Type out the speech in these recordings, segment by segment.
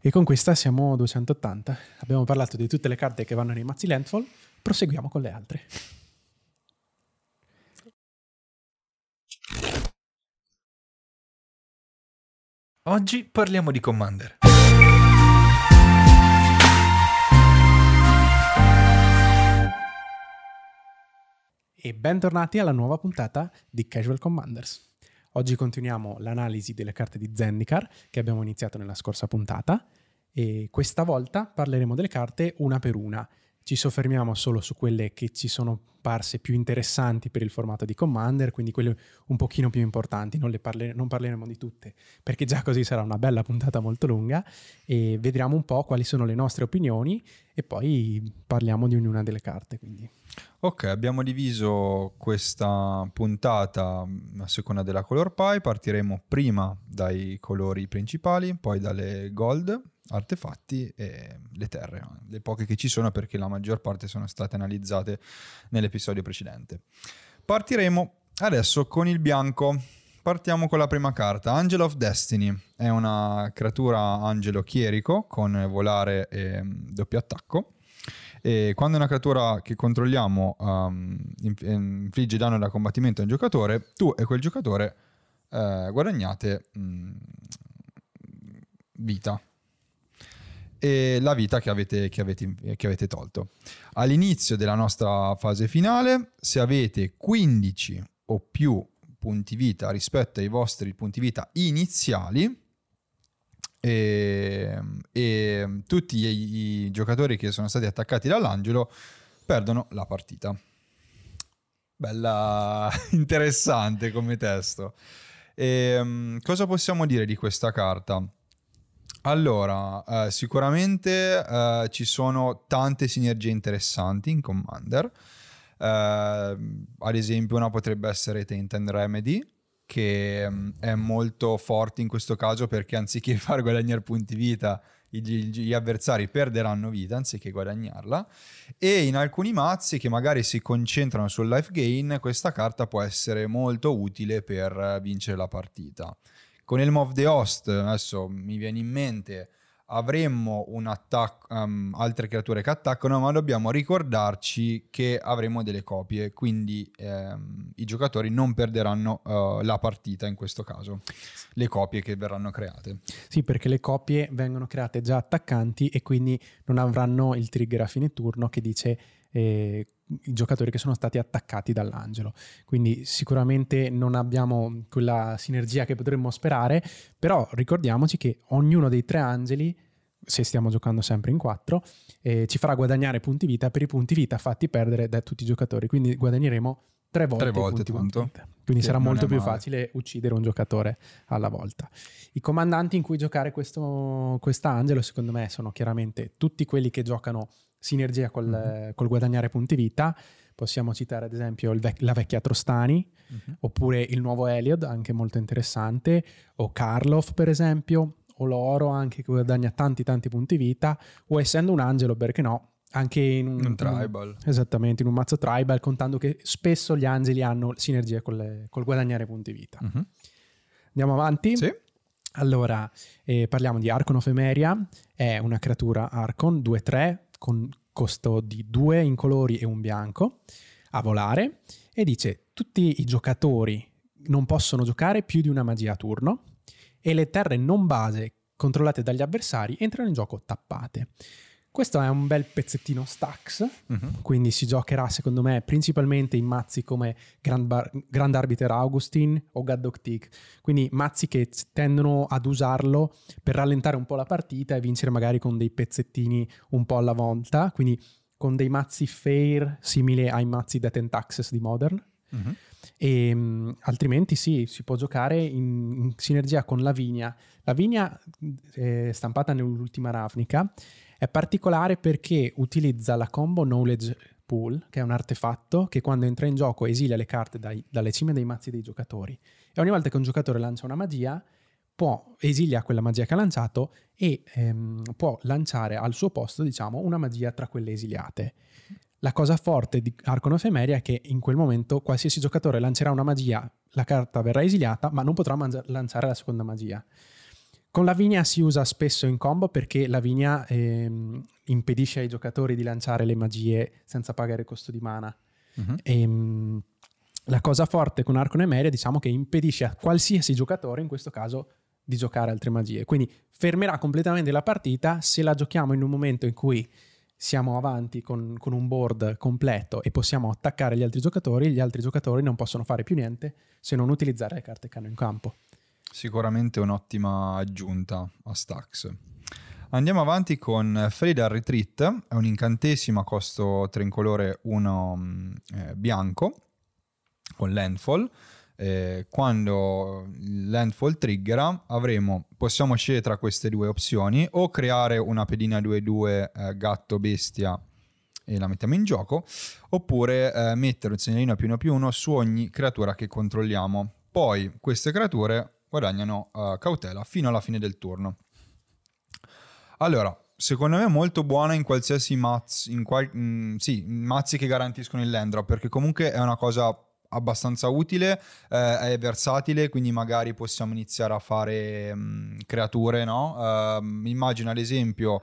E con questa siamo 280. Abbiamo parlato di tutte le carte che vanno nei mazzi Landfall, proseguiamo con le altre. Oggi parliamo di Commander. E bentornati alla nuova puntata di Casual Commanders. Oggi continuiamo l'analisi delle carte di Zendikar che abbiamo iniziato nella scorsa puntata e questa volta parleremo delle carte una per una. Ci soffermiamo solo su quelle che ci sono parse più interessanti per il formato di Commander, quindi quelle un pochino più importanti, non, parle- non parleremo di tutte, perché già così sarà una bella puntata molto lunga e vedramo un po' quali sono le nostre opinioni e poi parliamo di ognuna delle carte. Quindi. Ok, abbiamo diviso questa puntata a seconda della color pie, partiremo prima dai colori principali, poi dalle gold, artefatti e le terre, le poche che ci sono perché la maggior parte sono state analizzate nell'episodio precedente. Partiremo adesso con il bianco. Partiamo con la prima carta, Angel of Destiny. È una creatura angelo chierico con volare e mm, doppio attacco. E quando una creatura che controlliamo um, infligge danno da combattimento a un giocatore, tu e quel giocatore uh, guadagnate mh, mm, vita e la vita che avete, che, avete, che avete, tolto. All'inizio della nostra fase finale, se avete 15 o più punti vita rispetto ai vostri punti vita iniziali, e, e tutti i, i giocatori che sono stati attaccati dall'angelo perdono la partita. Bella interessante come testo. E, um, cosa possiamo dire di questa carta? Allora, eh, sicuramente eh, ci sono tante sinergie interessanti in Commander. Eh, ad esempio, una potrebbe essere Taint and Remedy, che mm, è molto forte in questo caso perché anziché far guadagnare punti vita, gli, gli, avversari perderanno vita anziché guadagnarla. E in alcuni mazzi che magari si concentrano sul life gain, questa carta può essere molto utile per vincere la partita. Con il Move the Host, adesso mi viene in mente, avremmo un attacco, um, altre creature che attaccano, ma dobbiamo ricordarci che avremo delle copie, quindi ehm, i giocatori non perderanno uh, la partita in questo caso, le copie che verranno create. Sì, perché le copie vengono create già attaccanti e quindi non avranno il trigger a fine turno che dice eh, i giocatori che sono stati attaccati dall'angelo. Quindi sicuramente non abbiamo quella sinergia che potremmo sperare, però ricordiamoci che ognuno dei tre angeli, se stiamo giocando sempre in quattro, eh, ci farà guadagnare punti vita per i punti vita fatti perdere da tutti i giocatori. Quindi guadagneremo tre volte, tre volte punti tanto. Vita. Quindi sarà molto più male. facile uccidere un giocatore alla volta. I comandanti in cui giocare questo quest'angelo, secondo me, sono chiaramente tutti quelli che giocano sinergia col, mm-hmm. col guadagnare punti vita. Possiamo citare ad esempio vec- la vecchia Trostani, mm-hmm. oppure il nuovo Eliod, anche molto interessante, o Karlov per esempio, o Loro anche che guadagna tanti tanti punti vita, o essendo un angelo, perché no, anche in un, un tribal. esattamente, in un mazzo tribal, contando che spesso gli angeli hanno sinergia col, col guadagnare punti vita. Mm-hmm. Andiamo avanti? Sì. Allora, eh, parliamo di Archon of Emeria, è una creatura Archon 2-3 con costo di due incolori e un bianco a volare e dice tutti i giocatori non possono giocare più di una magia a turno e le terre non base controllate dagli avversari entrano in gioco tappate. Questo è un bel pezzettino stacks, uh-huh. quindi si giocherà secondo me principalmente in mazzi come Grand, Bar- Grand Arbiter Augustin o Gaddock Tick, quindi mazzi che tendono ad usarlo per rallentare un po' la partita e vincere magari con dei pezzettini un po' alla volta, quindi con dei mazzi fair simili ai mazzi da Tentaxes di Modern. Uh-huh. E, um, altrimenti sì, si può giocare in, in sinergia con Lavinia. Lavinia è stampata nell'ultima Ravnica è particolare perché utilizza la combo Knowledge Pool, che è un artefatto che quando entra in gioco esilia le carte dai, dalle cime dei mazzi dei giocatori. E ogni volta che un giocatore lancia una magia, può esilia quella magia che ha lanciato e ehm, può lanciare al suo posto, diciamo, una magia tra quelle esiliate. La cosa forte di Arcon of Emeria è che in quel momento qualsiasi giocatore lancerà una magia, la carta verrà esiliata, ma non potrà mangia- lanciare la seconda magia. Con Lavinia si usa spesso in combo perché Lavinia ehm, impedisce ai giocatori di lanciare le magie senza pagare il costo di mana. Mhm. E, mh, la cosa forte con Arcon e Meria diciamo che impedisce a qualsiasi giocatore, in questo caso, di giocare altre magie. Quindi fermerà completamente la partita se la giochiamo in un momento in cui siamo avanti con, con un board completo e possiamo attaccare gli altri giocatori, gli altri giocatori non possono fare più niente se non utilizzare le carte che hanno in campo. Sicuramente un'ottima aggiunta a Stax. Andiamo avanti con Fatal Retreat, è un incantesimo a costo 3 incolore 1 eh, bianco con landfall. Eh, quando landfall triggera avremo, possiamo scegliere tra queste due opzioni o creare una pedina 2-2 eh, gatto bestia e la mettiamo in gioco oppure eh, mettere un segnalino più uno più uno su ogni creatura che controlliamo poi queste creature guadagnano eh, cautela fino alla fine del turno. Allora secondo me è molto buona in qualsiasi mazzo in qual- mm, sì, mazzi che garantiscono il land drop perché comunque è una cosa abbastanza utile, eh, è versatile, quindi magari possiamo iniziare a fare mh, creature, no? Ehm, immagino ad esempio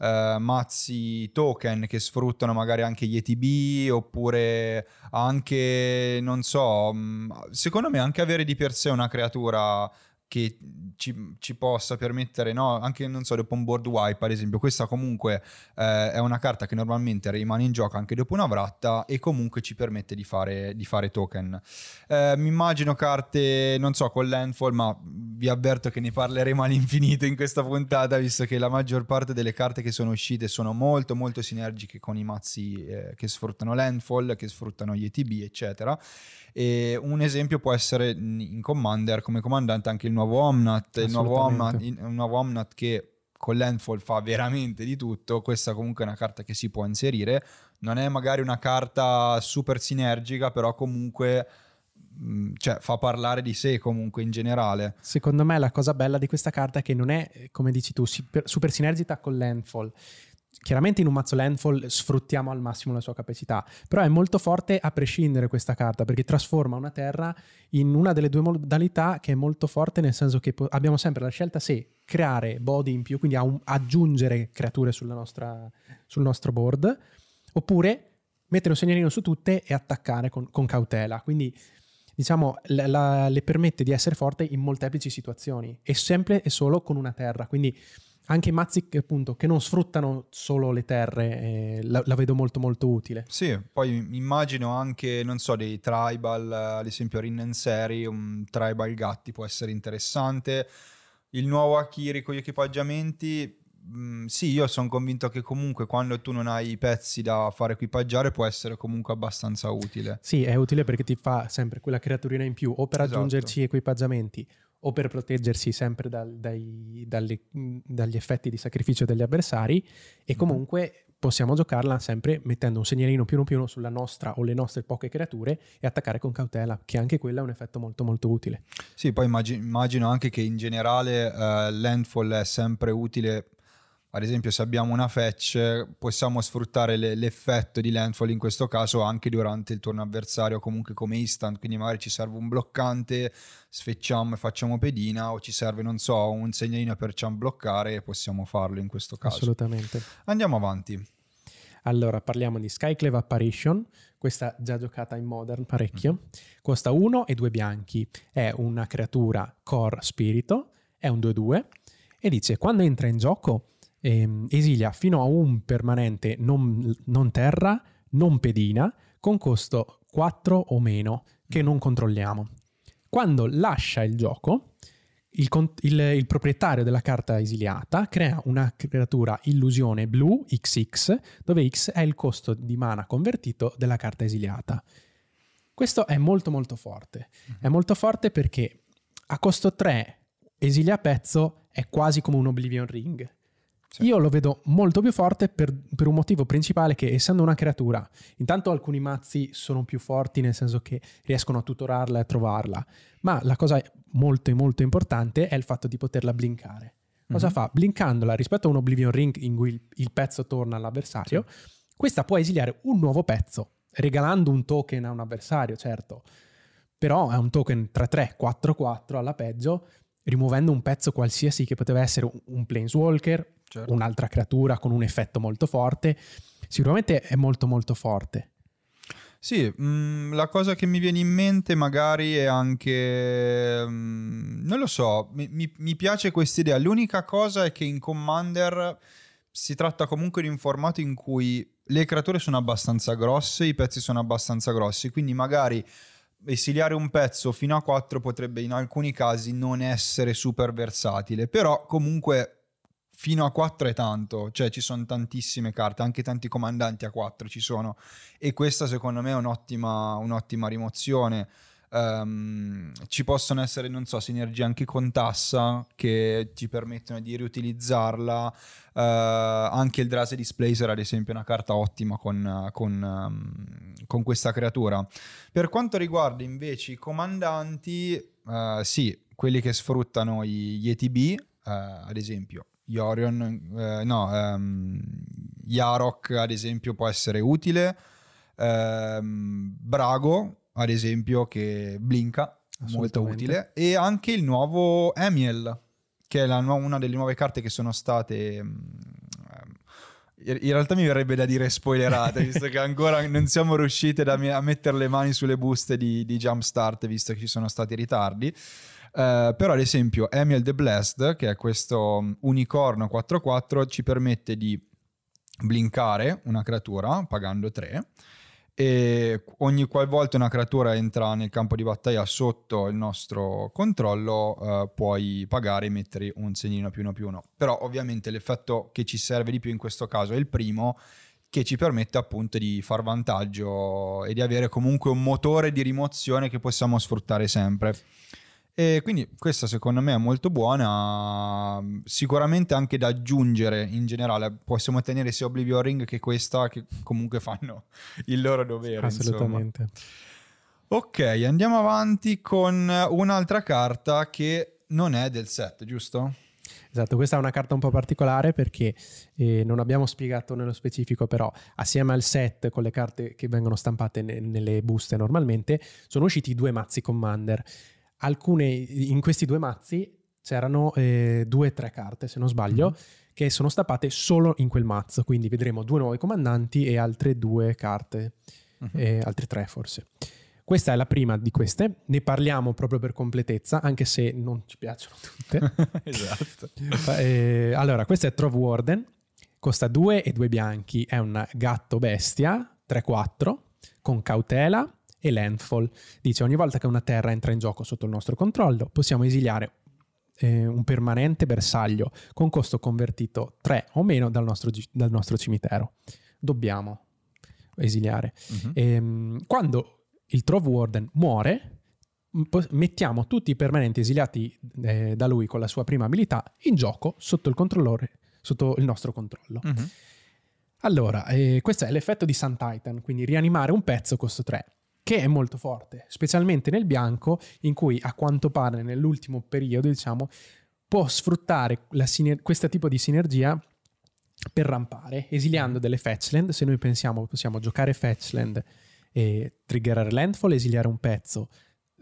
eh, mazzi token che sfruttano magari anche gli ETB oppure anche, non so, mh, secondo me anche avere di per sé una creatura che ci, ci possa permettere, no? anche non so, dopo un board wipe ad esempio, questa comunque eh, è una carta che normalmente rimane in gioco anche dopo una vratta e comunque ci permette di fare, di fare token. Eh, mi immagino carte, non so, con landfall, ma vi avverto che ne parleremo all'infinito in questa puntata, visto che la maggior parte delle carte che sono uscite sono molto molto sinergiche con i mazzi eh, che sfruttano landfall, che sfruttano gli ETB, eccetera. E un esempio può essere in Commander come comandante anche il nuovo Omnat, il nuovo Omnat, il nuovo Omnat che con Landfall fa veramente di tutto. Questa comunque è una carta che si può inserire. Non è magari una carta super sinergica, però comunque mh, cioè, fa parlare di sé comunque in generale. Secondo me la cosa bella di questa carta è che non è, eh, come dici tu, super, super sinergita con Landfall. Chiaramente in un mazzo Landfall sfruttiamo al massimo la sua capacità, però è molto forte a prescindere questa carta perché trasforma una terra in una delle due modalità che è molto forte nel senso che abbiamo sempre la scelta se creare body in più, quindi aggiungere creature nostra- sul nostro board, oppure mettere un segnalino su tutte e attaccare con, con cautela. Quindi diciamo, la- la- le permette di essere forte in molteplici situazioni e sempre e solo con una terra. Quindi anche i mazzi che, appunto, che non sfruttano solo le terre eh, la, la vedo molto molto utile. Sì, poi immagino anche, non so, dei tribal, eh, ad esempio Rinnenseri, un tribal gatti può essere interessante. Il nuovo Akiri con gli equipaggiamenti, mh, sì, io sono convinto che comunque quando tu non hai i pezzi da far equipaggiare può essere comunque abbastanza utile. Sì, è utile perché ti fa sempre quella creaturina in più o per Esatto. aggiungerci equipaggiamenti o per proteggersi sempre dal- dai- dalle- dagli effetti di sacrificio degli avversari e Mhm. comunque possiamo giocarla sempre mettendo un segnalino più uno più uno sulla nostra o le nostre poche creature e attaccare con cautela, che anche quella è un effetto molto molto utile. Sì, poi immagi- immagino anche che in generale eh, Landfall è sempre utile. Ad esempio, se abbiamo una fetch, possiamo sfruttare le- l'effetto di Landfall in questo caso anche durante il turno avversario, comunque come instant. Quindi, magari ci serve un bloccante, sfecciamo e facciamo pedina, o ci serve, non so, un segnalino per ciam bloccare e possiamo farlo in questo caso. Assolutamente. Andiamo avanti. Allora, parliamo di Skyclave Apparition, questa già giocata in Modern parecchio, costa 1 e 2 bianchi, è una creatura core spirito, è un 2-2 e dice quando entra in gioco ehm, esilia fino a un permanente non, non terra, non pedina, con costo 4 o meno, che non controlliamo. Quando lascia il gioco, il, il- il proprietario della carta esiliata crea una creatura illusione blu XX, dove X è il costo di mana convertito della carta esiliata. Questo è molto molto forte. È molto forte perché a costo 3 esilia pezzo è quasi come un Oblivion Ring. Sì. Io lo vedo molto più forte per, per un motivo principale che essendo una creatura, intanto alcuni mazzi sono più forti nel senso che riescono a tutorarla e a trovarla, ma la cosa molto molto importante è il fatto di poterla blinkare. Cosa Mhm. fa? Blinkandola rispetto a un Oblivion Ring in cui il, il pezzo torna all'avversario, questa può esiliare un nuovo pezzo, regalando un token a un avversario, certo, però è un token 3-3, 4-4 alla peggio, rimuovendo un pezzo qualsiasi che poteva essere un planeswalker, certo. un'altra creatura con un effetto molto forte, sicuramente è molto molto forte. Sì, mh, mm, la cosa che mi viene in mente magari è anche, mh, mm, non lo so, mi, mi, mi piace questa idea. L'unica cosa è che in Commander si tratta comunque di un formato in cui le creature sono abbastanza grosse, i pezzi sono abbastanza grossi, quindi magari esiliare un pezzo fino a 4 potrebbe in alcuni casi non essere super versatile, però comunque fino a 4 è tanto, cioè ci sono tantissime carte, anche tanti comandanti a 4 ci sono e questa secondo me è un'ottima, un'ottima rimozione. Um, ci possono essere, non so, sinergie anche con Tassa che ti permettono di riutilizzarla. Uh, anche il Drase Displacer, ad esempio, è una carta ottima con, con, um, con questa creatura. Per quanto riguarda invece i comandanti, uh, sì, quelli che sfruttano gli ETB, uh, eh, ad esempio, Yorion, no, um, Yarok ad esempio può essere utile, Brago ad esempio che blinka, molto utile, e anche il nuovo Emiel, che è nu- una delle nuove carte che sono state... Um, in realtà mi verrebbe da dire spoilerate, visto che ancora non siamo riusciti a mettere le mani sulle buste di, di Jumpstart, visto che ci sono stati ritardi. Uh, però ad esempio Emil the Blessed, che è questo mm, unicorno 4-4, ci permette di blinkare una creatura pagando 3 e ogni qualvolta una creatura entra nel campo di battaglia sotto il nostro controllo uh, puoi pagare e mettere un segnino più uno più uno. Però ovviamente l'effetto che ci serve di più in questo caso è il primo che ci permette appunto di far vantaggio e di avere comunque un motore di rimozione che possiamo sfruttare sempre. E quindi questa secondo me è molto buona, sicuramente anche da aggiungere in generale, possiamo tenere sia Oblivion Ring che questa che comunque fanno il loro dovere. Assolutamente. Insomma. Ok, andiamo avanti con un'altra carta che non è del set, giusto? Esatto, questa è una carta un po' particolare perché eh, non abbiamo spiegato nello specifico, però assieme al set con le carte che vengono stampate ne- nelle buste normalmente, sono usciti due mazzi Commander alcune, in questi due mazzi c'erano eh, due o tre carte, se non sbaglio, mm-hmm. che sono stappate solo in quel mazzo. Quindi vedremo due nuovi comandanti e altre due carte, mm-hmm. eh, altre tre forse. Questa è la prima di queste, ne parliamo proprio per completezza, anche se non ci piacciono tutte. esatto. Eh, allora, questa è Trove Warden, costa 2 e 2 bianchi, è un gatto bestia, 3-4, con cautela, e landfall. Dice ogni volta che una terra entra in gioco sotto il nostro controllo possiamo esiliare eh, un permanente bersaglio con costo convertito 3 o meno dal nostro, dal nostro cimitero. Dobbiamo esiliare. Uh-huh. E, ehm, quando il Trove Warden muore, mettiamo tutti i permanenti esiliati eh, da lui con la sua prima abilità in gioco sotto il controllore, sotto il nostro controllo. Uh-huh. Allora, eh, questo è l'effetto di Sun Titan, quindi rianimare un pezzo costo 3 che è molto forte, specialmente nel bianco, in cui a quanto pare nell'ultimo periodo, diciamo, può sfruttare siner- questo tipo di sinergia per rampare, esiliando delle fetchland. Se noi pensiamo possiamo giocare fetchland e triggerare landfall, esiliare un pezzo,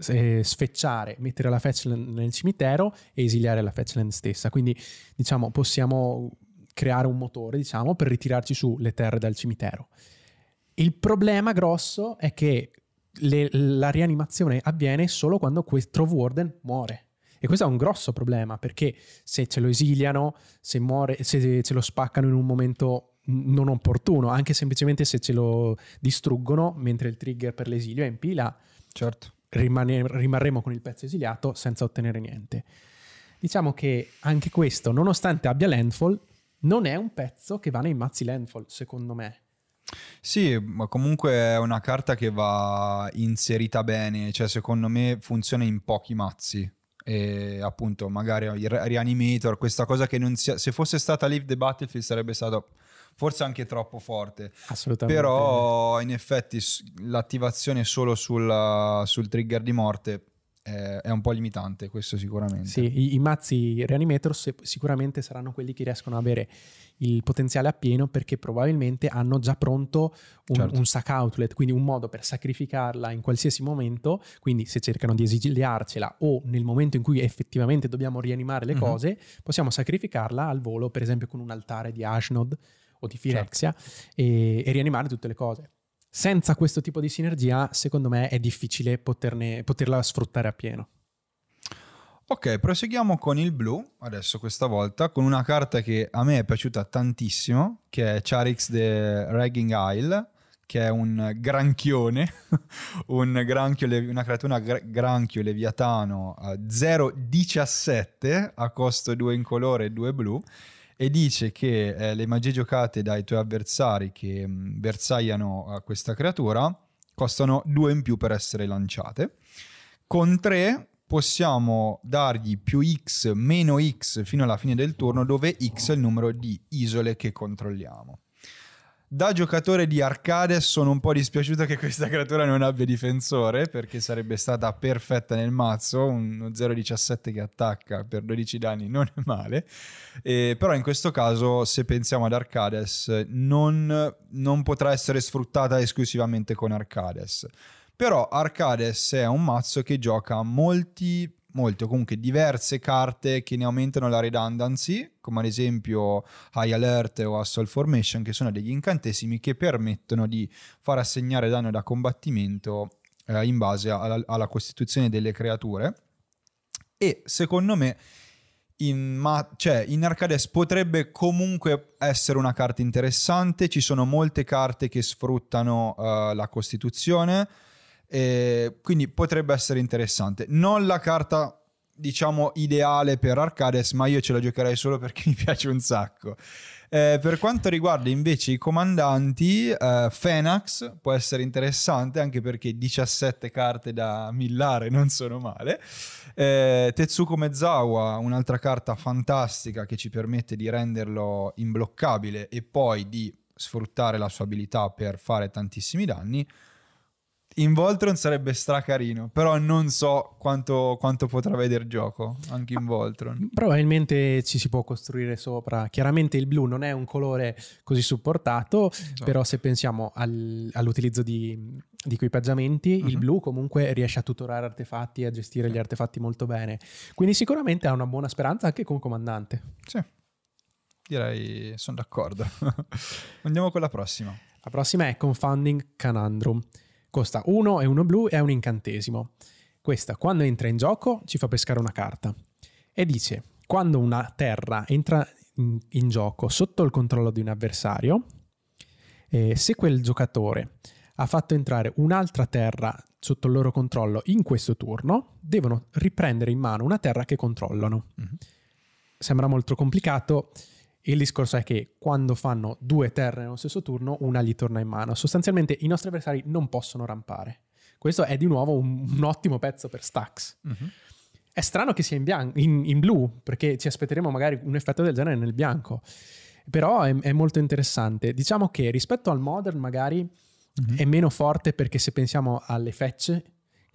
eh, sfecciare, mettere la fetchland nel cimitero e esiliare la fetchland stessa. Quindi, diciamo, possiamo creare un motore, diciamo, per ritirarci su le terre dal cimitero. Il problema grosso è che le, la rianimazione avviene solo quando questo Warden muore. E questo è un grosso problema perché se ce lo esiliano, se, muore, se ce lo spaccano in un momento non opportuno, anche semplicemente se ce lo distruggono mentre il trigger per l'esilio è in pila, certo. rimane, rimarremo con il pezzo esiliato senza ottenere niente. Diciamo che anche questo, nonostante abbia landfall, non è un pezzo che va nei mazzi landfall, secondo me. Sì, ma comunque è una carta che va inserita bene, cioè secondo me funziona in pochi mazzi. E appunto, magari il Reanimator, questa cosa che non sia, se fosse stata Live the Battlefield sarebbe stato forse anche troppo forte. Assolutamente. Però in effetti l'attivazione solo sul, sul trigger di morte è, un po' limitante, questo sicuramente. Sì, i, i mazzi Reanimator sicuramente saranno quelli che riescono ad avere il potenziale appieno perché probabilmente hanno già pronto un, Certo. un sac outlet, quindi un modo per sacrificarla in qualsiasi momento, quindi se cercano di esiliarcela o nel momento in cui effettivamente dobbiamo rianimare le Mhm. cose, possiamo sacrificarla al volo, per esempio con un altare di Ashnod o di Phyrexia e, e rianimare tutte le cose. Senza questo tipo di sinergia, secondo me è difficile poterne- poterla sfruttare appieno. Ok, proseguiamo con il blu, adesso questa volta, con una carta che a me è piaciuta tantissimo, che è Charix the Ragging Isle, che è un granchione, un granchio, una creatura gra- granchio leviatano a 0,17 a costo 2 in colore e 2 blu, e dice che eh, le magie giocate dai tuoi avversari che mh, bersagliano a questa creatura costano 2 in più per essere lanciate. Con 3 possiamo dargli più x meno x fino alla fine del turno, dove x è il numero di isole che controlliamo. Da giocatore di Arcades sono un po' dispiaciuto che questa creatura non abbia difensore perché sarebbe stata perfetta nel mazzo, uno 0-17 che attacca per 12 danni non è male, Eh, però in questo caso se pensiamo ad Arcades non, non potrà essere sfruttata esclusivamente con Arcades. Però Arcades è un mazzo che gioca molti, molte o comunque diverse carte che ne aumentano la redundancy, come ad esempio High Alert o Assault Formation, che sono degli incantesimi che permettono di far assegnare danno da combattimento eh, in base alla, alla costituzione delle creature. E secondo me in, ma- cioè, in Arcades potrebbe comunque essere una carta interessante. Ci sono molte carte che sfruttano eh, la Costituzione. E quindi potrebbe essere interessante. Non la carta, diciamo, ideale per Arcades, ma io ce la giocherei solo perché mi piace un sacco. Eh, per quanto riguarda invece i comandanti, eh, Fenax può essere interessante anche perché 17 carte da millare non sono male. Eh, Tetsuko Mezawa, un'altra carta fantastica che ci permette di renderlo imbloccabile e poi di sfruttare la sua abilità per fare tantissimi danni. In Voltron sarebbe stracarino, però non so quanto, quanto potrà vedere gioco anche in Voltron. Probabilmente ci si può costruire sopra. Chiaramente il blu non è un colore così supportato, però se pensiamo al- all'utilizzo di, di equipaggiamenti, il Mhm. blu comunque riesce a tutorare artefatti e a gestire gli artefatti molto bene. Quindi sicuramente ha una buona speranza anche con comandante. Sì, direi sono d'accordo. Andiamo con la prossima. La prossima è Confounding Canandrum. Costa 1 e 1 blu e è un incantesimo. Questa, quando entra in gioco, ci fa pescare una carta. E dice, quando una terra entra in, in gioco sotto il controllo di un avversario, eh, se quel giocatore ha fatto entrare un'altra terra sotto il loro controllo in questo turno, devono riprendere in mano una terra che controllano. Mhm. Sembra molto complicato. Il discorso è che quando fanno due terre nello stesso turno, una gli torna in mano. Sostanzialmente i nostri avversari non possono rampare. Questo è di nuovo un, un ottimo pezzo per stacks. È strano che sia in, bian- in- in blu, perché ci aspetteremo magari un effetto del genere nel bianco. Però è, è molto interessante. Diciamo che rispetto al modern magari Mhm. è meno forte perché se pensiamo alle fetch,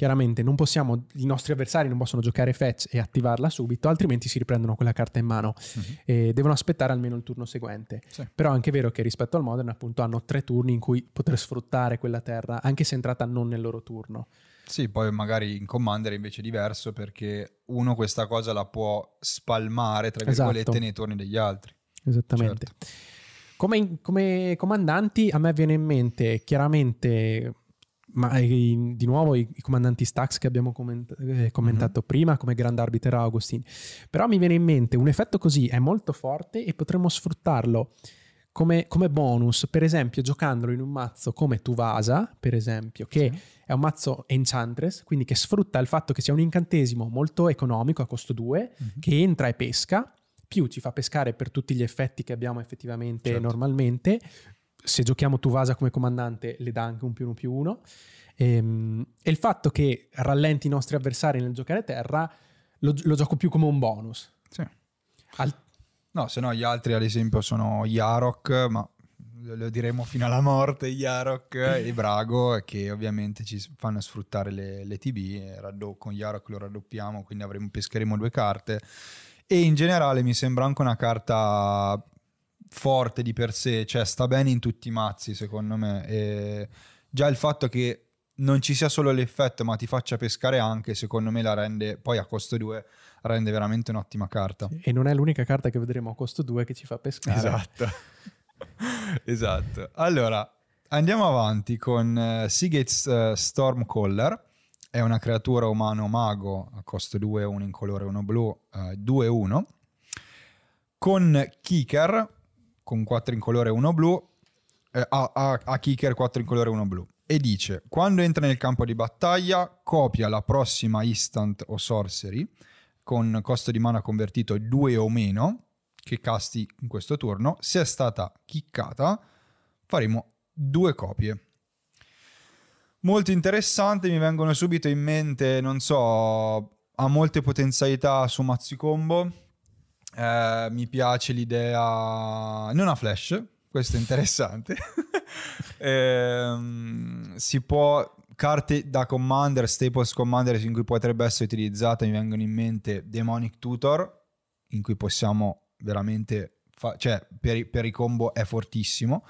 chiaramente non possiamo, i nostri avversari non possono giocare fetch e attivarla subito, altrimenti si riprendono quella carta in mano Mhm. e devono aspettare almeno il turno seguente. Sì. Però è anche vero che rispetto al modern appunto hanno tre turni in cui poter sfruttare quella terra, anche se è entrata non nel loro turno. Sì, poi magari in Commander è invece diverso perché uno questa cosa la può spalmare, tra Esatto. virgolette, nei turni degli altri. Esattamente. Come, come comandanti a me viene in mente chiaramente, ma i- di nuovo i, i comandanti Stax che abbiamo comment- eh, commentato prima, come Grand Arbiter Augustin, però mi viene in mente un effetto così è molto forte e potremmo sfruttarlo come, come bonus, per esempio giocandolo in un mazzo come Tuvasa, per esempio, che Sì. è un mazzo Enchantress, quindi che sfrutta il fatto che sia un incantesimo molto economico a costo 2, Mhm. che entra e pesca, più ci fa pescare per tutti gli effetti che abbiamo effettivamente Certo. normalmente. Se giochiamo Tuvasa come comandante, le dà anche un più uno più uno. Ehm, E, il fatto che rallenti i nostri avversari nel giocare terra lo, lo gioco più come un bonus. Sì. Al- No, se no gli altri ad esempio sono Yarok, ma lo, diremo fino alla morte, Yarok e Brago, che ovviamente ci fanno sfruttare le, le TB, raddop- con Yarok lo raddoppiamo, quindi avremo, pescheremo due carte. E in generale mi sembra anche una carta forte di per sé, cioè sta bene in tutti i mazzi secondo me. E già il fatto che non ci sia solo l'effetto ma ti faccia pescare anche, secondo me la rende, poi a costo 2, rende veramente un'ottima carta. E non è l'unica carta che vedremo a costo 2 che ci fa pescare. Esatto. esatto. Allora, andiamo avanti con uh, Seagate's uh, Stormcaller. È una creatura umano mago a costo 2, uno in colore, uno blu, uh, 2-1. Con Kicker, con 4 in colore e 1 blu, eh, a, a, a Kicker 4 in colore e 1 blu. E dice, quando entra nel campo di battaglia, copia la prossima instant o sorcery con costo di mana convertito 2 o meno, che casti in questo turno. Se è stata kickata, faremo due copie. Molto interessante, mi vengono subito in mente, non so, ha molte potenzialità su mazzi combo. Eh, mi piace l'idea, non ha flash, questo è interessante. eh, si può carte da commander, staples commander in cui potrebbe essere utilizzata, mi vengono in mente Demonic Tutor, in cui possiamo veramente, fa- cioè per, per i combo è fortissimo.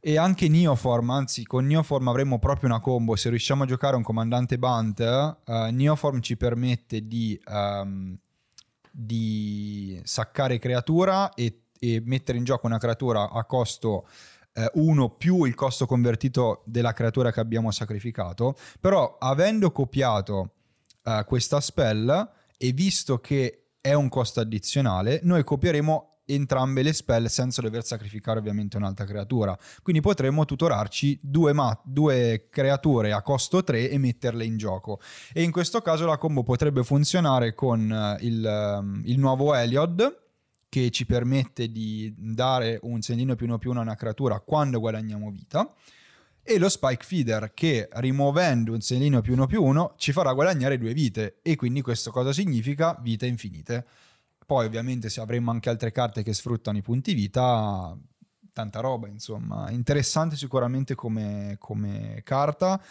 E anche Neoform, anzi con Neoform avremo proprio una combo, se riusciamo a giocare un comandante Bunt, uh, Neoform ci permette di, um, di saccare creatura e, e, mettere in gioco una creatura a costo 1 uh, più il costo convertito della creatura che abbiamo sacrificato, però avendo copiato uh, questa spell e visto che è un costo addizionale, noi copieremo entrambe le spell senza dover sacrificare ovviamente un'altra creatura. Quindi potremmo tutorarci due, ma- due, creature a costo 3 e metterle in gioco. E in questo caso la combo potrebbe funzionare con uh, il, um, il, nuovo Heliod che ci permette di dare un segnino più uno più uno a una creatura quando guadagniamo vita. E lo Spike Feeder che rimuovendo un segnino più uno più uno ci farà guadagnare due vite. E quindi questo cosa significa? Vite infinite. Poi ovviamente se avremo anche altre carte che sfruttano i punti vita, tanta roba insomma. Interessante sicuramente come, come carta.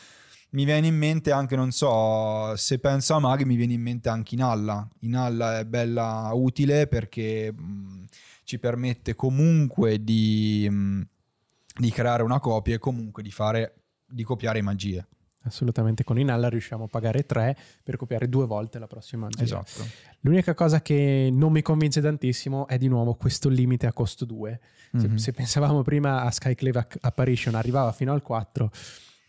Mi viene in mente anche, non so, se penso a Mag mi viene in mente anche Inalla. Inalla è bella utile perché mh, ci permette comunque di, mh, di creare una copia e comunque di fare, di copiare magie. Assolutamente, con Inalla riusciamo a pagare 3 per copiare due volte la prossima magia. Esatto. L'unica cosa che non mi convince tantissimo è di nuovo questo limite a costo 2. Mm-hmm. Se, se, pensavamo prima a Skyclave Apparition arrivava fino al 4,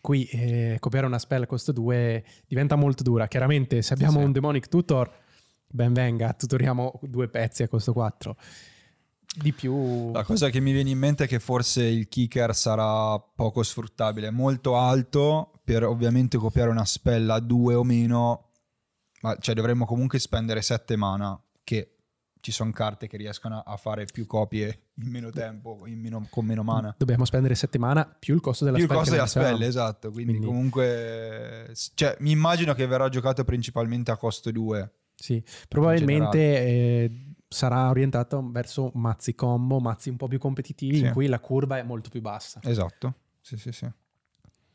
qui eh, copiare una spell a costo 2 diventa molto dura. Chiaramente se abbiamo sì. un Demonic Tutor, ben venga, tutoriamo due pezzi a costo 4 di più. La cosa che mi viene in mente è che forse il kicker sarà poco sfruttabile, molto alto per ovviamente copiare una spella a 2 o meno, ma cioè dovremmo comunque spendere 7 mana che ci sono carte che riescono a fare più copie in meno tempo, in meno, con meno mana. Dobbiamo spendere 7 mana più il costo della più spell. Più il costo della spell, esatto. Quindi, Quindi, comunque, cioè, mi immagino che verrà giocato principalmente a costo 2. Sì, probabilmente sarà orientato verso mazzi combo, mazzi un po' più competitivi, sì. in cui la curva è molto più bassa. Esatto, sì, sì, sì.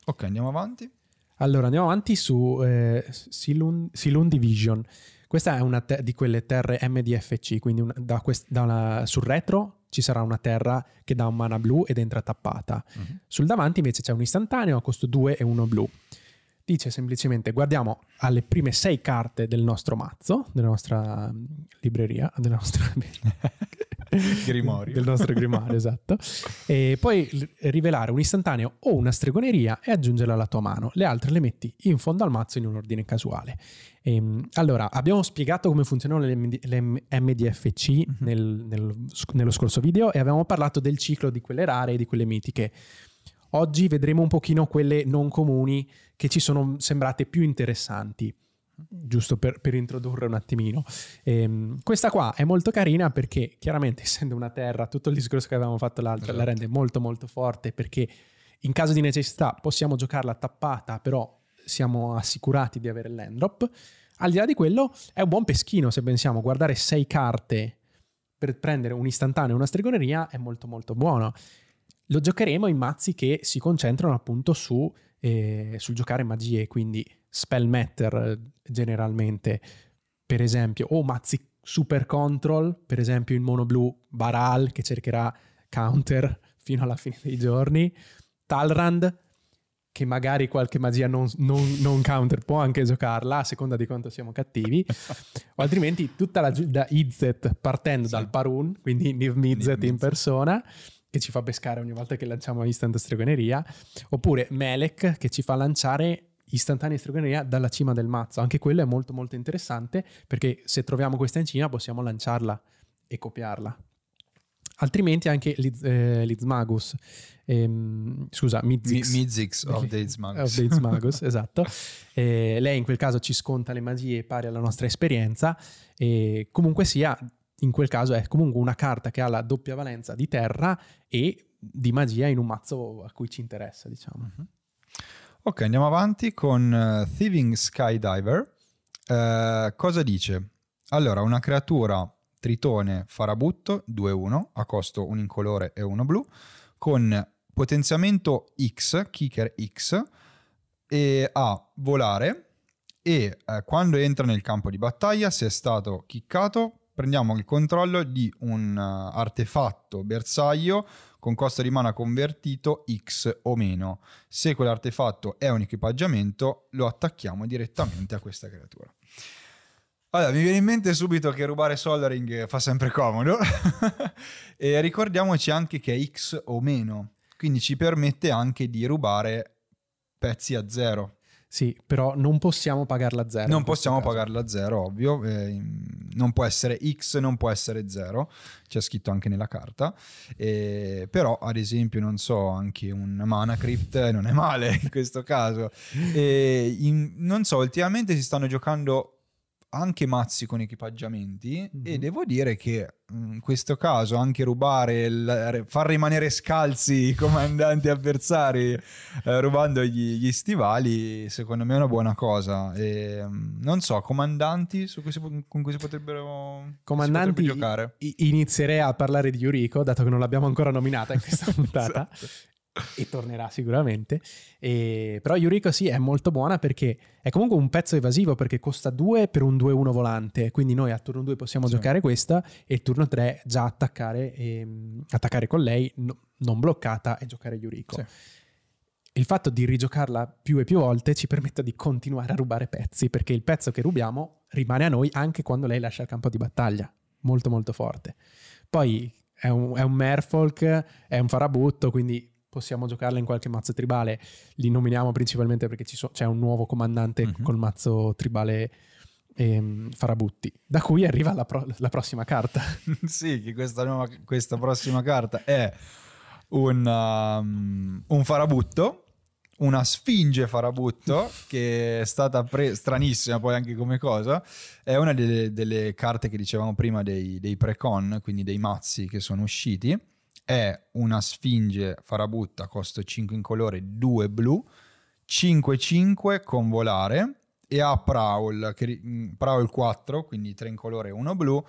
Ok, andiamo avanti. Allora, andiamo avanti su eh, Silun, Silun, Division. Questa è una te- di quelle terre MDFC, quindi una, da quest- da una, sul retro ci sarà una terra che dà un mana blu ed entra tappata. Uh-huh. Sul davanti invece c'è un istantaneo a costo 2 e 1 blu. Dice semplicemente guardiamo alle prime sei carte del nostro mazzo, della nostra mm, libreria, della nostra... Grimorio. del nostro grimorio, esatto. E poi rivelare un istantaneo o una stregoneria e aggiungerla alla tua mano. Le altre le metti in fondo al mazzo in un ordine casuale. Ehm, allora, abbiamo spiegato come funzionano le, MD, le MDFC mm-hmm. nel, nel, nello scorso video e avevamo parlato del ciclo di quelle rare e di quelle mitiche. Oggi vedremo un pochino quelle non comuni che ci sono sembrate più interessanti giusto per, per, introdurre un attimino. Ehm, questa qua è molto carina perché chiaramente essendo una terra, tutto il discorso che avevamo fatto l'altra esatto. la rende molto molto forte perché in caso di necessità possiamo giocarla tappata, però siamo assicurati di avere l'endrop. Al di là di quello è un buon peschino se pensiamo, guardare sei carte per prendere un istantaneo e una stregoneria è molto molto buono. Lo giocheremo in mazzi che si concentrano appunto su, eh, sul giocare magie, quindi spell matter eh, generalmente, per esempio, o mazzi super control, per esempio il mono blu Baral che cercherà counter fino alla fine dei giorni, Talrand che magari qualche magia non, non, non, counter può anche giocarla a seconda di quanto siamo cattivi o altrimenti tutta la da Izzet partendo sì. dal Parun quindi Niv Mizzet in persona che ci fa pescare ogni volta che lanciamo instant stregoneria oppure Melek che ci fa lanciare istantanea stregoneria dalla cima del mazzo anche quello è molto molto interessante perché se troviamo questa in cima possiamo lanciarla e copiarla altrimenti anche Liz, eh, Lizmagus ehm, scusa, Mizix, Mizix of Dates Magus. Of Dates Magus esatto. Eh, lei in quel caso ci sconta le magie pari alla nostra esperienza e comunque sia, in quel caso è comunque una carta che ha la doppia valenza di terra e di magia in un mazzo a cui ci interessa, diciamo. Mm-hmm. Ok, andiamo avanti con uh, Thieving Skydiver. Uh, cosa dice? Allora, una creatura tritone farabutto 2-1 a costo un incolore e uno blu con potenziamento X, kicker X, e a volare e eh, quando entra nel campo di battaglia, se è stato kickato, prendiamo il controllo di un uh, artefatto bersaglio con costo di mana convertito X o meno. Se quell'artefatto è un equipaggiamento, lo attacchiamo direttamente a questa creatura. Allora, mi viene in mente subito che rubare Soldering fa sempre comodo. e ricordiamoci anche che è X o meno, quindi ci permette anche di rubare pezzi a zero. Sì, però non possiamo pagarla a zero. Non possiamo caso. pagarla a zero, ovvio. Eh, non può essere X, non può essere zero. C'è scritto anche nella carta. Eh, però, ad esempio, non so, anche un mana crypt non è male in questo caso. Eh, in, non so, ultimamente si stanno giocando anche mazzi con equipaggiamenti mm-hmm. e mhm. devo dire che in questo caso anche rubare, il, far rimanere scalzi i comandanti avversari eh, rubando gli, gli, stivali secondo me è una buona cosa e, non so, comandanti cui si, con cui si potrebbero, comandanti si giocare inizierei a parlare di Yuriko dato che non l'abbiamo ancora nominata in questa puntata esatto e tornerà sicuramente. E, però Yuriko sì è molto buona perché è comunque un pezzo evasivo perché costa 2 per un 2-1 volante, quindi noi a turno 2 possiamo sì. giocare questa e il turno 3 già attaccare, e, attaccare con lei no, non bloccata e giocare Yuriko. Sì. Il fatto di rigiocarla più e più volte ci permette di continuare a rubare pezzi perché il pezzo che rubiamo rimane a noi anche quando lei lascia il campo di battaglia. Molto molto forte. Poi è un, è un Merfolk, è un farabutto, quindi possiamo giocarla in qualche mazzo tribale. Li nominiamo principalmente perché so- c'è un nuovo comandante mm-hmm. col mazzo tribale ehm, Farabutti, da cui arriva la, pro- la prossima carta. sì, che questa, nuova, questa, prossima carta è un, um, un Farabutto una sfinge farabutto che è stata pre- stranissima poi anche come cosa è una delle, delle carte che dicevamo prima dei, dei pre-con quindi dei mazzi che sono usciti è una sfinge farabutta, costo 5 in colore, 2 blu, 5-5 con volare e ha Prowl, che, mm, Prowl 4, quindi 3 in colore e 1 blu.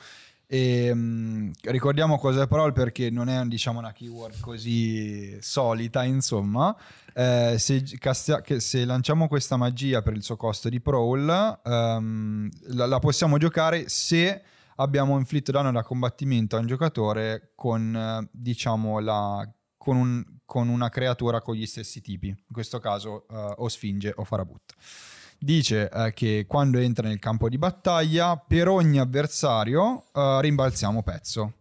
E, um, ricordiamo cos'è Prowl perché non è diciamo, una keyword così solita, insomma. Eh, se, castia- se, lanciamo questa magia per il suo costo di Prowl, um, la, la possiamo giocare se abbiamo inflitto danno da combattimento a un giocatore con, eh, diciamo, la, con, un, con, una creatura con gli stessi tipi, in questo caso uh, o Sfinge o Farabut. Dice uh, che quando entra nel campo di battaglia, per ogni avversario uh, rimbalziamo pezzo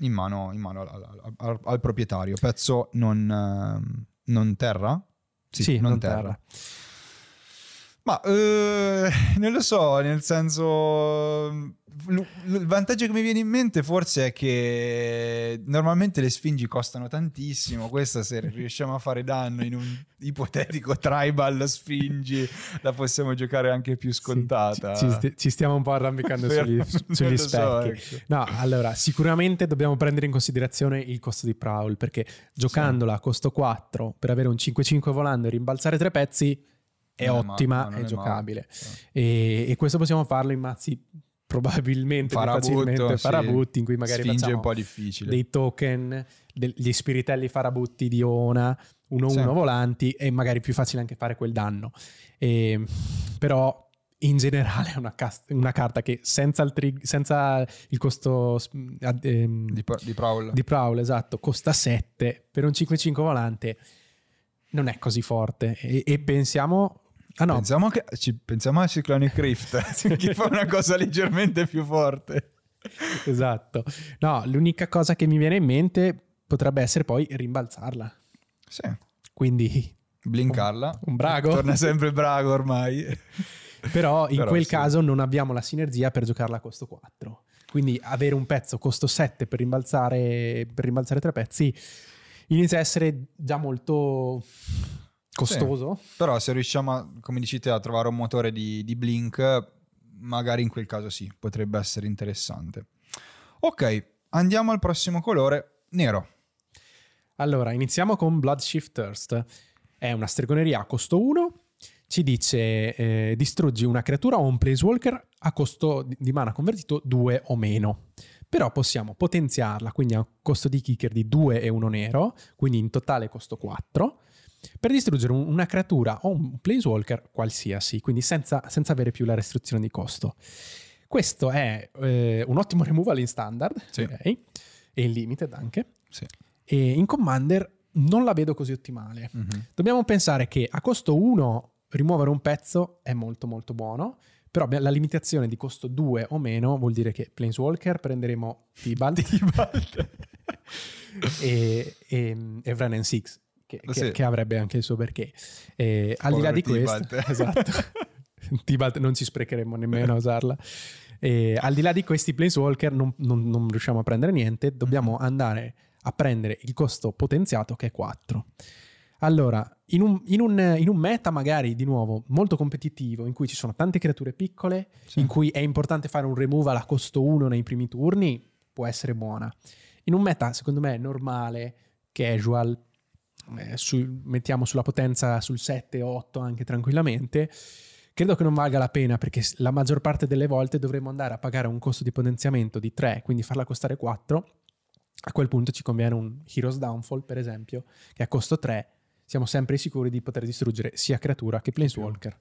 in mano, in mano al, al, al, al, proprietario, pezzo non, non terra? Sì, sì non, non terra. terra. Ma eh, non lo so, nel senso il vantaggio che mi viene in mente forse è che normalmente le sfingi costano tantissimo. Questa, se riusciamo a fare danno in un ipotetico tribal sfingi, la possiamo giocare anche più scontata. Sì, ci, ci, stiamo un po' arrampicando sugli, sugli specchi. So, ecco. No, allora, sicuramente dobbiamo prendere in considerazione il costo di Prowl perché giocandola a costo 4 per avere un 5-5 volando e rimbalzare tre pezzi è non ottima, è, è, è giocabile. E, e questo possiamo farlo in mazzi probabilmente Farabutto, facilmente sì. farabutti in cui magari Sfinge un po' difficile. dei token, degli spiritelli farabutti di Ona, 1-1 Sì. volanti e magari più facile anche fare quel danno. E, però in generale è una, cas- una carta che senza il, trig- senza il costo ehm, Di, di Prowl. di Prowl, esatto, costa 7 per un 5-5 volante non è così forte e, e pensiamo ah no Pensiamo, che, ci, pensiamo a Cyclonic Rift, che fa una cosa leggermente più forte. esatto no l'unica cosa che mi viene in mente potrebbe essere poi rimbalzarla Sì. quindi Blinkarla. un brago Torna sempre brago ormai. però in Però quel sì. caso non abbiamo la sinergia per giocarla a costo 4 quindi avere un pezzo costo 7 per rimbalzare per rimbalzare tre pezzi inizia a essere già molto costoso Però se riusciamo, a, come dici te, a trovare un motore di, di Blink, magari in quel caso sì, potrebbe essere interessante. Ok, andiamo al prossimo colore, nero. Allora, iniziamo con Bloodshift Thirst. È una stregoneria a costo 1. Ci dice eh, distruggi una creatura o un planeswalker a costo di- di mana convertito 2 o meno. Però possiamo potenziarla, quindi a costo di kicker di 2 e 1 nero, quindi in totale costo 4, per distruggere un- una creatura o un planeswalker qualsiasi, quindi senza, senza avere più la restrizione di costo. Questo è eh, un ottimo removal in standard, Sì. direi, e in limited anche. Sì. E in Commander non la vedo così ottimale. Mhm. Dobbiamo pensare che a costo 1 rimuovere un pezzo è molto molto buono, però la limitazione di costo 2 o meno vuol dire che Planeswalker prenderemo Tibalt e, e, e Wrenn Six, che, che- Sì. che avrebbe anche il suo perché. E al di là di questo, esatto, Tibalt non ci sprecheremo nemmeno a usarla. E al di là di questi Planeswalker non, non- non riusciamo a prendere niente, dobbiamo andare a prendere il costo potenziato che è 4. Allora, in un, in un- in un meta magari di nuovo molto competitivo, in cui ci sono tante creature piccole, Sì. in cui è importante fare un removal a costo 1 nei primi turni, può essere buona. In un meta, secondo me, normale, casual, eh, su- mettiamo sulla potenza sul 7-8 anche tranquillamente, credo che non valga la pena perché la maggior parte delle volte dovremo andare a pagare un costo di potenziamento di 3, quindi farla costare 4. A quel punto ci conviene un Heroes Downfall, per esempio, che a costo 3 siamo sempre sicuri di poter distruggere sia creatura che Planeswalker.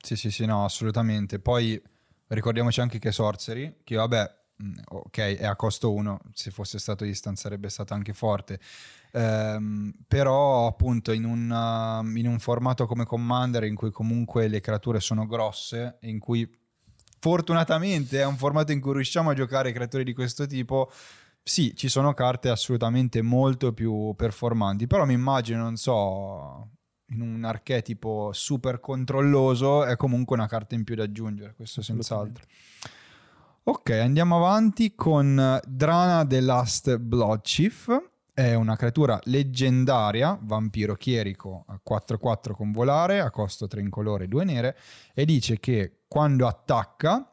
Sì, sì, sì, no, assolutamente. Poi ricordiamoci anche che Sorcery, che vabbè, ok, è a costo 1, se fosse stato instant sarebbe stato anche forte. Ehm, però appunto in un, uh, in un formato come Commander in cui comunque le creature sono grosse, in cui fortunatamente è un formato in cui riusciamo a giocare creature di questo tipo, sì, ci sono carte assolutamente molto più performanti, però mi immagino, non so, in un archetipo super controlloso è comunque una carta in più da aggiungere, questo senz'altro. Ok, andiamo avanti con eh, Drana The Last Blood Chief. È una creatura leggendaria, vampiro chierico a 4-4 con volare, a costo 3 incolore e 2 nere, e dice che quando attacca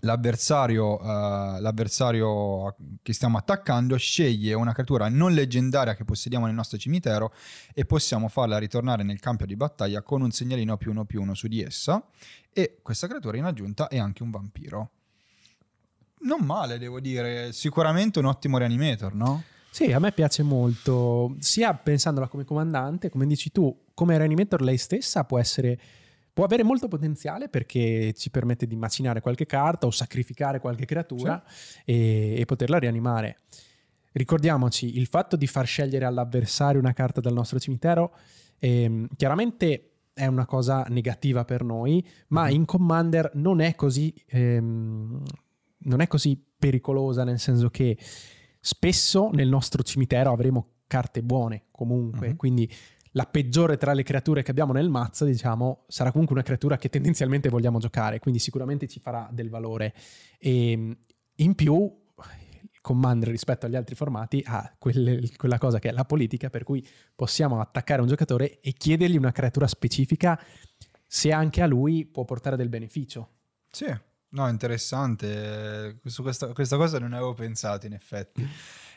l'avversario, eh, l'avversario che stiamo attaccando sceglie una creatura non leggendaria che possediamo nel nostro cimitero e possiamo farla ritornare nel campo di battaglia con un segnalino più uno più uno su di essa e questa creatura in aggiunta è anche un vampiro. Non male, devo dire, sicuramente un ottimo reanimator, no? Sì, a me piace molto, sia pensandola come comandante, come dici tu, come reanimator lei stessa può essere può avere molto potenziale perché ci permette di macinare qualche carta o sacrificare qualche creatura e, e poterla rianimare. Ricordiamoci, il fatto di far scegliere all'avversario una carta dal nostro cimitero ehm, chiaramente è una cosa negativa per noi, ma Mhm. in Commander non è così ehm, non è così pericolosa, nel senso che spesso nel nostro cimitero avremo carte buone comunque, Mhm. quindi la peggiore tra le creature che abbiamo nel mazzo, diciamo, sarà comunque una creatura che tendenzialmente vogliamo giocare, quindi sicuramente ci farà del valore. E in più, il Commander rispetto agli altri formati ha quelle- quella cosa che è la politica, per cui possiamo attaccare un giocatore e chiedergli una creatura specifica se anche a lui può portare del beneficio. Sì, no, interessante. Su questa, questa cosa non avevo pensato, in effetti.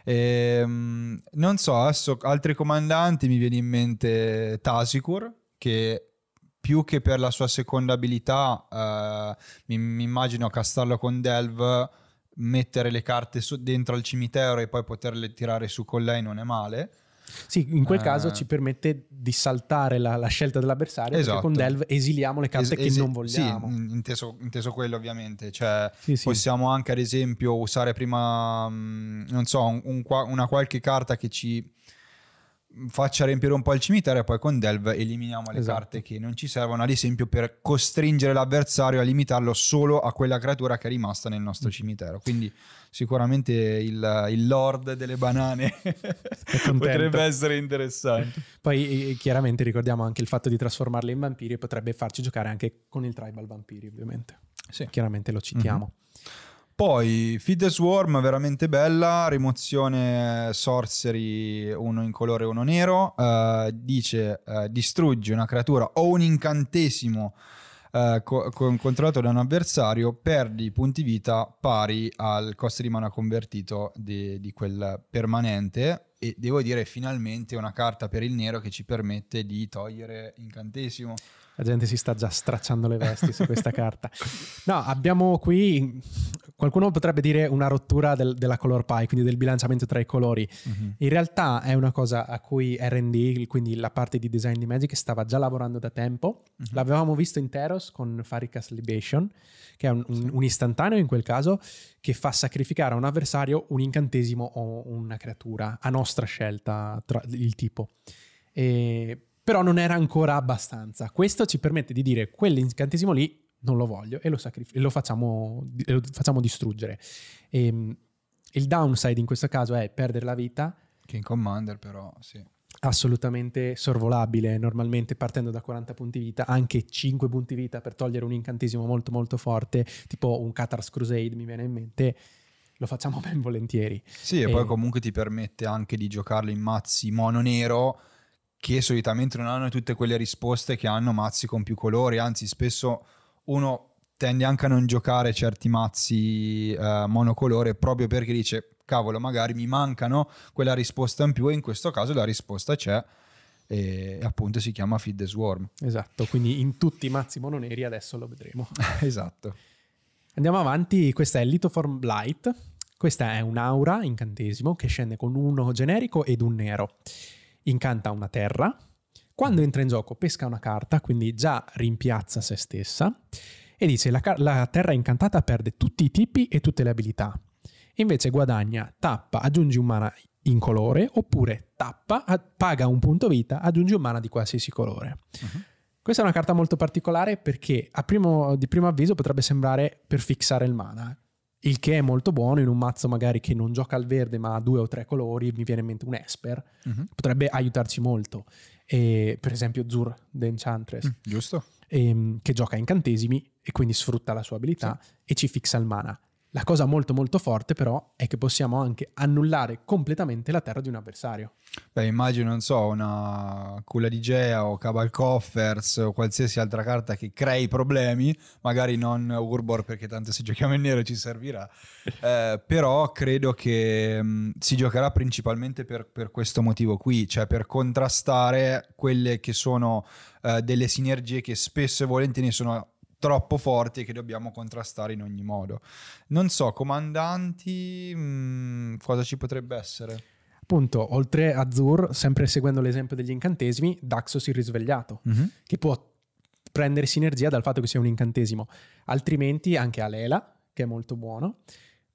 Ehm, non so, adesso altri comandanti mi viene in mente Tasicur, che più che per la sua seconda abilità, eh, mi, mi, immagino castarlo con Delve, mettere le carte su, dentro al cimitero e poi poterle tirare su con lei non è male. Sì, in quel eh, caso ci permette di saltare la, la scelta dell'avversario esatto. con Delve esiliamo le carte es- che non vogliamo. Sì, inteso, inteso quello ovviamente. Cioè, sì, sì. possiamo anche ad esempio usare prima, mm, non so, un, un, una qualche carta che ci faccia riempire un po' il cimitero e poi con Delve eliminiamo le esatto. carte che non ci servono, ad esempio per costringere l'avversario a limitarlo solo a quella creatura che è rimasta nel nostro mm. cimitero. Quindi sicuramente il, il lord delle banane potrebbe essere interessante. Poi chiaramente ricordiamo anche il fatto di trasformarle in vampiri potrebbe farci giocare anche con il tribal vampiri ovviamente. Sì. Chiaramente lo citiamo. Mm-hmm. Poi Feed the Swarm, veramente bella, rimozione sorcery, uno in colore e uno nero, uh, dice uh, distruggi una creatura o un incantesimo uh, co- controllato da un avversario, perdi punti vita pari al costo di mana convertito di, di quel permanente e devo dire finalmente una carta per il nero che ci permette di togliere incantesimo. La gente si sta già stracciando le vesti su questa carta. No, abbiamo qui, qualcuno potrebbe dire una rottura del, della color pie, quindi del bilanciamento tra i colori. Uh-huh. In realtà è una cosa a cui RD, quindi la parte di design di Magic, stava già lavorando da tempo. Uh-huh. L'avevamo visto in Teros con Farikas Libation, che è un, un, un, istantaneo in quel caso, che fa sacrificare a un avversario un incantesimo o una creatura, a nostra scelta, tra, il tipo. E però non era ancora abbastanza. Questo ci permette di dire quell'incantesimo lì non lo voglio e lo, sacrif- e lo, facciamo, lo facciamo, distruggere. E, ehm, il downside in questo caso è perdere la vita. Che in Commander però, sì. Assolutamente sorvolabile, normalmente partendo da 40 punti vita, anche 5 punti vita per togliere un incantesimo molto molto forte, tipo un Catars Crusade mi viene in mente, lo facciamo ben volentieri. Sì, e, e poi comunque ti permette anche di giocarlo in mazzi mono nero che solitamente non hanno tutte quelle risposte che hanno mazzi con più colori, anzi spesso uno tende anche a non giocare certi mazzi eh, monocolore proprio perché dice cavolo magari mi mancano quella risposta in più e in questo caso la risposta c'è e appunto si chiama Feed the Swarm. Esatto, quindi in tutti i mazzi mononeri adesso lo vedremo. esatto. Andiamo avanti, questa è Lithoform Blight, questa è un'aura incantesimo che scende con uno generico ed un nero incanta una terra, quando entra in gioco pesca una carta, quindi già rimpiazza se stessa, e dice la, la terra incantata perde tutti i tipi e tutte le abilità. Invece guadagna, tappa, aggiungi un mana in colore, oppure tappa, paga un punto vita, aggiungi un mana di qualsiasi colore. Uh-huh. Questa è una carta molto particolare perché a primo, di primo avviso potrebbe sembrare per fissare il mana il che è molto buono in un mazzo magari che non gioca al verde ma ha due o tre colori, mi viene in mente un Esper, uh-huh. potrebbe aiutarci molto. E, per esempio Zur, The Enchantress, mm, giusto. E, ehm, che gioca incantesimi e quindi sfrutta la sua abilità sì. e ci fixa il mana. La cosa molto molto forte però è che possiamo anche annullare completamente la terra di un avversario. Beh, immagino, non so, una culla di Gea o Cabal Coffers o qualsiasi altra carta che crei problemi, magari non Urbor perché tanto se giochiamo in nero ci servirà, eh, però credo che mh, mm, si giocherà principalmente per, per, questo motivo qui, cioè per contrastare quelle che sono eh, delle sinergie che spesso e volentieri sono troppo forti e che dobbiamo contrastare in ogni modo. Non so, comandanti, mh, mm, cosa ci potrebbe essere? Appunto, oltre a Zur, sempre seguendo l'esempio degli incantesimi, Daxos il risvegliato, mm-hmm. che può prendere sinergia dal fatto che sia un incantesimo. Altrimenti anche Alela, che è molto buono.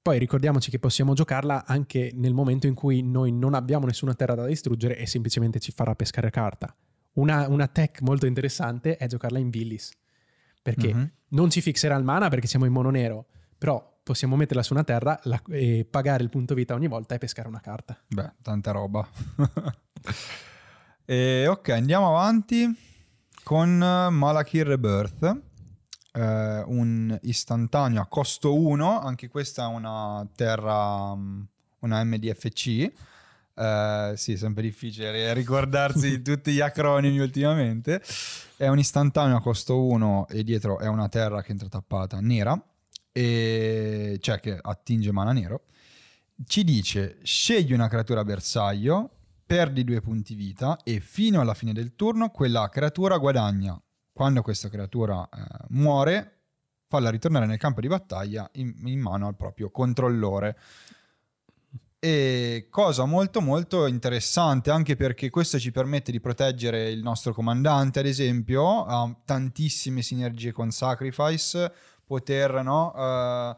Poi ricordiamoci che possiamo giocarla anche nel momento in cui noi non abbiamo nessuna terra da distruggere e semplicemente ci farà pescare carta. Una, una tech molto interessante è giocarla in Billis perché uh-huh. non ci fixerà il mana perché siamo in mono nero, però possiamo metterla su una terra la, e pagare il punto vita ogni volta e pescare una carta. Beh, tanta roba. e, ok, andiamo avanti con Malakir Rebirth. Eh, un istantaneo a costo 1, anche questa è una terra, mm, una MDFC. Uh, sì, è sempre difficile ricordarsi tutti gli acronimi ultimamente. È un istantaneo a costo 1 e dietro è una terra che entra tappata nera, e, cioè che attinge mana nero. Ci dice scegli una creatura bersaglio, perdi due punti vita e fino alla fine del turno quella creatura guadagna quando questa creatura eh, muore, farla ritornare nel campo di battaglia in, in mano al proprio controllore. E cosa molto molto interessante anche perché questo ci permette di proteggere il nostro comandante, ad esempio, ha tantissime sinergie con Sacrifice, poter no, uh,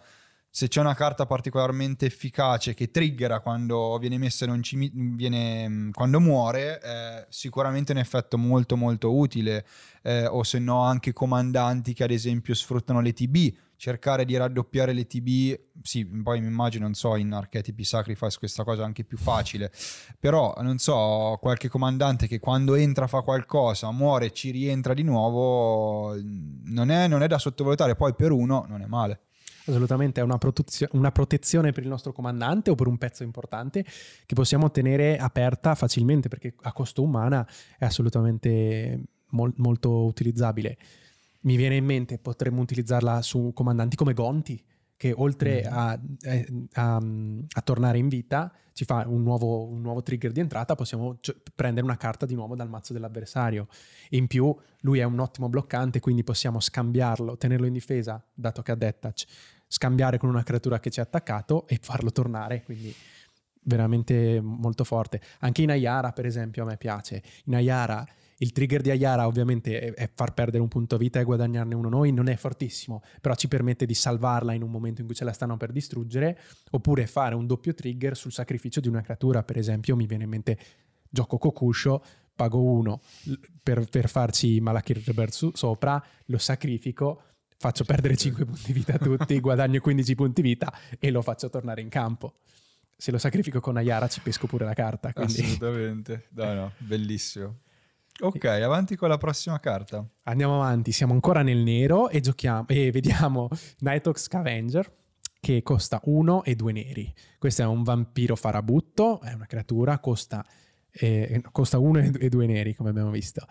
se c'è una carta particolarmente efficace che triggera quando viene messa in un cimi- viene, mm, quando muore, eh, sicuramente un effetto molto molto utile. Eh, o se no anche comandanti che ad esempio sfruttano le TB, cercare di raddoppiare le TB, sì, poi mi immagino, non so, in archetipi sacrifice questa cosa è anche più facile, però non so, qualche comandante che quando entra fa qualcosa, muore ci rientra di nuovo, non è, non è da sottovalutare, poi per uno non è male assolutamente è una, protezio- una, protezione per il nostro comandante o per un pezzo importante che possiamo tenere aperta facilmente perché a costo umana è assolutamente mol- molto utilizzabile. Mi viene in mente, potremmo utilizzarla su comandanti come Gonti, che oltre mm. a, eh, a, a, tornare in vita ci fa un nuovo, un nuovo trigger di entrata, possiamo c- prendere una carta di nuovo dal mazzo dell'avversario. In più lui è un ottimo bloccante, quindi possiamo scambiarlo, tenerlo in difesa, dato che ha death touch, scambiare con una creatura che ci ha attaccato e farlo tornare, quindi veramente molto forte. Anche in Ayara, per esempio, a me piace. In Ayara il trigger di Ayara ovviamente è, è, far perdere un punto vita e guadagnarne uno noi, non è fortissimo, però ci permette di salvarla in un momento in cui ce la stanno per distruggere, oppure fare un doppio trigger sul sacrificio di una creatura, per esempio mi viene in mente gioco Kokusho, pago uno per, per farci Malakir Rebirth sopra, lo sacrifico, faccio perdere 5 punti vita a tutti, guadagno 15 punti vita e lo faccio tornare in campo. Se lo sacrifico con Ayara ci pesco pure la carta. Quindi... Assolutamente, no, no, bellissimo. Ok, avanti con la prossima carta. Andiamo avanti, siamo ancora nel nero e giochiamo e vediamo Nighthawk Scavenger che costa 1 e 2 neri. Questo è un vampiro farabutto, è una creatura, costa 1 eh, e 2 neri come abbiamo visto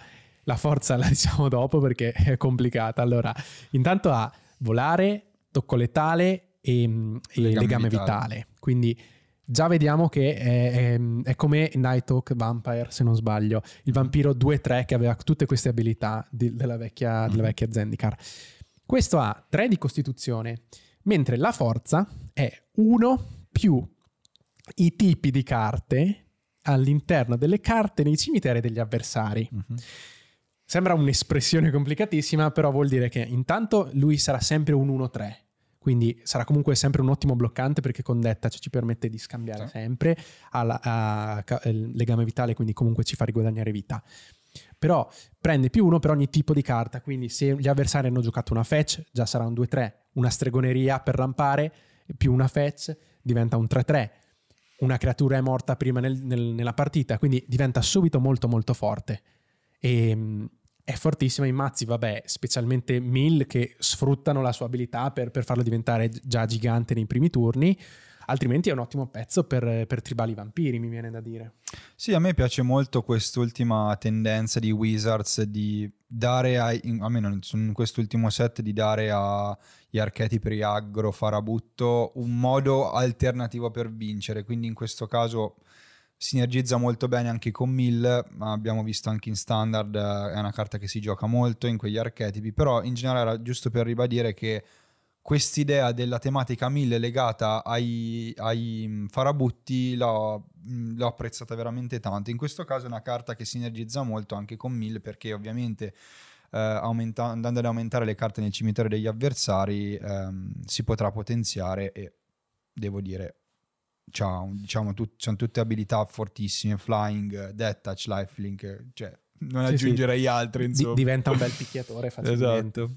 la forza la diciamo dopo perché è complicata. Allora, intanto ha volare, tocco letale e, e legame, legame vitale. vitale. Quindi già vediamo che è, è, è come Nighthawk Vampire, se non sbaglio, il vampiro 2-3 che aveva tutte queste abilità di, della, vecchia, della vecchia Zendikar. Questo ha 3 di costituzione, mentre la forza è 1 più i tipi di carte all'interno delle carte nei cimiteri degli avversari. Mm-hmm. Sembra un'espressione complicatissima, però vuol dire che intanto lui sarà sempre un 1-3, quindi sarà comunque sempre un ottimo bloccante perché con Detta ci permette di scambiare sì. sempre, ha legame vitale, quindi comunque ci fa riguadagnare vita. Però prende più uno per ogni tipo di carta, quindi se gli avversari hanno giocato una fetch, già sarà un 2-3, una stregoneria per rampare, più una fetch, diventa un 3-3 una creatura è morta prima nel, nel, nella partita, quindi diventa subito molto molto forte. E, ehm, è fortissima in mazzi, vabbè, specialmente Mill che sfruttano la sua abilità per, per farlo diventare già gigante nei primi turni altrimenti è un ottimo pezzo per, per, tribali vampiri, mi viene da dire. Sì, a me piace molto quest'ultima tendenza di Wizards di dare, ai, almeno in quest'ultimo set, di dare agli archetipi aggro, farabutto, un modo alternativo per vincere, quindi in questo caso sinergizza molto bene anche con Mill, ma abbiamo visto anche in standard, eh, è una carta che si gioca molto in quegli archetipi, però in generale era giusto per ribadire che quest'idea della tematica Mill legata ai, ai mm, farabutti l'ho, mm, l'ho, apprezzata veramente tanto. In questo caso è una carta che sinergizza molto anche con Mill perché ovviamente eh, aumenta, andando ad aumentare le carte nel cimitero degli avversari ehm, si potrà potenziare e devo dire c'ha, diciamo, tut, tutte abilità fortissime, flying, death touch, lifelink, cioè non sì, aggiungerei sì. altri insomma. Di, diventa un bel picchiatore facilmente. esatto.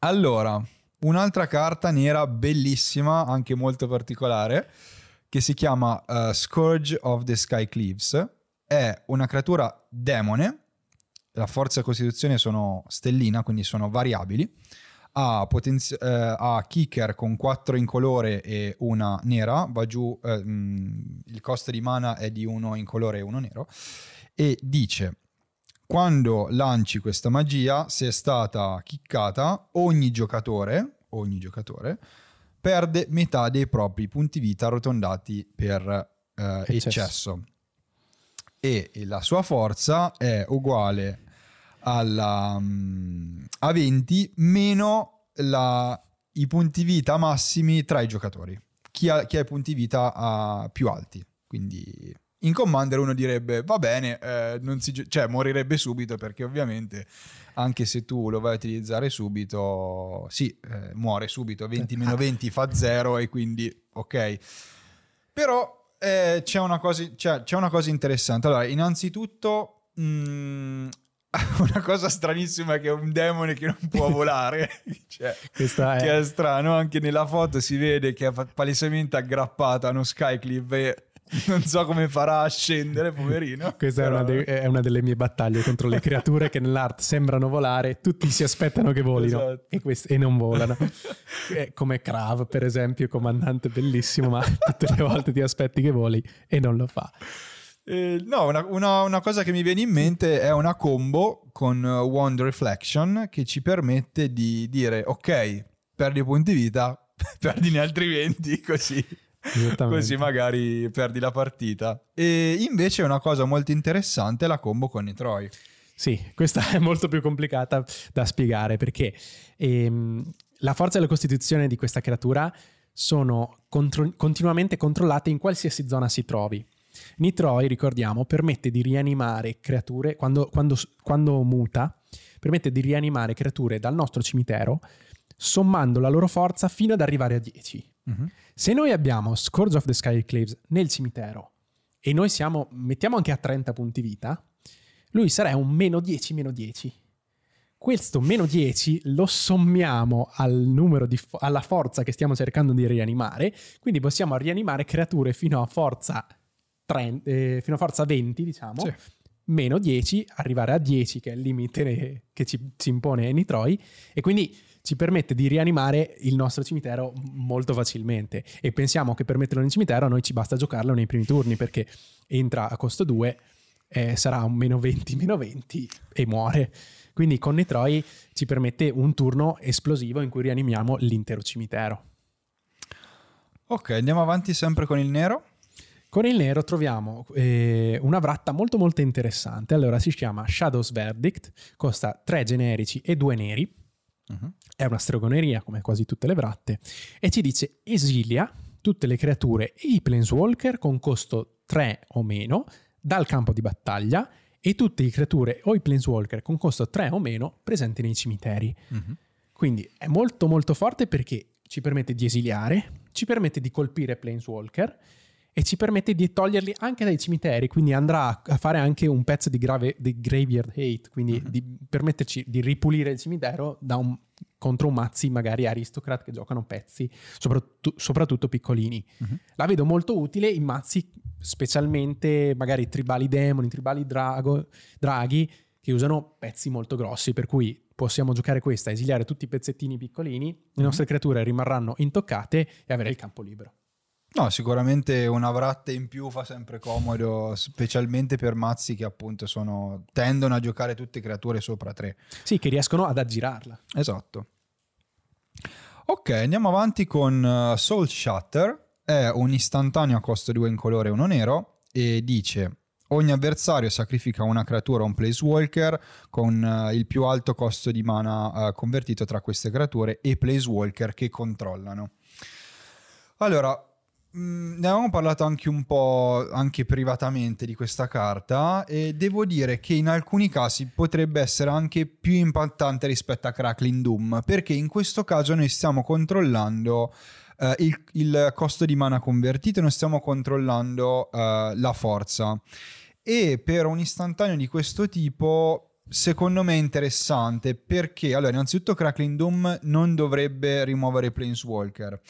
Allora, un'altra carta nera bellissima, anche molto particolare, che si chiama uh, Scourge of the Sky Cleaves. È una creatura demone, la forza e costituzione sono stellina, quindi sono variabili ha, potenzi- eh, ha kicker con 4 incolore e una nera, va giù, eh, mh, mm, il costo di mana è di uno incolore e uno nero, e dice quando lanci questa magia, se è stata kickata, ogni giocatore, ogni giocatore perde metà dei propri punti vita arrotondati per eh, eccesso. eccesso. E la sua forza è uguale alla, mm, a 20 meno la- i punti vita massimi tra i giocatori. Chi ha, chi ha i punti vita più alti. Quindi in Commander uno direbbe va bene, eh, non si cioè morirebbe subito perché ovviamente anche se tu lo vai a utilizzare subito, sì, eh, muore subito, 20 meno 20 fa 0 e quindi ok. Però eh, c'è, una cosa, cioè, c'è una cosa interessante. Allora, innanzitutto, mm, una cosa stranissima è che è un demone che non può volare. cioè, Questa che è, è strano, anche nella foto si vede che è palesemente aggrappato a uno Skycliff e non so come farà a scendere, poverino. questa è Però- una, de- è una delle mie battaglie contro le creature che nell'art sembrano volare, tutti si aspettano che volino Esatto. e, quest- e non volano. Eh, come Krav, per esempio, comandante bellissimo, ma tutte le volte ti aspetti che voli e non lo fa. Eh, no, una, una- una cosa che mi viene in mente è una combo con uh, Wand Reflection che ci permette di dire ok, perdi punti vita, perdine altri 20, così, così magari perdi la partita. E invece una cosa molto interessante è la combo con i Troy. Sì, questa è molto più complicata da spiegare perché ehm, la forza e la costituzione di questa creatura sono contro- continuamente controllate in qualsiasi zona si trovi. Nitroi, ricordiamo, permette di rianimare creature, quando, quando- quando muta, permette di rianimare creature dal nostro cimitero sommando la loro forza fino ad arrivare a 10. Se noi abbiamo Scourge of the Skyclaves nel cimitero e noi siamo, mettiamo anche a 30 punti vita, lui sarà un meno 10, meno 10. Questo meno 10 lo sommiamo al numero di alla forza che stiamo cercando di rianimare, quindi possiamo rianimare creature fino a forza, 30, eh, fino a forza 20, diciamo, Sì. meno 10, arrivare a 10 che è il limite che ci, ci impone Nitroi, e quindi ci permette di rianimare il nostro cimitero molto facilmente. E pensiamo che per metterlo nel cimitero a noi ci basta giocarlo nei primi turni perché entra a costo 2, eh, sarà un meno 20, meno 20 e muore. Quindi con Netroi ci permette un turno esplosivo in cui rianimiamo l'intero cimitero. Ok, andiamo avanti sempre con il nero. Con il nero troviamo eh, una vratta molto molto interessante. Allora si chiama Shadows Verdict, costa 3 generici e 2 neri. È una stregoneria come quasi tutte le vratte. E ci dice esilia tutte le creature e i planeswalker con costo 3 o meno dal campo di battaglia e tutte le creature o i planeswalker con costo 3 o meno presenti nei cimiteri. Quindi è molto molto forte perché ci permette di esiliare, ci permette di colpire Planeswalker e ci permette di toglierli anche dai cimiteri, quindi andrà a- fare anche un pezzo di, grave, di Graveyard Hate, quindi di permetterci di ripulire il cimitero da un- contro un mazzi magari aristocrat che giocano pezzi, soprattutto, soprattutto piccolini. La vedo molto utile in mazzi specialmente magari tribali demoni, tribali drago, draghi che usano pezzi molto grossi, per cui possiamo giocare questa, esiliare tutti i pezzettini piccolini, le nostre creature rimarranno intoccate e avere il campo libero. No, sicuramente una vratta in più fa sempre comodo, specialmente per mazzi che appunto sono, tendono a giocare tutte creature sopra 3. Sì, che riescono ad aggirarla. Esatto. Ok, andiamo avanti con uh, Soul Shatter. È un istantaneo a costo 2 in colore e uno nero e dice ogni avversario sacrifica una creatura o un planeswalker con uh, il più alto costo di mana uh, convertito tra queste creature e planeswalker che controllano. Allora, ne avevamo parlato anche un po' anche privatamente di questa carta e devo dire che in alcuni casi potrebbe essere anche più impattante rispetto a Crackling Doom perché in questo caso noi stiamo controllando eh, il, il costo di mana convertito non stiamo controllando eh, la forza. E per un istantaneo di questo tipo secondo me è interessante perché allora innanzitutto Crackling Doom non dovrebbe rimuovere Planeswalker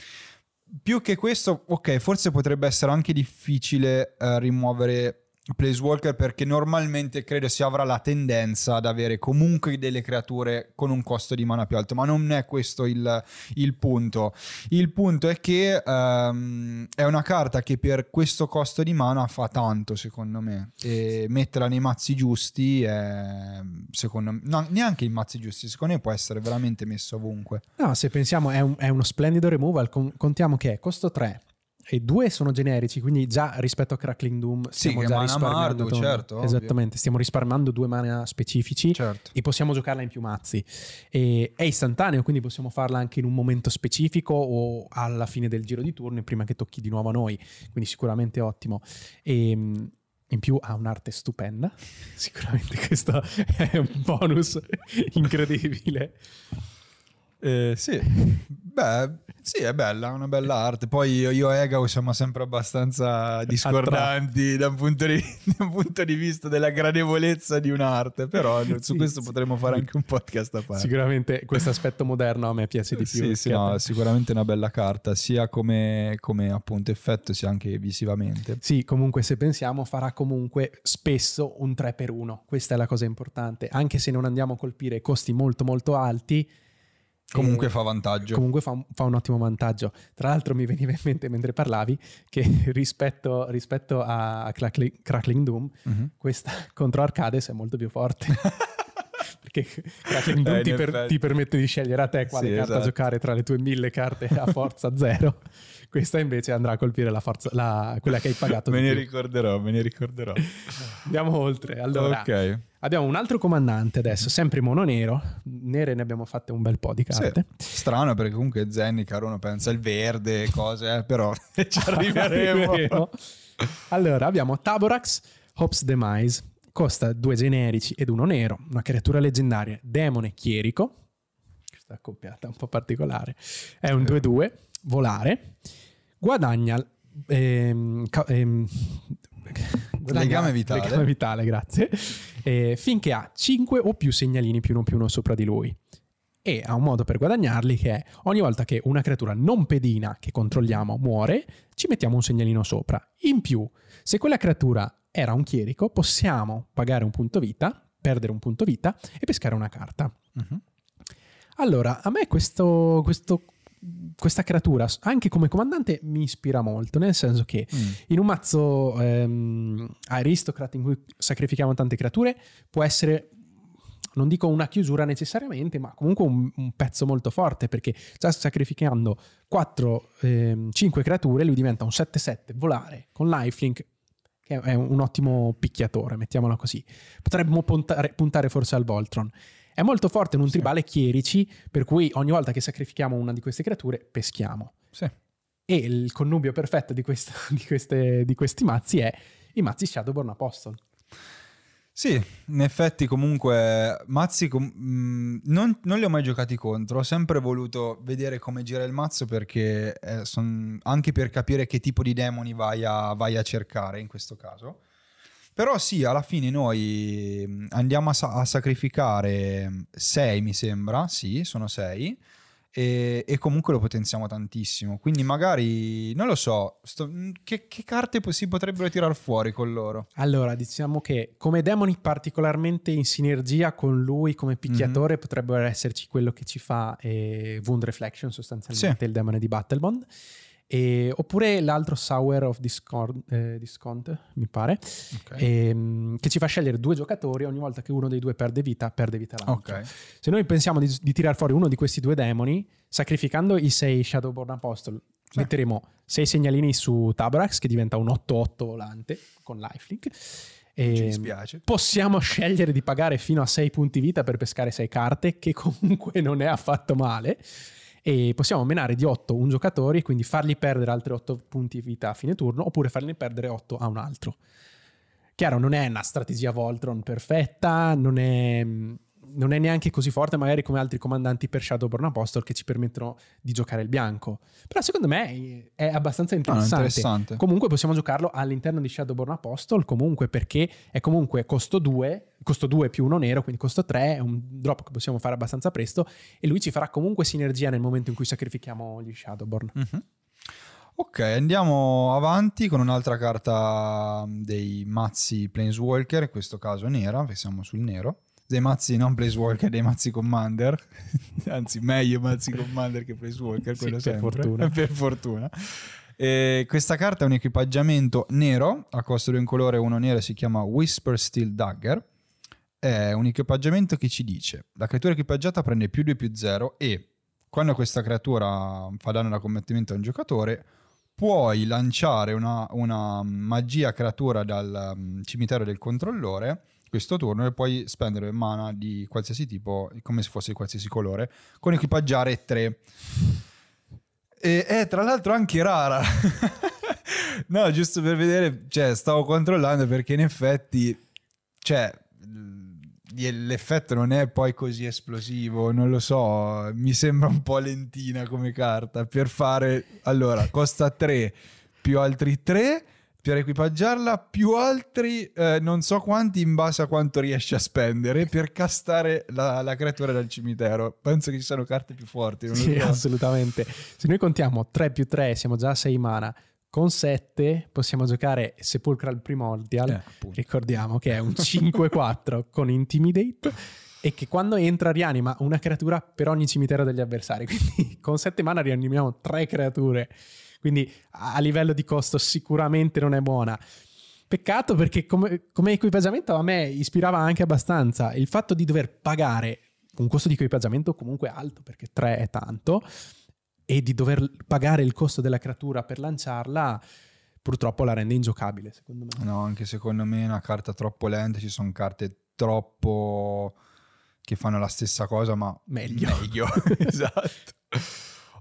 più che questo, ok, forse potrebbe essere anche difficile eh, rimuovere Planeswalker perché normalmente credo si avrà la tendenza ad avere comunque delle creature con un costo di mana più alto, ma non è questo il, il punto. Il punto è che ehm, è una carta che per questo costo di mana fa tanto, secondo me, e metterla nei mazzi giusti è, secondo me, no, neanche i mazzi giusti, secondo me può essere veramente messo ovunque. No, se pensiamo è, un- è uno splendido removal, con- contiamo che è costo 3, e due sono generici, quindi già rispetto a Crackling Doom Sì, stiamo che già risparmiando. Mardu, certo, ovvio. Esattamente, stiamo risparmiando due mana specifici Certo. e possiamo giocarla in più mazzi. E è istantaneo, quindi possiamo farla anche in un momento specifico o alla fine del giro di turno, prima che tocchi di nuovo a noi. Quindi sicuramente ottimo. E mh, in più ha un'arte stupenda. Sicuramente questo è un bonus incredibile. Eh, sì, beh, sì, è bella, una bella arte. Poi io, io e Egao siamo sempre abbastanza discordanti da un, punto di, da un punto di vista della gradevolezza di un'arte, però su Sì, questo sì. potremmo fare anche un podcast a parte. Sicuramente questo aspetto moderno a me piace di più. Sì, sì, no, te. sicuramente una bella carta, sia come, come appunto effetto, sia anche visivamente. Sì, comunque se pensiamo farà comunque spesso un 3x1, questa è la cosa importante, anche se non andiamo a colpire costi molto molto alti, Comunque fa vantaggio. comunque fa un, fa un ottimo vantaggio. Tra l'altro mi veniva in mente mentre parlavi che rispetto, rispetto a Crackling, Crackling Doom, Mhm. questa contro Arcades è molto più forte. Perché Crackling Doom Eh, ti, per- ti permette di scegliere a te quale Sì, carta esatto. giocare tra le tue mille carte a forza zero. Questa invece andrà a colpire la forza, la- quella che hai pagato Me ne più. ricorderò, me ne ricorderò. Andiamo oltre. Allora, ok. Abbiamo un altro comandante adesso, sempre mono nero. Nere ne abbiamo fatte un bel po' di Sì. carte. Strano perché comunque Zendikar uno pensa il verde, cose, eh, però ci arriveremo. Allora, abbiamo Taborax, Hope's Demise. Costa due generici ed uno nero. Una creatura leggendaria, demone chierico. Questa accoppiata un po' particolare. È un 2-2, volare. Guadagna... ehm, ehm, guadagna- Legame vitale. Legame vitale, grazie. Eh, finché ha 5 o più segnalini più uno più uno sopra di lui. E ha un modo per guadagnarli che è ogni volta che una creatura non pedina che controlliamo muore, ci mettiamo un segnalino sopra. In più, se quella creatura era un chierico, possiamo pagare un punto vita, perdere un punto vita e pescare una carta. Mhm. Allora, a me questo, questo- questa creatura, anche come comandante, mi ispira molto, nel senso che Mm. in un mazzo ehm, aristocrat in cui sacrifichiamo tante creature, può essere, non dico una chiusura necessariamente, ma comunque un, un pezzo molto forte, perché già sacrificando 4-5 creature, lui diventa un 7-7 volare con lifelink, che è un ottimo picchiatore, mettiamola così. Potremmo puntare, puntare forse al Voltron. È molto forte in un Sì. tribale chierici, per cui ogni volta che sacrifichiamo una di queste creature, peschiamo. Sì. E il connubio perfetto di, questa- di queste- di questi mazzi è i mazzi Shadowborn Apostle. Sì, in effetti comunque mazzi com- mm, non, non li ho mai giocati contro, ho sempre voluto vedere come gira il mazzo perché eh, son- anche per capire che tipo di demoni vai a, vai a cercare in questo caso. Però sì, alla fine noi mm, andiamo a, sa- a sacrificare 6 mi sembra, sì, sono 6 e, e comunque lo potenziamo tantissimo. Quindi magari, non lo so, sto- mm, che, che carte si potrebbero tirare fuori con loro? Allora, diciamo che come demoni particolarmente in sinergia con lui come picchiatore Mhm. potrebbero esserci quello che ci fa eh, Wound Reflection sostanzialmente, Sì. il demone di Battlebond. E- oppure l'altro Sour of Discord, eh, Discount, mi pare, Ok. ehm, che ci fa scegliere due giocatori ogni volta che uno dei due perde vita, perde vita l'altro. Ok. Se noi pensiamo di, di tirar fuori uno di questi due demoni, sacrificando i 6 Shadowborn Apostle, Sì. metteremo 6 segnalini su Tabrax, che diventa un 8-8 volante con lifelink. E Ci dispiace. Possiamo scegliere di pagare fino a 6 punti vita per pescare 6 carte, che comunque non è affatto male. E possiamo menare di 8 un giocatore e quindi fargli perdere altri 8 punti vita a fine turno, oppure fargli perdere 8 a un altro. Chiaro, non è una strategia Voltron perfetta, non è, non è neanche così forte magari come altri comandanti per Shadowborn Apostle che ci permettono di giocare il bianco. Però secondo me è abbastanza Ah, interessante. interessante. Comunque possiamo giocarlo all'interno di Shadowborn Apostle, comunque perché è comunque costo 2, costo 2 più uno nero, quindi costo 3, è un drop che possiamo fare abbastanza presto e lui ci farà comunque sinergia nel momento in cui sacrifichiamo gli Shadowborn. Mhm. Ok, andiamo avanti con un'altra carta dei mazzi Planeswalker, in questo caso nera, perché siamo sul nero. Dei mazzi non Planeswalker, dei mazzi Commander. Anzi, meglio mazzi Commander che Planeswalker, Sì, quello per sempre. fortuna. per fortuna. E questa carta è un equipaggiamento nero, a costo di un colore uno nero, si chiama Whisper Steel Dagger. È un equipaggiamento che ci dice la creatura equipaggiata prende più 2 più 0 e quando questa creatura fa danno da combattimento a un giocatore puoi lanciare una, una magia creatura dal um, cimitero del controllore questo turno e puoi spendere mana di qualsiasi tipo, come se fosse di qualsiasi colore, con equipaggiare 3. E è tra l'altro anche rara. no, giusto per vedere, cioè, stavo controllando perché in effetti, cioè, l'effetto non è poi così esplosivo, non lo so, mi sembra un po' lentina come carta per fare, allora, costa 3 più altri 3 per equipaggiarla più altri eh, non so quanti in base a quanto riesci a spendere per castare la, la creatura dal cimitero. Penso che ci siano carte più forti. sì, so. assolutamente. Se noi contiamo 3 più 3, siamo già a 6 mana. Con 7 possiamo giocare Sepulchral Primordial, eh, ricordiamo che è un 5-4 con Intimidate e che quando entra rianima una creatura per ogni cimitero degli avversari. Quindi con 7 mana rianimiamo 3 creature. Quindi a livello di costo sicuramente non è buona. Peccato perché come, come equipaggiamento a me ispirava anche abbastanza il fatto di dover pagare un costo di equipaggiamento comunque alto perché 3 è tanto e di dover pagare il costo della creatura per lanciarla purtroppo la rende ingiocabile secondo me. No, anche secondo me è una carta troppo lenta, ci sono carte troppo che fanno la stessa cosa ma meglio. meglio. esatto.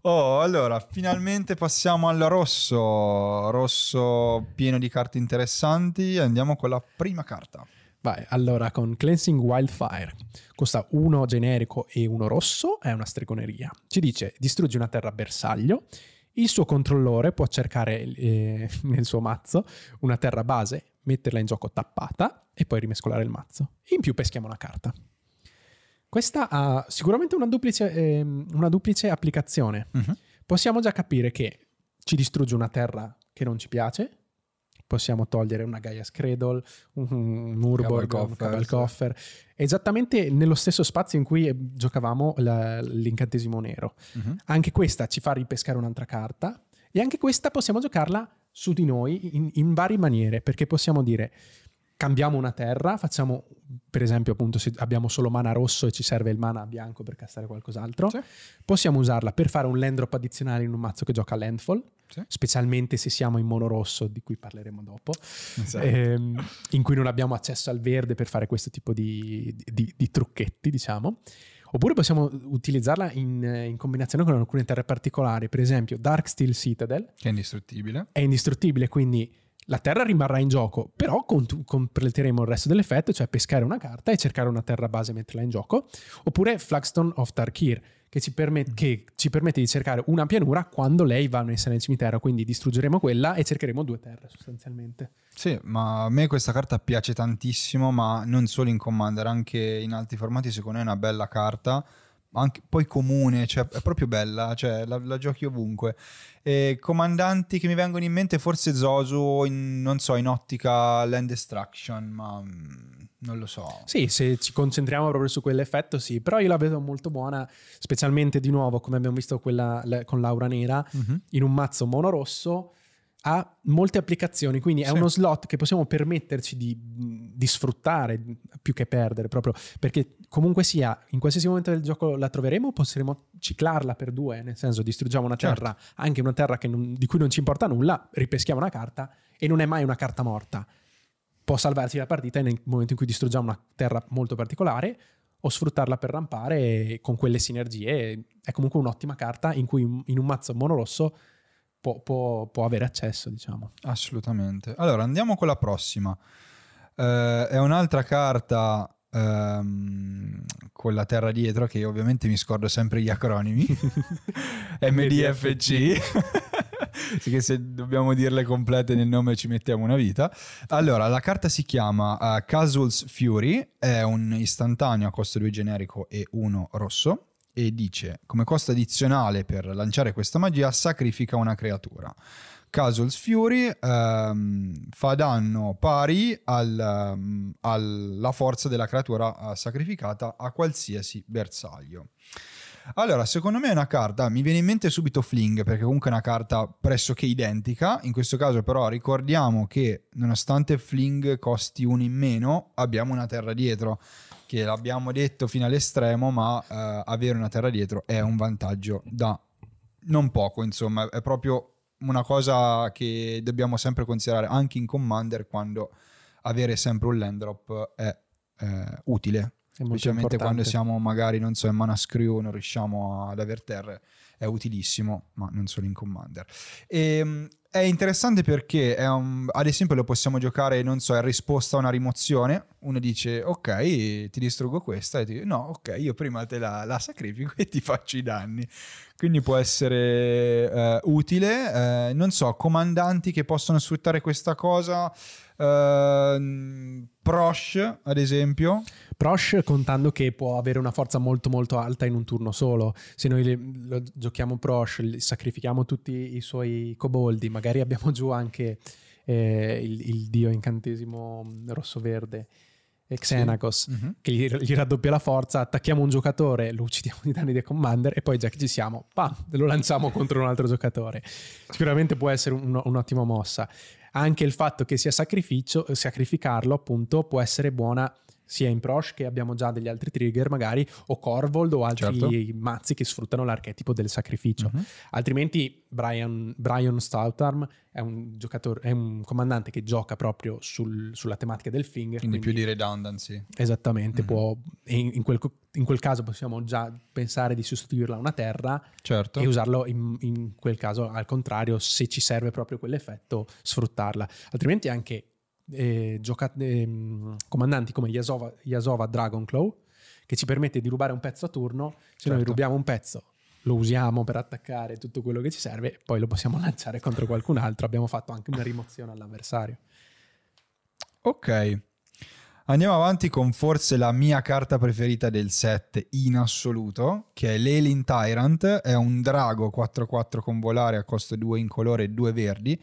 Oh, allora, finalmente passiamo al rosso. Rosso pieno di carte interessanti. Andiamo con la prima carta. Vai, allora con Cleansing Wildfire costa uno generico e uno rosso, è una stregoneria. Ci dice distruggi una terra bersaglio, il suo controllore può cercare eh, nel suo mazzo una terra base, metterla in gioco tappata e poi rimescolare il mazzo. In più peschiamo una carta. Questa ha sicuramente una duplice, eh, una duplice applicazione. Uh-huh. Possiamo già capire che ci distrugge una terra che non ci piace, possiamo togliere una Gaia Cradle, un, un Urborg, un Cabalcoffer, esattamente nello stesso spazio in cui giocavamo la, l'incantesimo nero. Uh-huh. Anche questa ci fa ripescare un'altra carta e anche questa possiamo giocarla su di noi in, in varie maniere, perché possiamo dire cambiamo una terra, facciamo per esempio appunto se abbiamo solo mana rosso e ci serve il mana bianco per castare qualcos'altro, sì. possiamo usarla per fare un land drop addizionale in un mazzo che gioca landfall, sì. specialmente se siamo in mono rosso, di cui parleremo dopo, esatto. ehm, in cui non abbiamo accesso al verde per fare questo tipo di, di, di trucchetti, diciamo. Oppure possiamo utilizzarla in, in, combinazione con alcune terre particolari, per esempio Dark Steel Citadel. Che è indistruttibile. È indistruttibile, quindi la terra rimarrà in gioco, però completeremo il resto dell'effetto, cioè pescare una carta e cercare una terra base e metterla in gioco. Oppure Flagstone of Tarkir, che ci, permet- che ci, permette di cercare una pianura quando lei va a essere nel cimitero, quindi distruggeremo quella e cercheremo due terre sostanzialmente. Sì, ma a me questa carta piace tantissimo, ma non solo in Commander, anche in altri formati secondo me è una bella carta anche poi comune, cioè è proprio bella, cioè la, la giochi ovunque. E comandanti che mi vengono in mente forse Zosu, in, non so, in ottica Land Destruction, ma mm, non lo so. Sì, se ci concentriamo proprio su quell'effetto, sì, però io la vedo molto buona, specialmente di nuovo, come abbiamo visto quella con l'aura nera, uh-huh. in un mazzo mono rosso ha molte applicazioni, quindi è sì. uno slot che possiamo permetterci di, di, sfruttare più che perdere, proprio perché comunque sia, in qualsiasi momento del gioco la troveremo, possiamo ciclarla per due, nel senso distruggiamo una terra, certo. anche una terra non, di cui non ci importa nulla, ripeschiamo una carta e non è mai una carta morta. Può salvarsi la partita nel momento in cui distruggiamo una terra molto particolare o sfruttarla per rampare con quelle sinergie è comunque un'ottima carta in cui in un mazzo monorosso può, può, può avere accesso, diciamo. Assolutamente. Allora, andiamo con la prossima. Uh, è un'altra carta um, con la terra dietro, che ovviamente mi scordo sempre gli acronimi. MDFC. che se dobbiamo dirle complete nel nome ci mettiamo una vita. Allora, la carta si chiama uh, Casual's Fury, è un istantaneo a costo 2 generico e 1 rosso e dice come costo addizionale per lanciare questa magia sacrifica una creatura. Casual's Fury ehm, fa danno pari al, um, alla forza della creatura uh, sacrificata a qualsiasi bersaglio. Allora, secondo me è una carta, mi viene in mente subito Fling, perché comunque è una carta pressoché identica. In questo caso, però, ricordiamo che nonostante Fling costi uno in meno, abbiamo una terra dietro che l'abbiamo detto fino all'estremo, ma eh, avere una terra dietro è un vantaggio da non poco, insomma, è proprio una cosa che dobbiamo sempre considerare anche in Commander quando avere sempre un land drop è eh, utile. Specialmente quando siamo magari, non so, in mana screw, non riusciamo ad aver terre, è utilissimo, ma non solo in Commander. E, ehm, è interessante perché, è un, ad esempio, lo possiamo giocare, non so, in risposta a una rimozione. Uno dice, ok, ti distruggo questa, e ti dice, no, ok, io prima te la, la sacrifico e ti faccio i danni. Quindi può essere eh, utile. Eh, non so, comandanti che possono sfruttare questa cosa. Uh, Prosh, ad esempio. Prosh contando che può avere una forza molto molto alta in un turno solo. Se noi lo, giochiamo Prosh, sacrifichiamo tutti i suoi coboldi, magari abbiamo giù anche eh, il, il, dio incantesimo rosso-verde. Xenagos, sì. uh-huh. che gli, gli, raddoppia la forza, attacchiamo un giocatore, lo uccidiamo di danni dei commander e poi già che ci siamo, pam, lo lanciamo contro un altro giocatore. Sicuramente può essere un, un'ottima mossa. Anche il fatto che sia sacrificio, sacrificarlo appunto può essere buona sia in Prosh che abbiamo già degli altri trigger magari o Corvold o altri certo. mazzi che sfruttano l'archetipo del sacrificio uh-huh. altrimenti Brian, Brian Stoutarm è un giocatore è un comandante che gioca proprio sul, sulla tematica del finger quindi, quindi, più di redundancy esattamente uh-huh. può, in, in, quel, in, quel, caso possiamo già pensare di sostituirla a una terra certo. e usarlo in, in quel caso al contrario se ci serve proprio quell'effetto sfruttarla altrimenti anche eh, gioca- eh, comandanti come Yasova, Yasova Dragonclaw che ci permette di rubare un pezzo a turno. Se certo. noi rubiamo un pezzo, lo usiamo per attaccare tutto quello che ci serve, poi lo possiamo lanciare contro qualcun altro. Abbiamo fatto anche una rimozione all'avversario. Ok. Andiamo avanti con forse la mia carta preferita del set in assoluto, che è l'Elin Tyrant. È un drago 4-4 con volare a costo 2 in colore e 2 verdi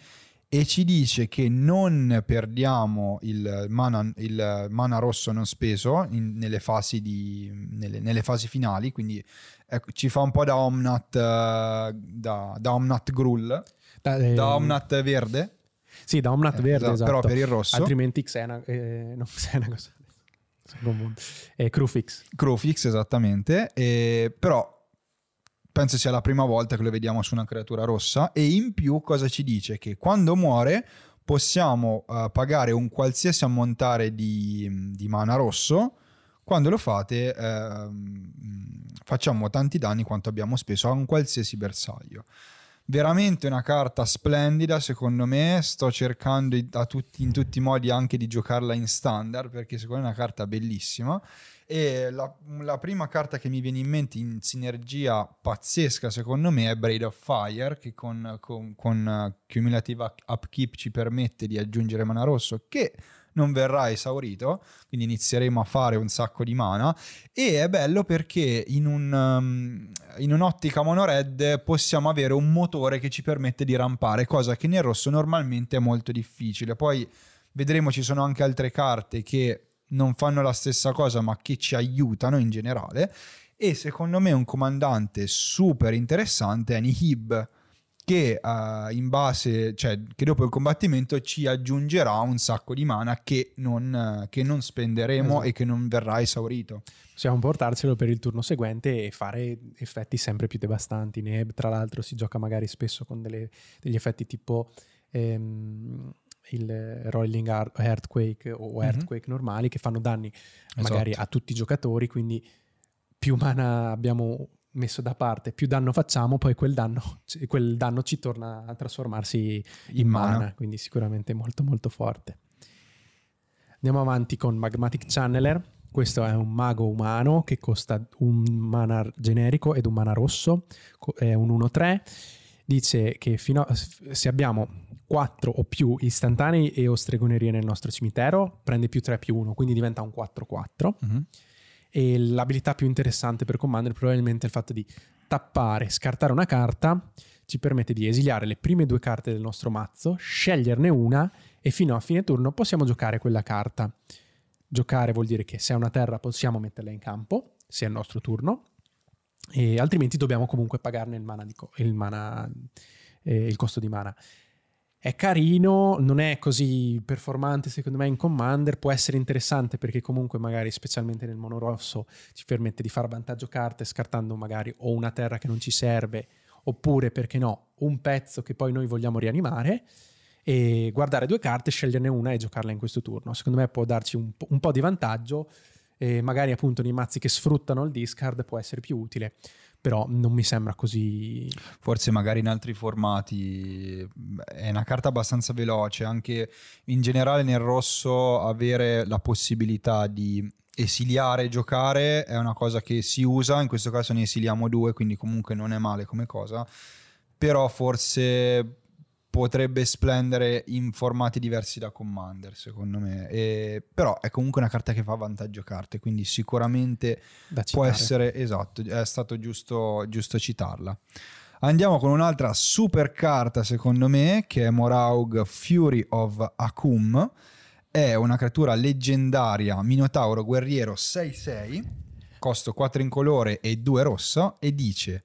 e ci dice che non perdiamo il mana, il mana rosso non speso in, nelle, fasi di, nelle, nelle, fasi finali, quindi ecco, ci fa un po' da Omnat, uh, da, da Omnat Grull, da, eh, da Omnat verde. Sì, da Omnat eh, verde, esatto. Però per il rosso. Altrimenti Xena, eh, no, Xena cosa? Eh, Crewfix. Crewfix, esattamente. Eh, però penso sia la prima volta che lo vediamo su una creatura rossa e in più cosa ci dice? Che quando muore possiamo uh, pagare un qualsiasi ammontare di, di, mana rosso, quando lo fate uh, facciamo tanti danni quanto abbiamo speso a un qualsiasi bersaglio. Veramente una carta splendida, secondo me. Sto cercando in tutti i modi anche di giocarla in standard perché secondo me è una carta bellissima e la, la, prima carta che mi viene in mente in sinergia pazzesca, secondo me, è Braid of Fire, che con, con, con uh, Cumulative Upkeep ci permette di aggiungere mana rosso, che non verrà esaurito, quindi inizieremo a fare un sacco di mana. E è bello perché in, un, um, in un'ottica mono red possiamo avere un motore che ci permette di rampare, cosa che nel rosso normalmente è molto difficile. Poi vedremo, ci sono anche altre carte che non fanno la stessa cosa ma che ci aiutano in generale e secondo me un comandante super interessante è Nihib che uh, in base, cioè che dopo il combattimento ci aggiungerà un sacco di mana che non, che non spenderemo esatto. e che non verrà esaurito. Possiamo portarcelo per il turno seguente e fare effetti sempre più devastanti. Neheb, tra l'altro, si gioca magari spesso con delle, degli effetti tipo ehm, il Rolling Earthquake o. Earthquake mm-hmm. normali che fanno danni esatto. magari a tutti i giocatori, quindi più mana abbiamo messo da parte, più danno facciamo, poi quel danno, quel danno ci torna a trasformarsi in, in mana. mana, quindi sicuramente molto molto forte. Andiamo avanti con Magmatic Channeler. Questo è un mago umano che costa un mana generico ed un mana rosso, è un 1-3. Dice che a, se abbiamo 4 o più istantanei e o stregonerie nel nostro cimitero, prende più 3 più 1, quindi diventa un 4-4. Mm-hmm. E l'abilità più interessante per Commander probabilmente è il fatto di tappare, scartare una carta, ci permette di esiliare le prime due carte del nostro mazzo, sceglierne una e fino a fine turno possiamo giocare quella carta. Giocare vuol dire che se è una terra possiamo metterla in campo, se è il nostro turno, e altrimenti dobbiamo comunque pagarne il, mana co- il, mana, eh, il costo di mana. È carino, non è così performante secondo me in Commander, può essere interessante perché comunque magari specialmente nel mono rosso ci permette di fare vantaggio carte scartando magari o una terra che non ci serve oppure perché no, un pezzo che poi noi vogliamo rianimare e guardare due carte, sceglierne una e giocarla in questo turno. Secondo me può darci un, po', un po' di vantaggio e magari appunto nei mazzi che sfruttano il discard può essere più utile però non mi sembra così. Forse magari in altri formati è una carta abbastanza veloce, anche in generale nel rosso avere la possibilità di esiliare e giocare è una cosa che si usa, in questo caso ne esiliamo due, quindi comunque non è male come cosa, però forse potrebbe splendere in formati diversi da Commander, secondo me. E, però è comunque una carta che fa vantaggio carte, quindi sicuramente può essere esatto, è stato giusto, giusto citarla. Andiamo con un'altra super carta, secondo me, che è Moraug Fury of Akum. È una creatura leggendaria, Minotauro guerriero 6-6, costo 4 in colore e 2 rossa, e dice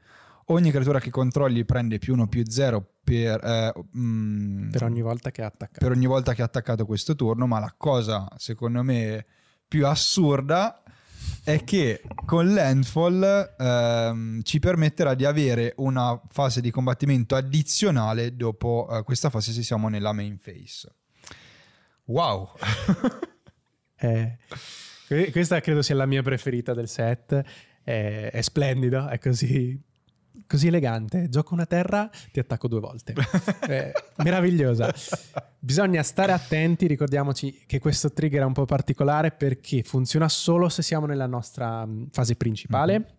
ogni creatura che controlli prende più 1 più 0 per, eh, mm, per ogni volta che ha attaccato. Per ogni volta che ha attaccato questo turno, ma la cosa secondo me più assurda è che con Landfall ehm, ci permetterà di avere una fase di combattimento addizionale dopo eh, questa fase se siamo nella main phase. Wow! eh, questa credo sia la mia preferita del set. È, è splendido, è così così elegante, gioco una terra, ti attacco due volte. eh, meravigliosa. Bisogna stare attenti, ricordiamoci che questo trigger è un po' particolare perché funziona solo se siamo nella nostra mm, fase principale. Mm-hmm.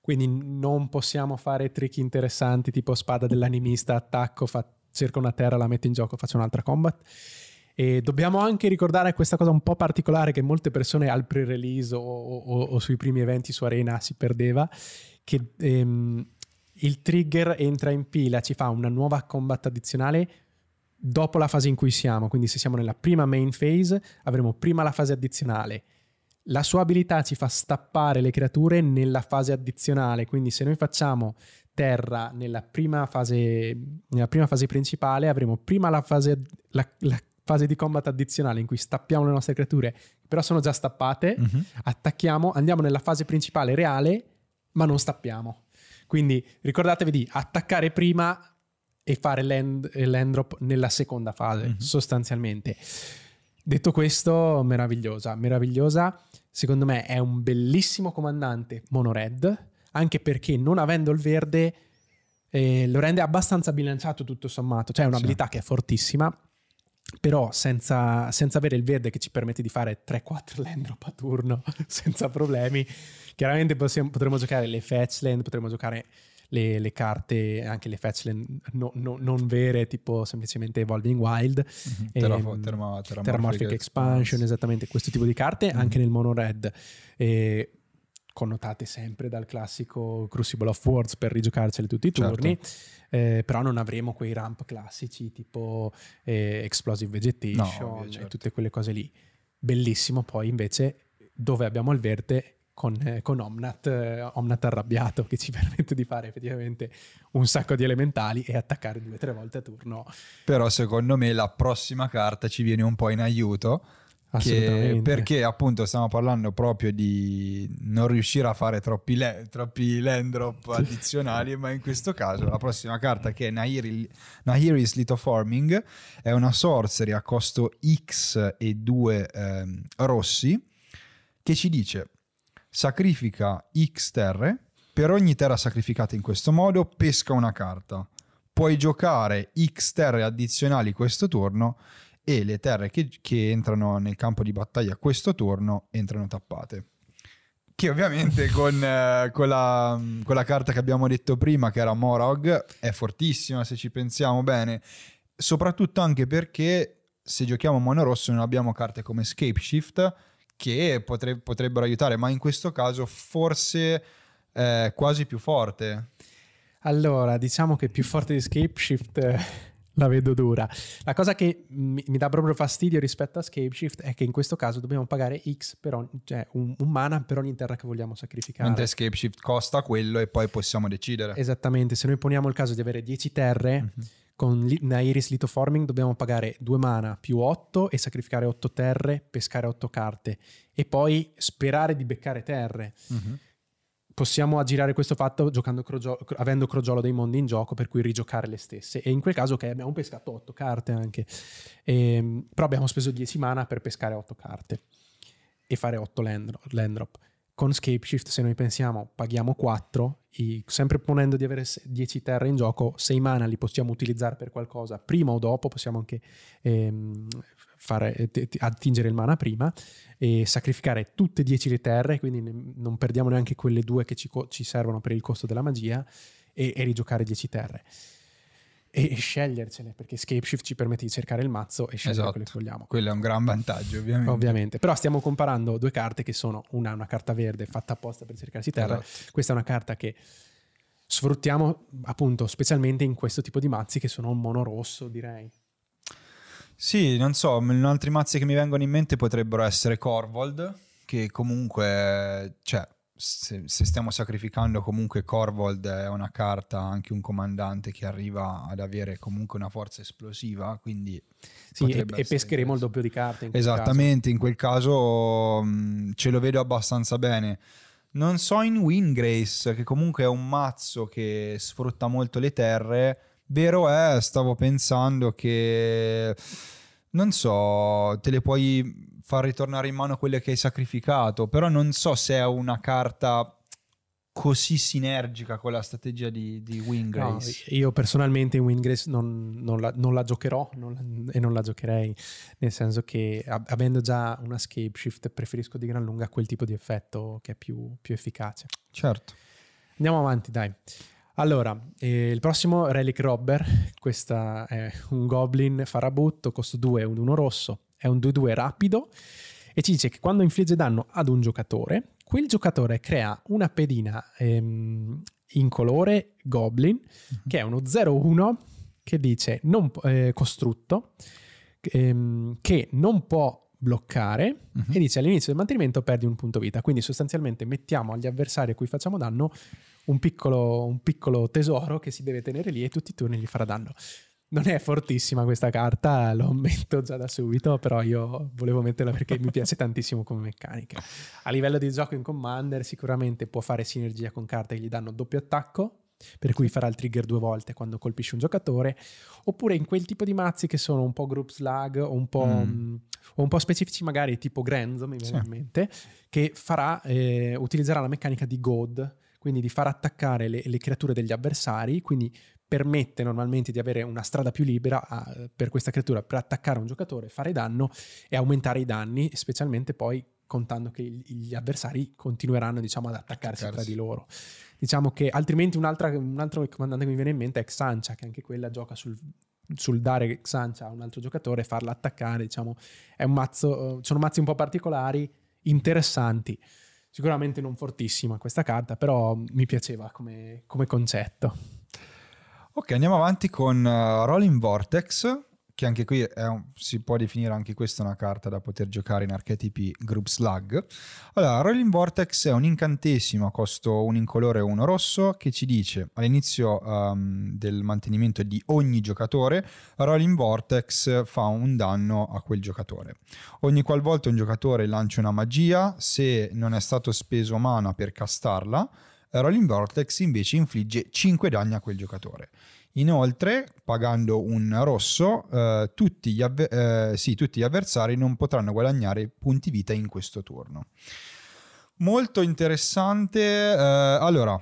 Quindi non possiamo fare trick interessanti tipo spada dell'animista, attacco, fa, cerco una terra, la metto in gioco, faccio un'altra combat. E dobbiamo anche ricordare questa cosa un po' particolare che molte persone al pre-release o, o, o sui primi eventi su Arena si perdeva, che ehm, il trigger entra in pila, ci fa una nuova combat addizionale dopo la fase in cui siamo. Quindi se siamo nella prima main phase avremo prima la fase addizionale. La sua abilità ci fa stappare le creature nella fase addizionale, quindi se noi facciamo terra nella prima fase, nella prima fase principale avremo prima la fase, la, la fase di combat addizionale in cui stappiamo le nostre creature, però sono già stappate, uh-huh. attacchiamo, andiamo nella fase principale reale, ma non stappiamo. Quindi ricordatevi di attaccare prima e fare l'end, drop nella seconda fase, mm-hmm. sostanzialmente. Detto questo, meravigliosa, meravigliosa. Secondo me è un bellissimo comandante mono red, anche perché non avendo il verde eh, lo rende abbastanza bilanciato tutto sommato. Cioè è un'abilità sì. che è fortissima, però senza, senza, avere il verde che ci permette di fare 3-4 land drop a turno senza problemi Chiaramente possiamo, potremmo giocare le fetchland, potremmo giocare le, le, carte, anche le fetchland no, no, non vere, tipo semplicemente Evolving Wild, mm-hmm. e, Terraf- terma- Terramorphic Expansion, esattamente questo tipo di carte, mm-hmm. anche nel mono red. E, connotate sempre dal classico Crucible of Words per rigiocarcele tutti i certo. turni, certo. eh, però non avremo quei ramp classici tipo eh, Explosive Vegetation no, certo. e tutte quelle cose lì. Bellissimo poi invece dove abbiamo il verde con, eh, con Omnat, eh, Omnat arrabbiato che ci permette di fare effettivamente un sacco di elementali e attaccare due o tre volte a turno. Però secondo me la prossima carta ci viene un po' in aiuto. Che, perché appunto stiamo parlando proprio di non riuscire a fare troppi, le, troppi land drop addizionali, ma in questo caso la prossima carta che è Nahiri, Nahiri's Lithoforming è una sorcery a costo X e 2 ehm, rossi che ci dice sacrifica X terre, per ogni terra sacrificata in questo modo pesca una carta. Puoi giocare X terre addizionali questo turno e le terre che, che entrano nel campo di battaglia questo turno entrano tappate. Che ovviamente con, eh, con, la, con, la, carta che abbiamo detto prima, che era Morog, è fortissima se ci pensiamo bene. Soprattutto anche perché se giochiamo mono rosso non abbiamo carte come Scape Shift che potre- potrebbero aiutare, ma in questo caso forse eh, quasi più forte. Allora, diciamo che più forte di Scapeshift eh, la vedo dura. La cosa che mi, mi, dà proprio fastidio rispetto a Scapeshift è che in questo caso dobbiamo pagare X per ogni, cioè un, un, mana per ogni terra che vogliamo sacrificare. Mentre Scapeshift costa quello e poi possiamo decidere. Esattamente, se noi poniamo il caso di avere 10 terre, mm-hmm con Nairis Lithoforming dobbiamo pagare 2 mana più 8 e sacrificare 8 terre, pescare 8 carte e poi sperare di beccare terre. Uh-huh. Possiamo aggirare questo fatto giocando crogio- avendo Crogiolo dei mondi in gioco, per cui rigiocare le stesse. E in quel caso, ok, abbiamo pescato 8 carte anche, e, ehm, però abbiamo speso 10 mana per pescare 8 carte e fare 8 land, land drop. Con Scapeshift, se noi pensiamo, paghiamo 4, i, sempre ponendo di avere 10 terre in gioco, 6 mana li possiamo utilizzare per qualcosa prima o dopo, possiamo anche ehm, fare, t- attingere il mana prima e sacrificare tutte e 10 le terre, quindi non perdiamo neanche quelle due che ci, ci, servono per il costo della magia e, e rigiocare 10 terre e, scegliercene perché Scapeshift ci permette di cercare il mazzo e scegliere esatto. quello che vogliamo. Quello è un gran vantaggio, ovviamente. Ovviamente, però stiamo comparando due carte che sono una, una carta verde fatta apposta per cercarsi terra, esatto. questa è una carta che sfruttiamo appunto specialmente in questo tipo di mazzi che sono un mono rosso, direi. Sì, non so, altri mazzi che mi vengono in mente potrebbero essere Corvold, che comunque, cioè, se, se, stiamo sacrificando comunque Corvold è una carta, anche un comandante che arriva ad avere comunque una forza esplosiva, quindi... Sì, e, e, pescheremo il doppio di carte. In Esattamente, caso. in quel caso mh, mm, ce lo vedo abbastanza bene. Non so in Wingrace, che comunque è un mazzo che sfrutta molto le terre, vero è, stavo pensando che... Non so, te le puoi far ritornare in mano quelle che hai sacrificato, però non so se è una carta così sinergica con la strategia di, di Wingrace. No, io personalmente in Wingrace non, non, la, non la, giocherò non la, e non la giocherei, nel senso che avendo già una scape shift preferisco di gran lunga quel tipo di effetto che è più, più efficace. Certo. Andiamo avanti, dai. Allora, eh, il prossimo Relic Robber, questo è un goblin farabutto, costo 2, un 1 rosso, è un 2-2 rapido e ci dice che quando infligge danno ad un giocatore, quel giocatore crea una pedina ehm, in colore goblin mm-hmm. che è uno 0-1 che dice non, eh, costrutto ehm, che non può bloccare uh-huh. e dice all'inizio del mantenimento perdi un punto vita quindi sostanzialmente mettiamo agli avversari a cui facciamo danno un piccolo, un piccolo tesoro che si deve tenere lì e tutti i turni gli farà danno non è fortissima questa carta, lo ammetto già da subito, però io volevo metterla perché mi piace tantissimo come meccanica. A livello di gioco in Commander sicuramente può fare sinergia con carte che gli danno doppio attacco, per cui farà il trigger due volte quando colpisce un giocatore, oppure in quel tipo di mazzi che sono un po' group slug o un po', mm. mh, o un po specifici magari tipo Granzo, mi viene sì. in mente, che farà, eh, utilizzerà la meccanica di God, quindi di far attaccare le, le creature degli avversari, quindi permette normalmente di avere una strada più libera a, per questa creatura per attaccare un giocatore, fare danno e aumentare i danni, specialmente poi contando che gli avversari continueranno diciamo, ad attaccarsi Attaccarsi. tra di loro. Diciamo che altrimenti un altro comandante che mi viene in mente è Xancia, che anche quella gioca sul, sul dare Xancia a un altro giocatore e farla attaccare. Diciamo, è un mazzo, sono mazzi un po' particolari, interessanti. Sicuramente non fortissima questa carta, però mi piaceva come, come concetto. Ok, andiamo avanti con uh, Rolling Vortex, che anche qui un, si può definire anche questa una carta da poter giocare in archetipi Group Slug. Allora, Rolling Vortex è un incantesimo a costo un incolore e uno rosso che ci dice all'inizio um, del mantenimento di ogni giocatore, Rolling Vortex fa un danno a quel giocatore. Ogni qualvolta un giocatore lancia una magia, se non è stato speso mana per castarla, Rolling Vortex invece infligge 5 danni a quel giocatore. Inoltre, pagando un rosso, eh, tutti, gli avver- eh, sì, tutti, gli avversari non potranno guadagnare punti vita in questo turno. Molto interessante. Eh, allora,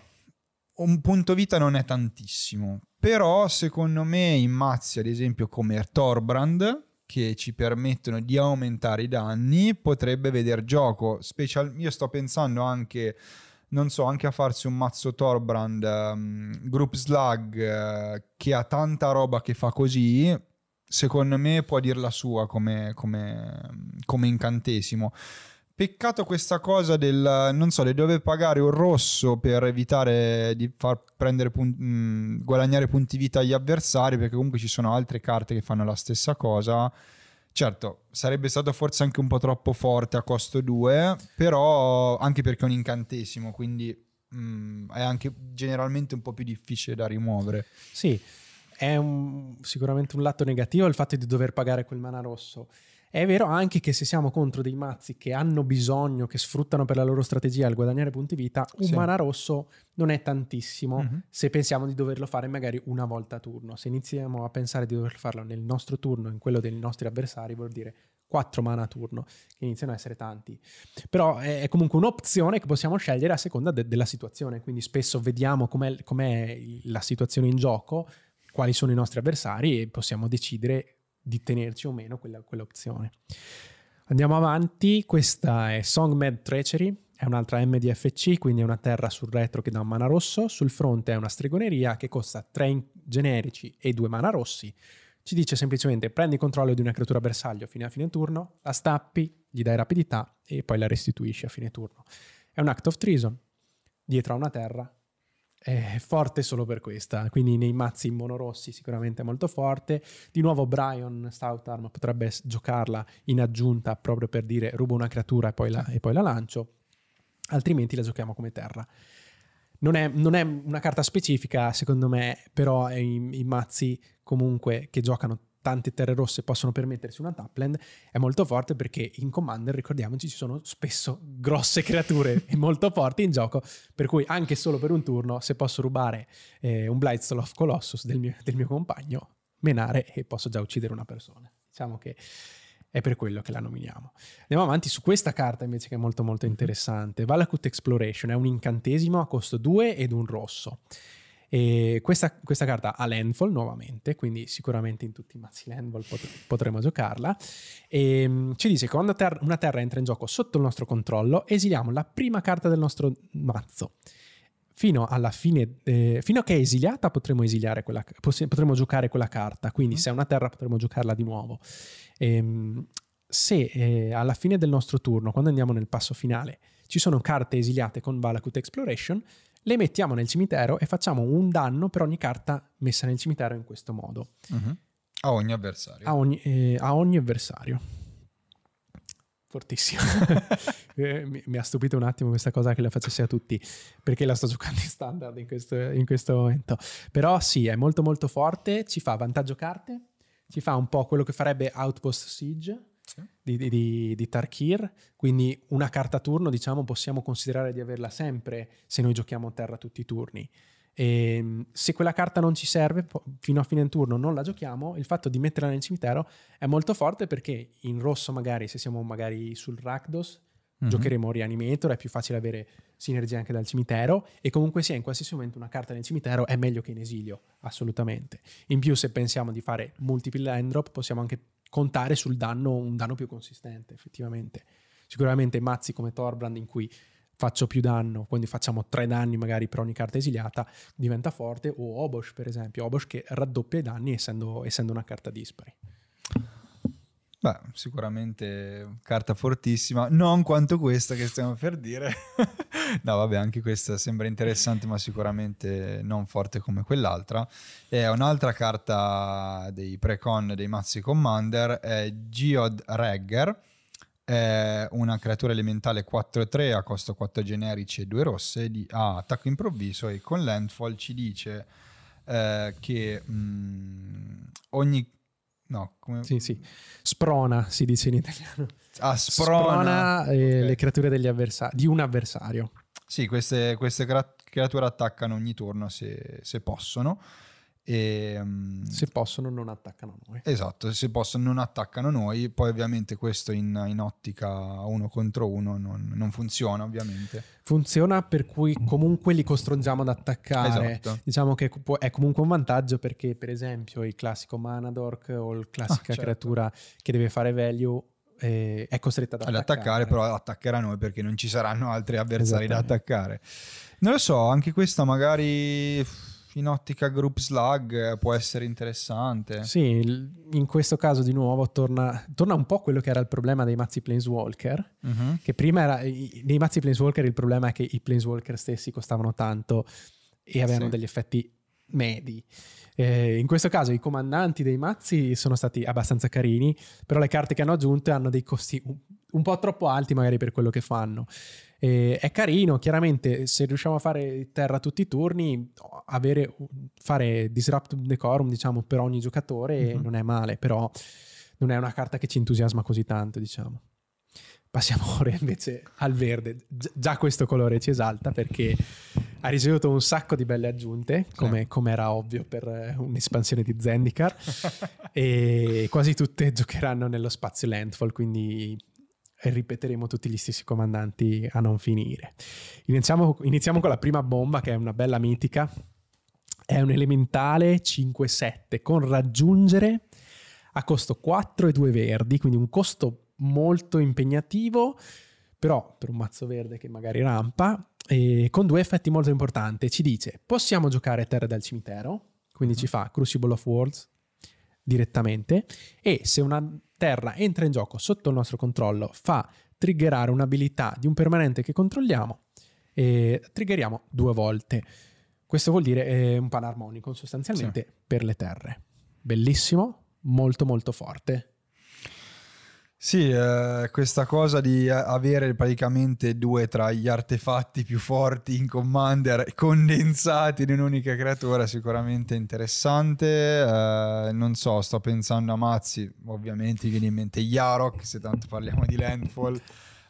un punto vita non è tantissimo, però secondo me in mazzi, ad esempio come Torbrand, che ci permettono di aumentare i danni, potrebbe vedere gioco. Special- io sto pensando anche non so, anche a farsi un mazzo Torbrand um, Group Slug uh, che ha tanta roba che fa così, secondo me può dir la sua come, come, come incantesimo. Peccato questa cosa del, non so, di dover pagare un rosso per evitare di far prendere pun- mh, mm, guadagnare punti vita agli avversari, perché comunque ci sono altre carte che fanno la stessa cosa Certo, sarebbe stato forse anche un po' troppo forte a costo 2, però anche perché è un incantesimo, quindi mh, mm, è anche generalmente un po' più difficile da rimuovere. Sì, è un, sicuramente un lato negativo il fatto di dover pagare quel mana rosso. È vero anche che se siamo contro dei mazzi che hanno bisogno, che sfruttano per la loro strategia il guadagnare punti vita, un Sì. mana rosso non è tantissimo Mhm. se pensiamo di doverlo fare magari una volta a turno. Se iniziamo a pensare di dover farlo nel nostro turno, in quello dei nostri avversari, vuol dire 4 mana a turno, che iniziano a essere tanti. Però è, comunque un'opzione che possiamo scegliere a seconda de- della situazione, quindi spesso vediamo com'è, com'è la situazione in gioco, quali sono i nostri avversari e possiamo decidere di tenerci o meno quella, quell'opzione. Andiamo avanti, questa è Songmed Treachery, è un'altra MDFC, quindi è una terra sul retro che dà un mana rosso, sul fronte è una stregoneria che costa 3 generici e 2 mana rossi. Ci dice semplicemente prendi controllo di una creatura bersaglio fino a fine turno, la stappi, gli dai rapidità e poi la restituisci a fine turno. È un Act of Treason, dietro a una terra, è forte solo per questa, quindi nei mazzi monorossi sicuramente è molto forte. Di nuovo Brian Stoutarm potrebbe giocarla in aggiunta proprio per dire rubo una creatura e poi la, e poi la lancio, altrimenti la giochiamo come terra. Non è, non è una carta specifica, secondo me, però i, i mazzi comunque che giocano tante terre rosse possono permettersi una tapland è molto forte perché in Commander, ricordiamoci, ci sono spesso grosse creature e molto forti in gioco, per cui anche solo per un turno, se posso rubare eh, un Blightstone of Colossus del mio, del mio compagno, menare e posso già uccidere una persona. Diciamo che è per quello che la nominiamo. Andiamo avanti su questa carta invece che è molto molto interessante. Valakut Exploration è un incantesimo a costo 2 ed un rosso. E questa, questa carta ha landfall nuovamente, quindi sicuramente in tutti i mazzi landfall pot- potremo giocarla. E mm, ci dice che quando ter- una terra entra in gioco sotto il nostro controllo, esiliamo la prima carta del nostro mazzo. Fino alla fine, eh, fino a che è esiliata, potremo esiliare quella, possi- potremo giocare quella carta. Quindi, Mm. se è una terra, potremo giocarla di nuovo. Ehm, se eh, alla fine del nostro turno, quando andiamo nel passo finale, ci sono carte esiliate con Valakut Exploration, le mettiamo nel cimitero e facciamo un danno per ogni carta messa nel cimitero in questo modo, Mhm. A ogni avversario. a ogni, eh, a ogni avversario. Fortissimo. Eh, mi, mi ha stupito un attimo questa cosa che la facessi a tutti, perché la sto giocando in standard in questo, in questo momento. Però sì, è molto molto forte, ci fa vantaggio carte, ci fa un po' quello che farebbe Outpost Siege, Sì. di, di- di- Tarkir, quindi una carta a turno, diciamo, possiamo considerare di averla sempre se noi giochiamo a terra tutti i turni. E se quella carta non ci serve fino a fine turno, non la giochiamo. Il fatto di metterla nel cimitero è molto forte perché in rosso, magari se siamo magari sul Rakdos, Mhm. giocheremo Reanimator, è più facile avere sinergia anche dal cimitero. E comunque sia, in qualsiasi momento una carta nel cimitero è meglio che in esilio, assolutamente. In più, se pensiamo di fare multiple land drop, possiamo anche contare sul danno, un danno più consistente, effettivamente. Sicuramente mazzi come Torbrand in cui faccio più danno, quindi facciamo tre danni magari per ogni carta esiliata, diventa forte, o Obosh per esempio, Obosh che raddoppia i danni essendo, essendo una carta dispari. Beh, sicuramente carta fortissima, non quanto questa che stiamo per dire. no, vabbè, anche questa sembra interessante, ma sicuramente non forte come quell'altra. E un'altra carta dei precon dei mazzi Commander è Geod Regger. È una creatura elementale 4-3 a costo 4 generici e 2 rosse, di, ha attacco improvviso e con Landfall ci dice eh, che mm, ogni... No, come... Sì, sì. Sprona si dice in italiano. Ah, sprona. eh, Ok. le creature degli avversari, di un avversario. Sì, queste, queste creature attaccano ogni turno se, se possono. E, mm, Se possono non attaccano noi. Esatto, se possono non attaccano noi. Poi ovviamente questo in, in ottica uno contro uno non, non funziona ovviamente. Funziona per cui comunque li costringiamo ad attaccare. Esatto. Diciamo che è comunque un vantaggio perché, per esempio, il classico Manadork o il classica certo. creatura che deve fare value eh, è costretta ad Ad attaccare. attaccare, però attaccherà noi perché non ci saranno altri avversari da attaccare. Non lo so, anche questa magari in ottica group slug eh, può essere interessante. Sì, in questo caso di nuovo torna, torna un po' quello che era il problema dei mazzi Planeswalker. Mhm. Che prima era. Nei mazzi Planeswalker il problema è che i Planeswalker stessi costavano tanto e avevano Sì. degli effetti medi. Eh, in questo caso i comandanti dei mazzi sono stati abbastanza carini, però le carte che hanno aggiunto hanno dei costi un, un po' troppo alti magari per quello che fanno. Eh, è carino, chiaramente se riusciamo a fare terra tutti i turni, avere, fare disrupt decorum diciamo per ogni giocatore Mhm. non è male, però non è una carta che ci entusiasma così tanto, diciamo. Passiamo ora invece al verde. Gi- già questo colore ci esalta perché ha ricevuto un sacco di belle aggiunte, come, Sì. come era ovvio per eh, un'espansione di Zendikar, e quasi tutte giocheranno nello spazio Landfall, quindi ripeteremo tutti gli stessi comandanti a non finire. Iniziamo, iniziamo con la prima bomba, che è una bella mitica. È un elementale 5-7 con raggiungere a costo 4 e 2 verdi, quindi un costo molto impegnativo, però per un mazzo verde che magari rampa, e con due effetti molto importanti. Ci dice, possiamo giocare terre dal cimitero, quindi ci fa Crucible of Worlds direttamente, e se una terra entra in gioco sotto il nostro controllo, fa triggerare un'abilità di un permanente che controlliamo, e triggeriamo due volte. Questo vuol dire eh, un panarmonico sostanzialmente per le terre. Bellissimo, molto molto forte. Sì, eh, questa cosa di a- avere praticamente due tra gli artefatti più forti in Commander condensati in un'unica creatura è sicuramente interessante. Eh, non so, sto pensando a mazzi, ovviamente viene in mente Yarok, se tanto parliamo di Landfall.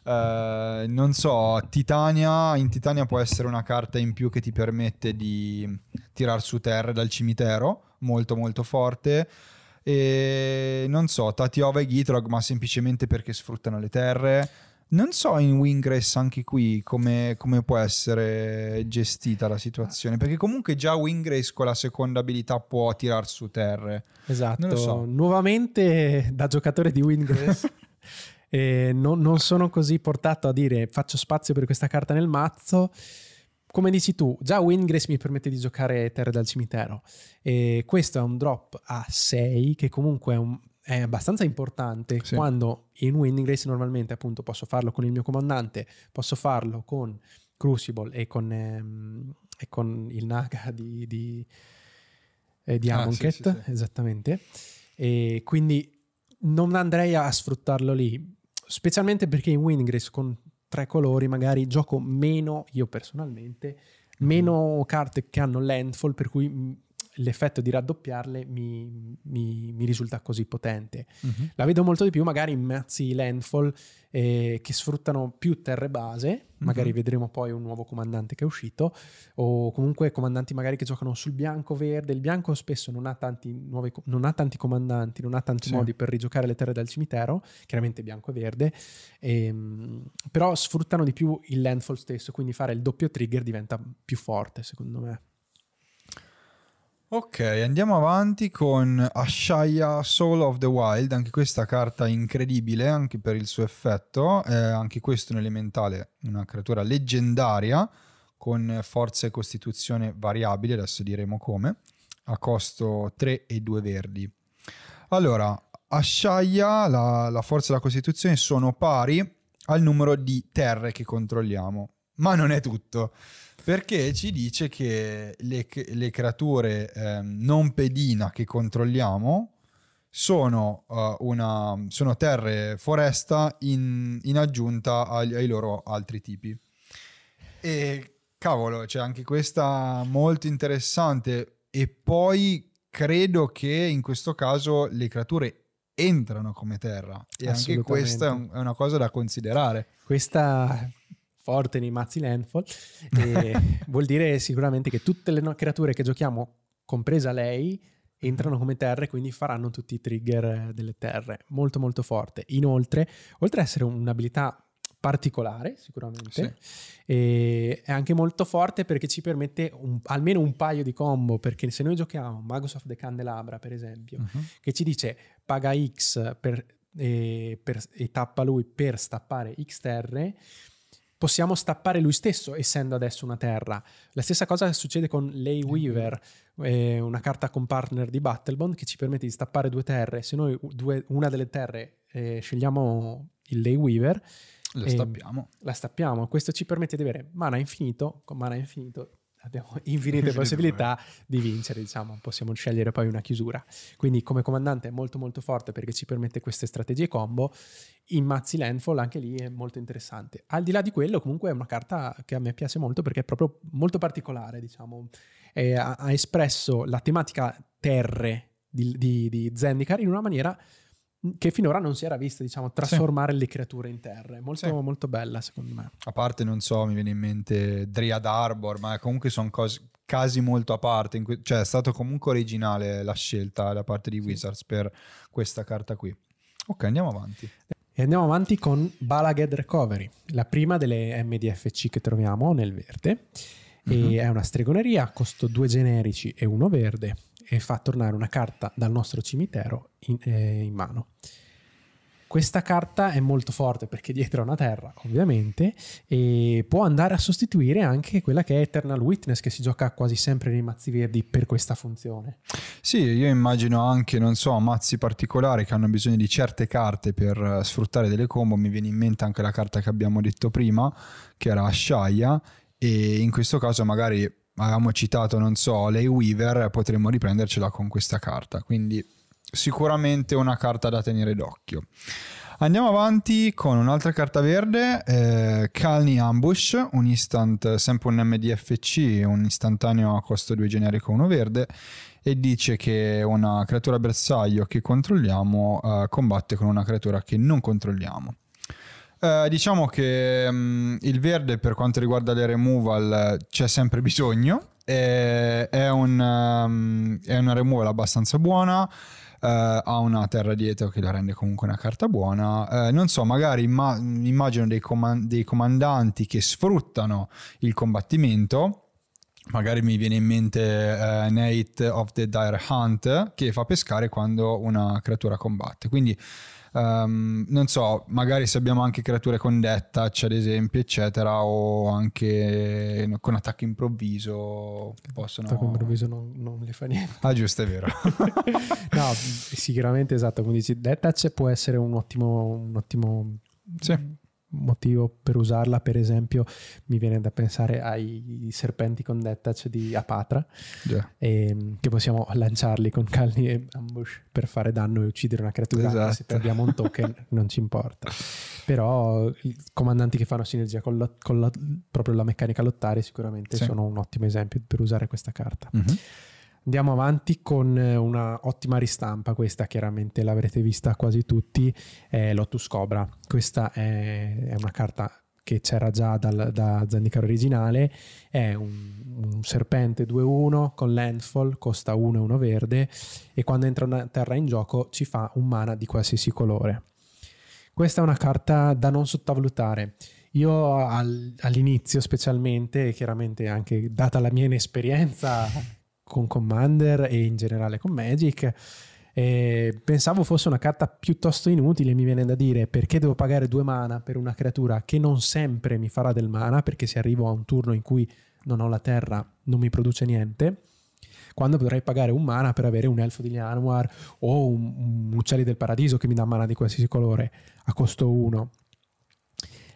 Eh, non so, Titania, in Titania può essere una carta in più che ti permette di tirar su terre dal cimitero, molto molto forte. E non so, Tatiova e Gitrog, ma semplicemente perché sfruttano le terre. Non so in Wingrace anche qui come, come può essere gestita la situazione, perché comunque già Wingrace con la seconda abilità può tirar su terre. Esatto. Non lo so. Nuovamente da giocatore di Windgrace eh, non, non sono così portato a dire faccio spazio per questa carta nel mazzo. Come dici tu, già Windgrace mi permette di giocare terre dal cimitero. E questo è un drop a 6 che comunque è, un- è abbastanza importante Sì. quando in Windgrace normalmente appunto posso farlo con il mio comandante, posso farlo con Crucible e con, ehm, e con il Naga di, di, eh, di Ah, sì, sì, esattamente. E quindi non andrei a sfruttarlo lì, specialmente perché in Windgrace con tre colori magari gioco meno, io personalmente, meno carte che hanno landfall, per cui mh, l'effetto di raddoppiarle mi, mi- mi risulta così potente. La vedo molto di più magari in mazzi landfall eh, che sfruttano più terre base, magari Mhm. vedremo poi un nuovo comandante che è uscito, o comunque comandanti magari che giocano sul bianco-verde. Il bianco spesso non ha tanti, nuovi non ha tanti comandanti, non ha tanti Sì. modi per rigiocare le terre dal cimitero, chiaramente bianco e verde, ehm, però sfruttano di più il landfall stesso, quindi fare il doppio trigger diventa più forte secondo me. Ok, andiamo avanti con Ashaya Soul of the Wild, anche questa carta incredibile anche per il suo effetto, eh, anche questo un elementale, una creatura leggendaria con forza e costituzione variabili, adesso diremo come, a costo 3 e 2 verdi. Allora, Ashaya, la, la forza e la costituzione sono pari al numero di terre che controlliamo, ma non è tutto perché ci dice che le, le creature ehm, non pedina che controlliamo sono, eh, una, sono terre foresta in, in aggiunta ai, ai loro altri tipi. E cavolo, c'è anche questa molto interessante. E poi credo che in questo caso le creature entrano come terra. E anche questa è, un- è una cosa da considerare. Questa forte nei mazzi landfall vuol dire sicuramente che tutte le no- creature che giochiamo, compresa lei, entrano come terre, quindi faranno tutti i trigger eh, delle terre. Molto molto forte. Inoltre, oltre ad essere un'abilità particolare, sicuramente, e è anche molto forte perché ci permette un- almeno un paio di combo, perché se noi giochiamo Magus of the Candelabra, per esempio, che ci dice paga X per, e, per- e tappa lui per stappare X terre, possiamo stappare lui stesso essendo adesso una terra. La stessa cosa succede con Ley Weaver, eh, una carta con partner di Battlebond che ci permette di stappare due terre. Se noi due- una delle terre eh, scegliamo il Ley Weaver, Le Ehm, stappiamo. la stappiamo. Questo ci permette di avere mana infinito. Con mana infinito abbiamo infinite possibilità di vincere, diciamo. Possiamo scegliere poi una chiusura. Quindi come comandante è molto molto forte perché ci permette queste strategie combo. In mazzi landfall anche lì è molto interessante. Al di là di quello comunque è una carta che a me piace molto perché è proprio molto particolare, diciamo. E ha, ha espresso la tematica terre di, di, di Zendikar in una maniera che finora non si era vista, diciamo, trasformare sì. le creature in terre. Molto, sì. molto bella, secondo me. A parte, non so, mi viene in mente Dryad Arbor, ma comunque sono cose, casi molto a parte. Cui, cioè, è stato comunque originale la scelta da parte di Wizards sì. per questa carta qui. Ok, andiamo avanti. E andiamo avanti con Balaged Recovery, la prima delle MDFC che troviamo nel verde. Mm-hmm. E è una stregoneria, costo due generici e uno verde e fa tornare una carta dal nostro cimitero in, eh, in mano. Questa carta è molto forte perché dietro è una terra, ovviamente, e può andare a sostituire anche quella che è Eternal Witness, che si gioca quasi sempre nei mazzi verdi per questa funzione. Sì, io immagino anche, non so, mazzi particolari che hanno bisogno di certe carte per sfruttare delle combo. Mi viene in mente anche la carta che abbiamo detto prima, che era Shaya, e in questo caso magari avevamo citato, non so, lei Weaver, potremmo riprendercela con questa carta. Quindi sicuramente una carta da tenere d'occhio. Andiamo avanti con un'altra carta verde, eh, Calni Ambush, un instant, sempre un MDFC, un istantaneo a costo 2 generico 1 verde, e dice che una creatura bersaglio che controlliamo eh, combatte con una creatura che non controlliamo. Eh, diciamo che um, il verde per quanto riguarda le removal c'è sempre bisogno, è, è, un, um, è una removal abbastanza buona. Uh, ha una terra dietro che la rende comunque una carta buona. Uh, non so, magari imma- immagino dei, comand- dei, comandanti che sfruttano il combattimento. Magari mi viene in mente uh, Nate of the Dire Hunt che fa pescare quando una creatura combatte. Quindi Um, non so, magari se abbiamo anche creature con death touch ad esempio, eccetera, o anche con attacco improvviso possono... Attacco improvviso non, non li fa niente. Ah giusto, è vero. no, sicuramente esatto, death touch può essere un ottimo... Un ottimo... Sì motivo per usarla, per esempio, mi viene da pensare ai serpenti con death touch di Apatra, yeah. e, ehm, che possiamo lanciarli con calni e ambush per fare danno e uccidere una creatura. Esatto. Se perdiamo un token non ci importa. Però i comandanti che fanno sinergia con, la, con la, proprio la meccanica lottare sicuramente sì. sono un ottimo esempio per usare questa carta. Mm-hmm. Andiamo avanti con eh, una ottima ristampa, questa chiaramente l'avrete vista quasi tutti, è Lotus Cobra. Questa è, è una carta che c'era già dal, da Zendikar originale, è un, un serpente 2-1 con landfall, costa 1 e 1 verde e quando entra una terra in gioco ci fa un mana di qualsiasi colore. Questa è una carta da non sottovalutare. Io al, all'inizio specialmente, chiaramente anche data la mia inesperienza con Commander e in generale con Magic. E pensavo fosse una carta piuttosto inutile, mi viene da dire, perché devo pagare due mana per una creatura che non sempre mi farà del mana, perché se arrivo a un turno in cui non ho la terra non mi produce niente, quando potrei pagare un mana per avere un elfo di Lianwar o un, un uccelli del paradiso che mi dà mana di qualsiasi colore a costo 1.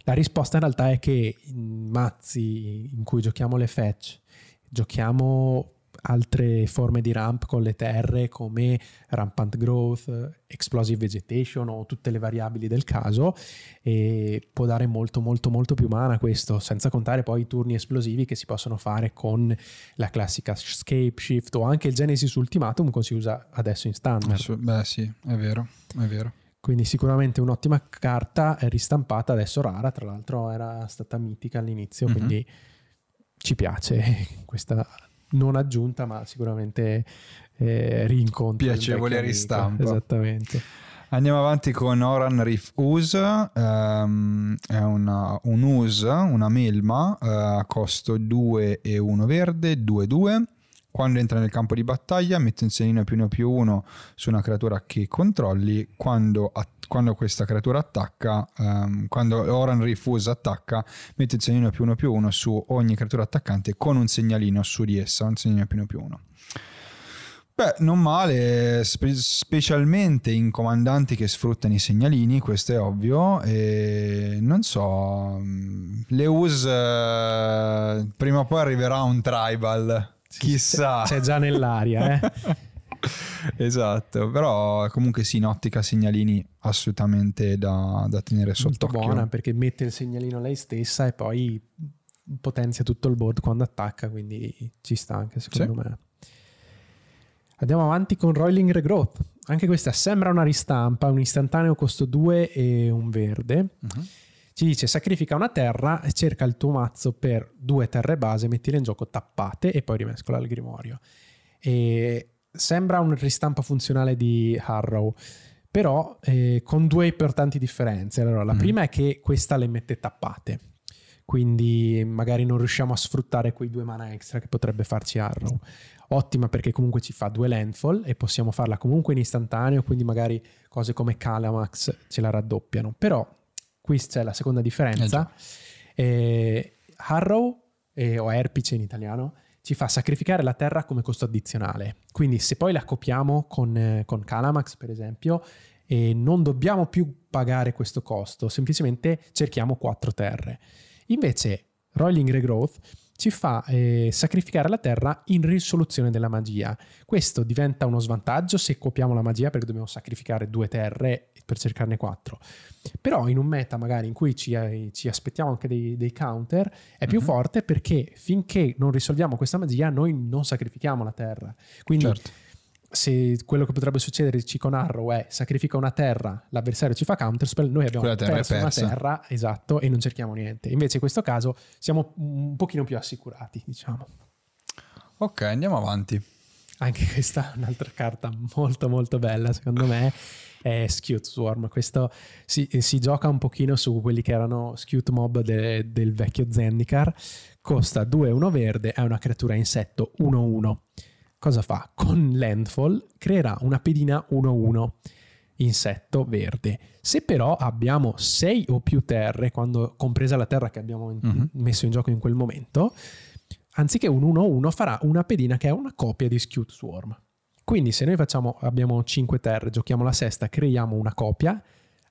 La risposta in realtà è che in mazzi in cui giochiamo le fetch, giochiamo altre forme di ramp con le terre come rampant growth, explosive vegetation o tutte le variabili del caso e può dare molto molto molto più mana questo senza contare poi i turni esplosivi che si possono fare con la classica scape shift o anche il Genesis Ultimatum che si usa adesso in standard. Beh sì, è vero, è vero. Quindi sicuramente un'ottima carta ristampata, adesso rara, tra l'altro era stata mitica all'inizio, mm-hmm. quindi ci piace questa non aggiunta, ma sicuramente eh, rincontro. Piacevole ristampa. Esattamente. Andiamo avanti con Oran Reef Us, um, è una, un Us, una melma uh, a costo 2 e 1 verde, 2-2. Quando entra nel campo di battaglia mette un segnino più 1 più 1 su una creatura che controlli. Quando, att- quando questa creatura attacca, um, quando Oran Refuse attacca, mette un segnino più 1 più 1 su ogni creatura attaccante con un segnalino su di essa, un segnino più 1 più 1. Beh, non male, spe- specialmente in comandanti che sfruttano i segnalini, questo è ovvio. E non so, mm, le US eh, prima o poi arriverà un tribal Chissà. C'è, già nell'aria, eh. esatto, però comunque sì, in ottica segnalini assolutamente da, da tenere sott'occhio. Buona perché mette il segnalino lei stessa e poi potenzia tutto il board quando attacca, quindi ci sta anche secondo sì. me. Andiamo avanti con Roiling Regrowth, anche questa sembra una ristampa, un istantaneo costo 2 e un verde. Mhm. Ci dice sacrifica una terra e cerca il tuo mazzo per due terre base, mettile in gioco tappate e poi rimescola il grimorio. E sembra una ristampa funzionale di Harrow, però eh, con due importanti differenze. Allora, la Mhm. prima è che questa le mette tappate, quindi magari non riusciamo a sfruttare quei due mana extra che potrebbe farci Harrow. Ottima perché comunque ci fa due landfall e possiamo farla comunque in istantaneo, quindi magari cose come Calamax ce la raddoppiano. Però qui c'è la seconda differenza. Eh, Harrow, eh, o Erpice in italiano, ci fa sacrificare la terra come costo addizionale. Quindi se poi la copiamo con, eh, con Calamax, per esempio, eh, non dobbiamo più pagare questo costo, semplicemente cerchiamo quattro terre. Invece Rolling Regrowth ci fa eh, sacrificare la terra in risoluzione della magia. Questo diventa uno svantaggio se copiamo la magia perché dobbiamo sacrificare due terre per cercarne quattro. Però in un meta magari in cui ci, eh, ci aspettiamo anche dei, dei counter è più Mhm. forte perché finché non risolviamo questa magia noi non sacrifichiamo la terra. Quindi Certo. Se quello che potrebbe succederci con Arrow è sacrifica una terra, l'avversario ci fa counterspell, noi abbiamo terra perso una terra, esatto, e non cerchiamo niente. Invece in questo caso siamo un pochino più assicurati, diciamo. Ok, andiamo avanti. Anche questa è un'altra carta molto molto bella, secondo me, è Skewed Swarm. Questo si, si gioca un pochino su quelli che erano Skewed Mob de- del vecchio Zendikar. Costa 2-1 verde, è una creatura insetto 1-1. Cosa fa? Con Landfall creerà una pedina 1-1 insetto verde. Se però abbiamo 6 o più terre, quando, compresa la terra che abbiamo Mhm. messo in gioco in quel momento, anziché un 1-1 farà una pedina che è una copia di Skewed Swarm. Quindi se noi facciamo, abbiamo 5 terre, giochiamo la sesta, creiamo una copia,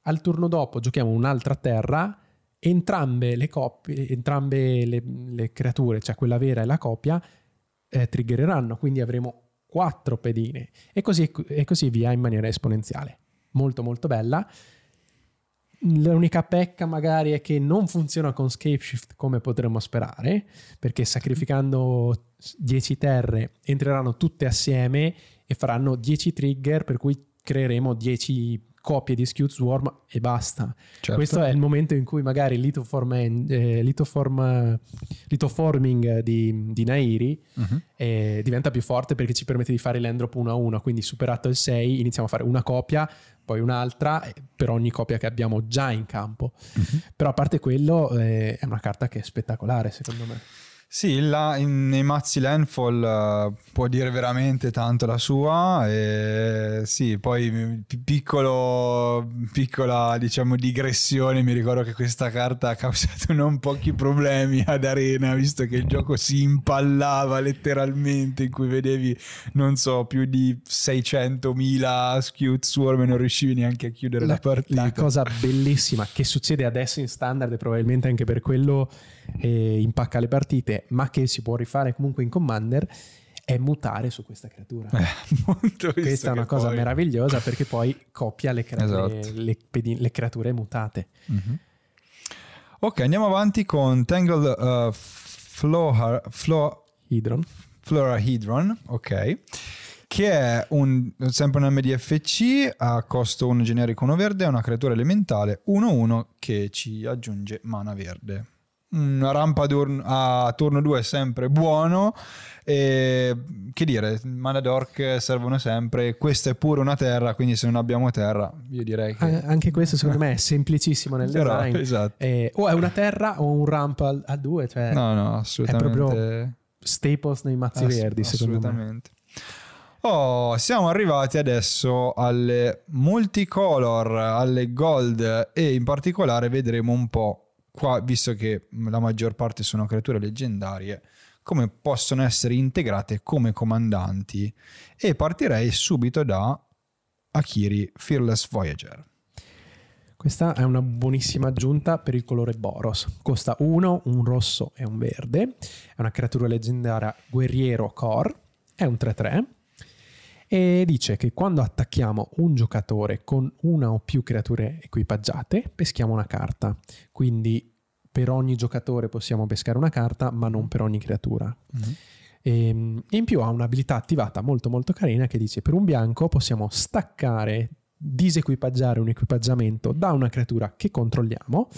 al turno dopo giochiamo un'altra terra, entrambe le coppie, entrambe le, le creature, cioè quella vera e la copia, eh, triggereranno, quindi avremo 4 pedine e così, e così via in maniera esponenziale. Molto molto bella. L'unica pecca magari è che non funziona con Scapeshift come potremmo sperare, perché sacrificando 10 terre entreranno tutte assieme e faranno 10 trigger, per cui creeremo 10 copie di Skewed Swarm e basta. Certo. Questo è il momento in cui magari Lithoform, eh, Lithoform- Lithoforming di, di Nairi Mhm. eh, diventa più forte perché ci permette di fare l'endrop 1 a 1 quindi superato il 6 iniziamo a fare una copia poi un'altra eh, per ogni copia che abbiamo già in campo Mhm. però a parte quello eh, è una carta che è spettacolare secondo me Sì, là, in- nei mazzi Landfall eh, può dire veramente tanto la sua. E sì, poi pi- piccolo, piccola diciamo digressione. Mi ricordo che questa carta ha causato non pochi problemi ad Arena, visto che il gioco si impallava letteralmente, in cui vedevi, non so, più di 600.000 Skewed Swarm e non riuscivi neanche a chiudere la, partita. la cosa bellissima che succede adesso in standard e probabilmente anche per quello eh, impacca le partite ma che si può rifare comunque in commander è mutare su questa creatura Eh, questa è una cosa poi- meravigliosa perché poi copia le, crea- Esatto. le- le le creature mutate Mhm. Ok, andiamo avanti con Tangle uh, Flora, Flo, Hydron Florahedron, ok, che è un, sempre un MDFC a costo 1 generico 1 verde, è una creatura elementale 1-1 che ci aggiunge mana verde. Una rampa d'urn- a turno 2 è sempre buono e che dire, mana d'orc servono sempre, questa è pure una terra, quindi se non abbiamo terra io direi che... Anche questo secondo me è semplicissimo nel Però, design esatto. Eh, o è una terra o un ramp a due cioè No, no, assolutamente. proprio staples nei mazzi Ass- verdi assolutamente. Oh, siamo arrivati adesso alle multicolor, alle gold e in particolare vedremo un po' qua, visto che la maggior parte sono creature leggendarie, come possono essere integrate come comandanti e partirei subito da Akiri Fearless Voyager. Questa è una buonissima aggiunta per il colore Boros. Costa uno, un rosso e un verde. È una creatura leggendaria guerriero core. È un 3-3. E dice che quando attacchiamo un giocatore con una o più creature equipaggiate, peschiamo una carta. Quindi per ogni giocatore possiamo pescare una carta, ma non per ogni creatura. E, ehm, e in più ha un'abilità attivata molto molto carina che dice per un bianco possiamo staccare disequipaggiare un equipaggiamento da una creatura che controlliamo.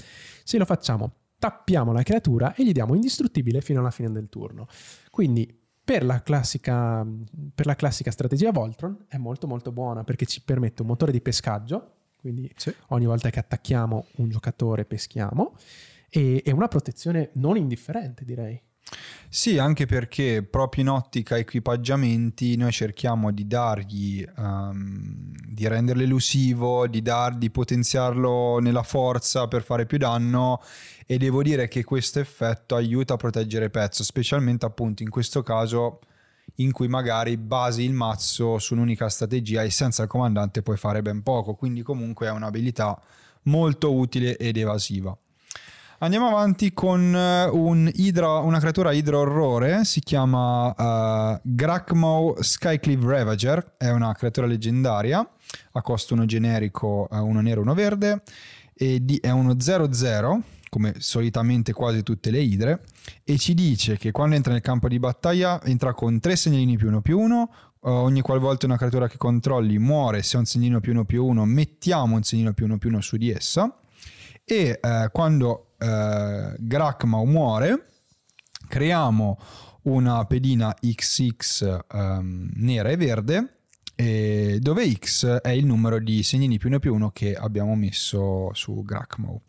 Se lo facciamo, tappiamo la creatura e gli diamo indistruttibile fino alla fine del turno. Quindi per la classica, per la classica strategia Voltron è molto molto buona perché ci permette un motore di pescaggio, quindi sì. ogni volta che attacchiamo un giocatore peschiamo, e, e una protezione non indifferente direi. Sì, anche perché proprio in ottica equipaggiamenti noi cerchiamo di dargli, um, di renderlo elusivo, di, dar, di potenziarlo nella forza per fare più danno e devo dire che questo effetto aiuta a proteggere pezzo, specialmente appunto in questo caso in cui magari basi il mazzo su un'unica strategia e senza il comandante puoi fare ben poco, quindi comunque è un'abilità molto utile ed evasiva. Andiamo avanti con eh, un idra, una creatura idro-orrore, si chiama uh, Grakmow Skycleave Ravager, è una creatura leggendaria, a costo uno generico, uh, uno nero, uno verde, e di, è uno 0-0, come solitamente quasi tutte le idre, e ci dice che quando entra nel campo di battaglia entra con tre segnalini più uno più uno, ogni qualvolta una creatura che controlli muore se ha un segnalino più uno più uno, mettiamo un segnalino più uno più uno su di essa, e eh, quando eh, Grakmau muore, creiamo una pedina XX um, nera e verde dove X è il numero di segnini più 1 più 1 che abbiamo messo su Grakmau.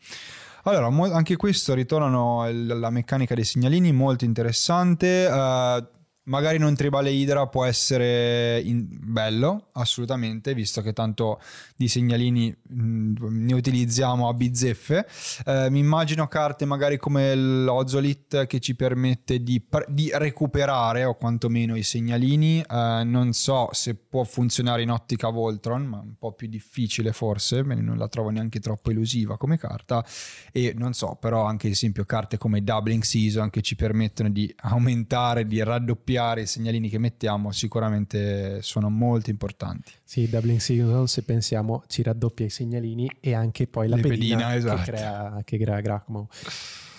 Allora, anche questo ritornano alla meccanica dei segnalini, molto interessante. Uh, Magari non tribale Idra può essere in... bello, assolutamente, visto che tanto di segnalini mm, ne utilizziamo a bizzeffe. Eh, mi immagino carte magari come l'Ozolit che ci permette di, di, recuperare o quantomeno i segnalini. Eh, non so se può funzionare in ottica Voltron, ma un po' più difficile forse, non la trovo neanche troppo elusiva come carta. E non so, però anche ad esempio carte come Doubling Season che ci permettono di aumentare, di raddoppiare copiare i segnalini che mettiamo sicuramente sono molto importanti. Sì, Doubling Signal se pensiamo ci raddoppia i segnalini e anche poi la Le pedina, pedina esatto. che, crea, che crea Gracmo.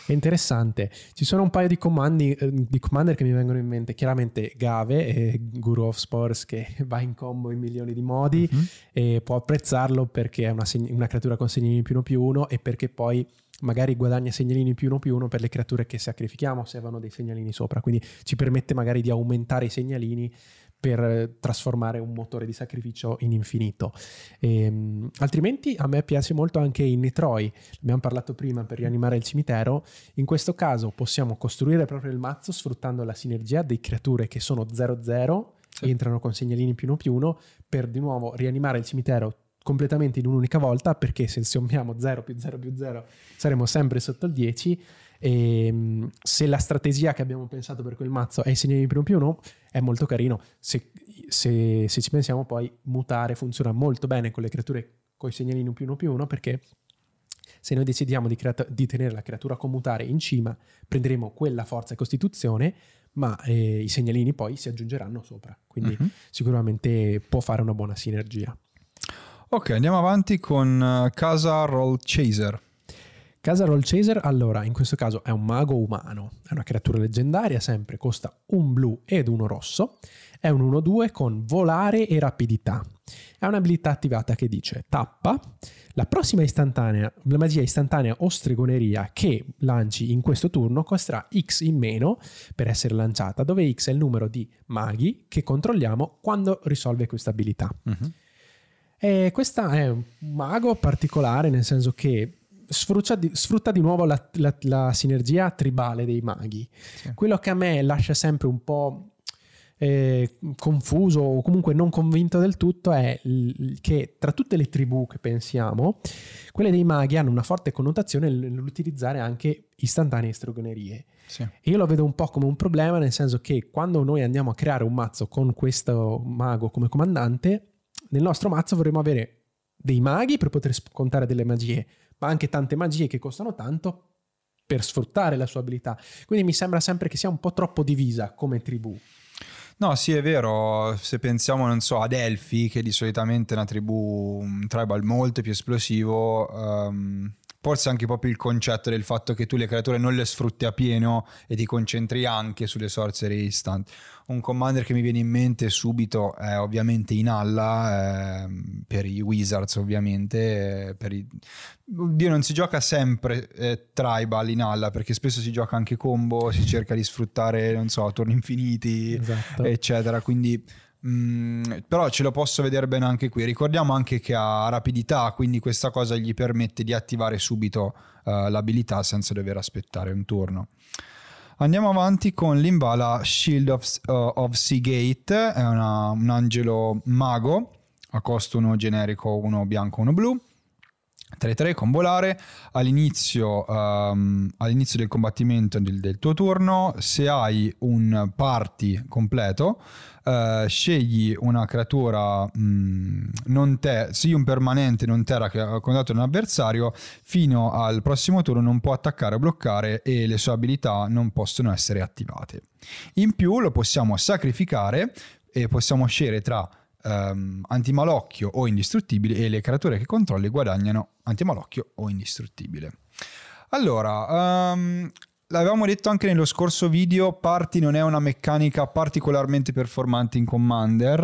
È interessante. Ci sono un paio di, comandi, eh, di commander che mi vengono in mente. Chiaramente Gave, e Guru of Spores, che va in combo in milioni di modi mm-hmm. e può apprezzarlo perché è una, seg- una creatura con segnalini più uno più uno e perché poi magari guadagna segnalini più uno più uno per le creature che sacrifichiamo se avevano dei segnalini sopra, quindi ci permette magari di aumentare i segnalini per trasformare un motore di sacrificio in infinito. E, ehm, altrimenti a me piace molto anche in Netroi, abbiamo parlato prima per rianimare il cimitero, in questo caso possiamo costruire proprio il mazzo sfruttando la sinergia dei creature che sono 0-0, sì. entrano con segnalini più uno più uno, per di nuovo rianimare il cimitero completamente in un'unica volta perché se sommiamo 0 più 0 più 0 saremo sempre sotto il 10 e ehm, se la strategia che abbiamo pensato per quel mazzo è i segnali più 1 più 1 è molto carino. Se, se, se, ci pensiamo poi mutare funziona molto bene con le creature con i segnalini più 1 più 1 perché se noi decidiamo di, creat- di, tenere la creatura con mutare in cima prenderemo quella forza e costituzione ma eh, i segnalini poi si aggiungeranno sopra. Quindi uh-huh. sicuramente può fare una buona sinergia Ok, andiamo avanti con uh, Casa Roll Chaser. Casa Roll Chaser, allora, in questo caso è un mago umano, è una creatura leggendaria, sempre costa un blu ed uno rosso, è un 1-2 con volare e rapidità. Ha un'abilità attivata che dice tappa, la prossima istantanea, la magia istantanea o stregoneria che lanci in questo turno costerà X in meno per essere lanciata, dove X è il numero di maghi che controlliamo quando risolve questa abilità. Uh-huh. E questa è un mago particolare, nel senso che sfrutta di, sfrutta di nuovo la, la, la, sinergia tribale dei maghi. Sì. Quello che a me lascia sempre un po' eh, confuso o comunque non convinto del tutto è l- che tra tutte le tribù che pensiamo, quelle dei maghi hanno una forte connotazione nell'utilizzare anche istantanee stregonerie. Sì. io lo vedo un po' come un problema, nel senso che quando noi andiamo a creare un mazzo con questo mago come comandante, nel nostro mazzo vorremmo avere dei maghi per poter scontare delle magie, ma anche tante magie che costano tanto per sfruttare la sua abilità. Quindi mi sembra sempre che sia un po' troppo divisa come tribù. No, sì, è vero. Se pensiamo, non so, ad Elfi, che di solitamente è una tribù, un tribal molto più esplosivo, um, forse anche proprio il concetto del fatto che tu le creature non le sfrutti a pieno e ti concentri anche sulle sorcery instant. Un commander che mi viene in mente subito è ovviamente Inalla, eh, per i Wizards ovviamente, eh, per i... Dio non si gioca sempre eh, tribal in alla perché spesso si gioca anche combo, si cerca di sfruttare, non so, turni infiniti, esatto. eccetera, quindi Mm, però ce lo posso vedere bene anche qui. Ricordiamo anche che ha rapidità, quindi questa cosa gli permette di attivare subito uh, l'abilità senza dover aspettare un turno. Andiamo avanti con l'Imbala Shield of, uh, of Seagate, è una, un angelo mago a costo uno generico, uno bianco, uno blu. 3-3 con volare. All'inizio, um, all'inizio del combattimento del, del, tuo turno se hai un party completo uh, scegli una creatura mm, non te, sì un permanente non terra che ha contatto un avversario fino al prossimo turno non può attaccare o bloccare e le sue abilità non possono essere attivate. In più lo possiamo sacrificare e possiamo scegliere tra um, antimalocchio o indistruttibile e le creature che controlli guadagnano antimalocchio o indistruttibile. Allora, um, l'avevamo detto anche nello scorso video, Party non è una meccanica particolarmente performante in Commander,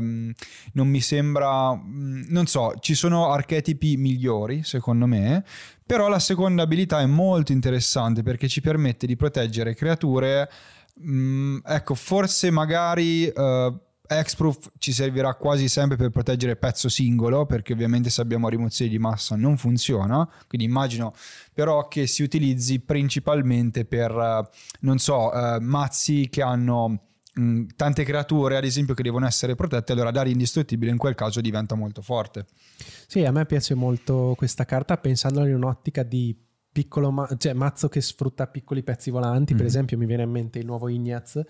um, non mi sembra, mm, non so, ci sono archetipi migliori secondo me, però la seconda abilità è molto interessante perché ci permette di proteggere creature, um, ecco, forse magari... Uh, Hexproof ci servirà quasi sempre per proteggere pezzo singolo, perché ovviamente se abbiamo rimozioni di massa non funziona. Quindi immagino però che si utilizzi principalmente per, eh, non so, eh, mazzi che hanno mh, tante creature, ad esempio, che devono essere protette, allora dare indistruttibile in quel caso diventa molto forte. Sì, a me piace molto questa carta pensandola in un'ottica di piccolo ma- cioè mazzo che sfrutta piccoli pezzi volanti. Mm-hmm. Per esempio, mi viene in mente il nuovo Ignaz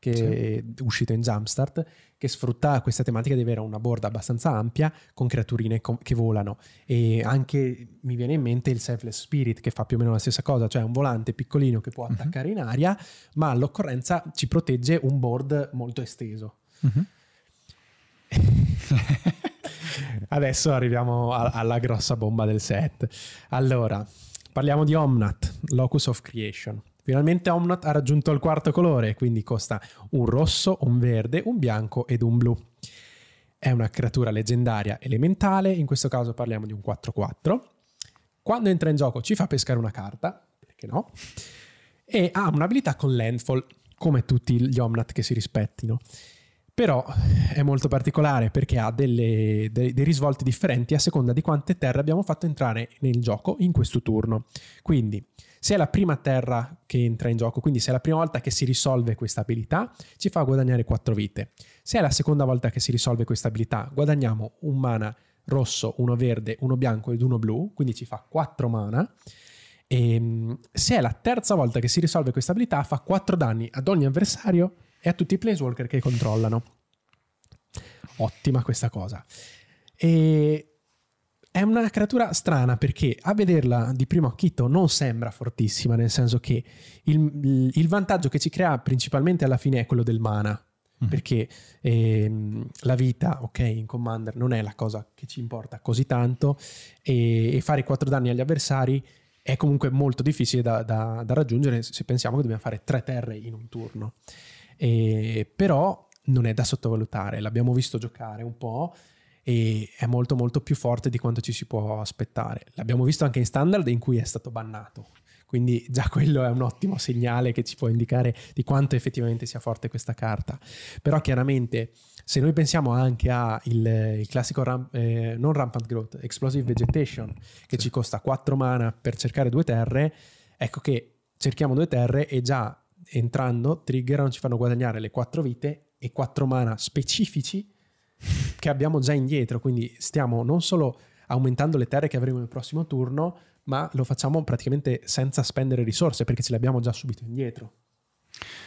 che sì. è uscito in Jumpstart, che sfrutta questa tematica di avere una board abbastanza ampia con creaturine com- che volano. E anche mi viene in mente il Selfless Spirit che fa più o meno la stessa cosa, cioè un volante piccolino che può mhm. attaccare uh-huh. in aria, ma all'occorrenza ci protegge un board molto esteso. Uh-huh. Adesso arriviamo a- alla grossa bomba del set. Allora, parliamo di Omnat, Locus of Creation. Finalmente Omnot ha raggiunto il quarto colore, quindi costa un rosso, un verde, un bianco ed un blu. È una creatura leggendaria elementale, in questo caso parliamo di un 4-4. Quando entra in gioco ci fa pescare una carta, perché no? E ha un'abilità con landfall, come tutti gli Omnat che si rispettino. Però è molto particolare perché ha delle, dei, dei risvolti differenti a seconda di quante terre abbiamo fatto entrare nel gioco in questo turno. Quindi se è la prima terra che entra in gioco, quindi se è la prima volta che si risolve questa abilità, ci fa guadagnare 4 vite. Se è la seconda volta che si risolve questa abilità, guadagniamo un mana rosso, uno verde, uno bianco ed uno blu, quindi ci fa 4 mana. E ehm, se è la terza volta che si risolve questa abilità, fa 4 danni ad ogni avversario e a tutti i planeswalker che controllano. Ottima questa cosa. E è una creatura strana perché a vederla di primo acchito non sembra fortissima, nel senso che il, il vantaggio che ci crea principalmente alla fine è quello del mana. Mm. Perché ehm, la vita, ok, in Commander non è la cosa che ci importa così tanto e, e fare 4 danni agli avversari è comunque molto difficile da, da, da, raggiungere se pensiamo che dobbiamo fare 3 terre in un turno. E, però non è da sottovalutare, l'abbiamo visto giocare un po' e è molto molto più forte di quanto ci si può aspettare. L'abbiamo visto anche in standard in cui è stato bannato, quindi già quello è un ottimo segnale che ci può indicare di quanto effettivamente sia forte questa carta. Però chiaramente se noi pensiamo anche al il classico ramp, eh, non rampant growth, explosive vegetation che sì. ci costa 4 mana per cercare due terre, ecco che cerchiamo due terre e già entrando triggerano ci fanno guadagnare le 4 vite e 4 mana specifici che abbiamo già indietro, quindi stiamo non solo aumentando le terre che avremo nel prossimo turno, ma lo facciamo praticamente senza spendere risorse perché ce le abbiamo già subito indietro.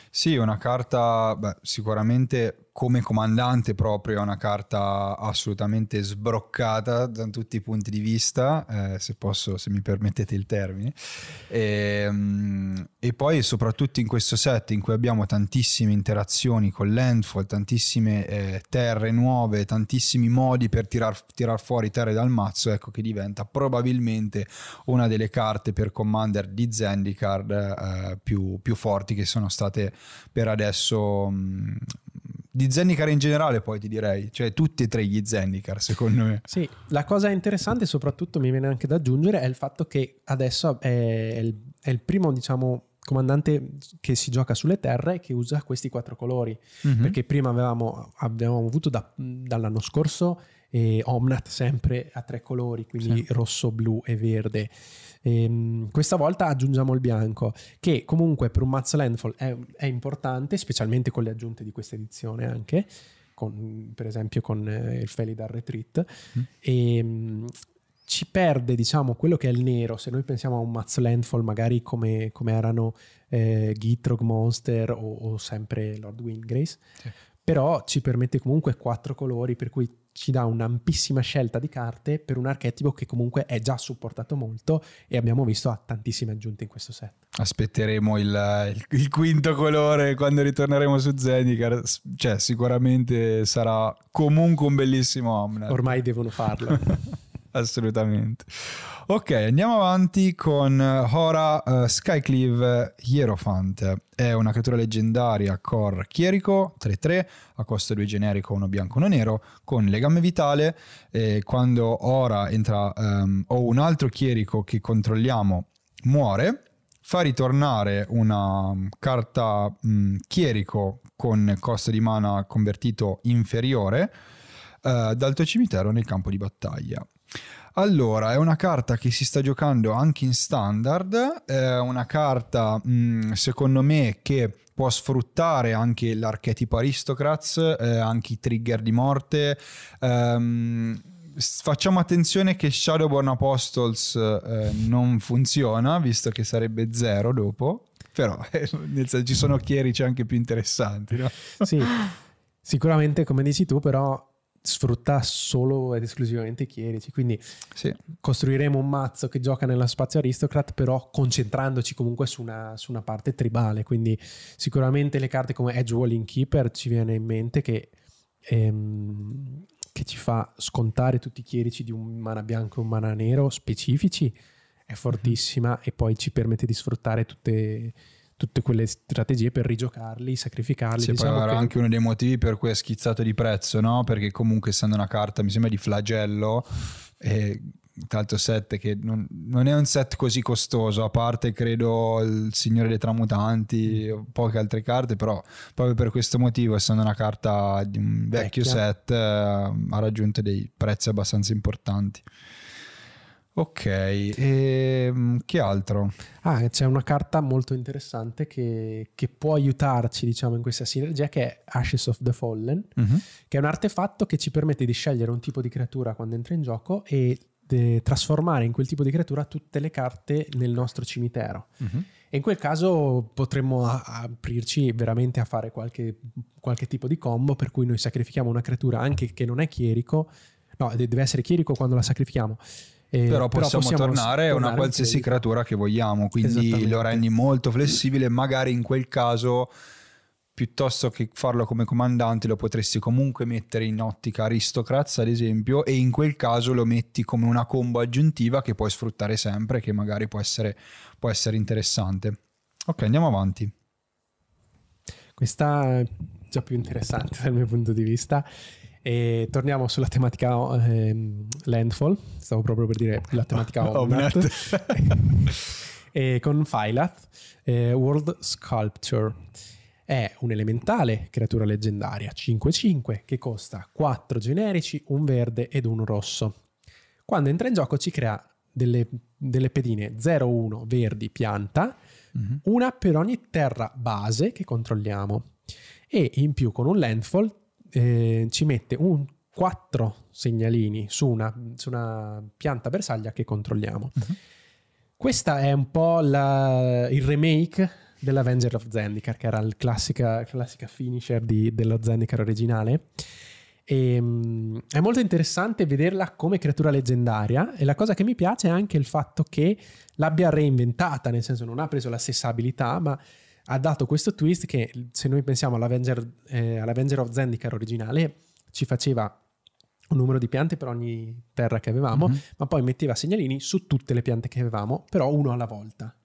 Sì, una carta beh, sicuramente come comandante proprio, è una carta assolutamente sbroccata da tutti i punti di vista, eh, se posso, se mi permettete il termine. E, ehm, e poi soprattutto in questo set in cui abbiamo tantissime interazioni con landfall, tantissime eh, terre nuove, tantissimi modi per tirar, tirar, fuori terre dal mazzo, ecco che diventa probabilmente una delle carte per commander di Zendikar eh, più, più, forti che sono state per adesso mh, di Zendikar in generale poi ti direi, cioè tutti e tre gli Zendikar secondo me. Sì, la cosa interessante soprattutto mi viene anche da aggiungere è il fatto che adesso è il, è il primo diciamo comandante che si gioca sulle terre che usa questi quattro colori mm-hmm. perché prima avevamo, avevamo avuto da, dall'anno scorso eh, Omnat sempre a tre colori quindi sì. rosso, blu e verde e, ehm, questa volta aggiungiamo il bianco che comunque per un mazzo landfall è, è importante specialmente con le aggiunte di questa edizione anche con, per esempio con eh, il Felidar Retreat mm. e, ehm, ci perde diciamo quello che è il nero se noi pensiamo a un mazzo landfall magari come, come erano eh, Gitrog Monster o, o, sempre Lord Windgrace sì. però ci permette comunque quattro colori per cui ci dà un'ampissima scelta di carte per un archetipo che comunque è già supportato molto e abbiamo visto ha tantissime aggiunte in questo set. Aspetteremo il, il, il quinto colore quando ritorneremo su Zendikar, cioè sicuramente sarà comunque un bellissimo Omnet. Ormai devono farlo. Assolutamente. Ok, andiamo avanti con Hora uh, Skycleave Hierophant. È una creatura leggendaria core chierico 3-3 a costo 2 generico, uno bianco, uno nero, con legame vitale. E quando Ora entra um, o un altro chierico che controlliamo muore, fa ritornare una carta um, chierico con costo di mana convertito inferiore uh, dal tuo cimitero nel campo di battaglia. Allora, è una carta che si sta giocando anche in standard, è una carta mh, mm, secondo me che può sfruttare anche l'archetipo Aristocrats, eh, anche i trigger di morte. Um, facciamo attenzione che Shadowborn Apostles eh, non funziona, visto che sarebbe zero dopo, però eh, senso, ci sono chierici anche più interessanti. No? Sì, sicuramente come dici tu, però sfrutta solo ed esclusivamente i chierici. Quindi sì. costruiremo un mazzo che gioca nello spazio aristocrat, però concentrandoci comunque su una, su una parte tribale. Quindi sicuramente le carte come Edge Walling Keeper ci viene in mente che, ehm, che ci fa scontare tutti i chierici di un mana bianco e un mana nero specifici. È fortissima mm-hmm. e poi ci permette di sfruttare tutte tutte quelle strategie per rigiocarli, sacrificarli. Sì, diciamo poi era che... anche uno dei motivi per cui è schizzato di prezzo, no? Perché comunque essendo una carta, mi sembra di flagello, e tra l'altro set che non, non, è un set così costoso, a parte credo il Signore dei Tramutanti, poche altre carte, però proprio per questo motivo, essendo una carta di un vecchio Vecchia. set, eh, ha raggiunto dei prezzi abbastanza importanti. Ok, e ehm, che altro? Ah, c'è una carta molto interessante che, che, può aiutarci, diciamo, in questa sinergia, che è Ashes of the Fallen, uh-huh. che è un artefatto che ci permette di scegliere un tipo di creatura quando entra in gioco e trasformare in quel tipo di creatura tutte le carte nel nostro cimitero. Uh-huh. E in quel caso potremmo aprirci veramente a fare qualche, qualche tipo di combo per cui noi sacrifichiamo una creatura anche che non è chierico, no, deve essere chierico quando la sacrifichiamo eh, però, possiamo però, possiamo tornare a una qualsiasi creatura che vogliamo, quindi lo rendi molto flessibile, magari in quel caso piuttosto che farlo come comandante lo potresti comunque mettere in ottica aristocrats ad esempio e in quel caso lo metti come una combo aggiuntiva che puoi sfruttare sempre che magari può essere, può essere interessante. Ok andiamo avanti. Questa è già più interessante dal mio punto di vista e torniamo sulla tematica eh, Landfall, stavo proprio per dire la tematica Omnat, e con Phylath, eh, World Sculpture. È un elementale creatura leggendaria 5-5 che costa 4 generici, un verde ed un rosso. Quando entra in gioco ci crea delle, delle pedine 0-1 verdi pianta, mm-hmm. una per ogni terra base che controlliamo. E in più con un landfall eh, ci mette un quattro segnalini su una, su una, pianta bersaglia che controlliamo. Uh-huh. Questa è un po' la, il remake dell'Avenger of Zendikar, che era il classica, classica finisher di, dello Zendikar originale. E, um, è molto interessante vederla come creatura leggendaria e la cosa che mi piace è anche il fatto che l'abbia reinventata, nel senso non ha preso la stessa abilità, ma ha dato questo twist che se noi pensiamo all'Avenger, eh, all'Avenger of Zendikar originale ci faceva un numero di piante per ogni terra che avevamo, mm-hmm. ma poi metteva segnalini su tutte le piante che avevamo, però uno alla volta.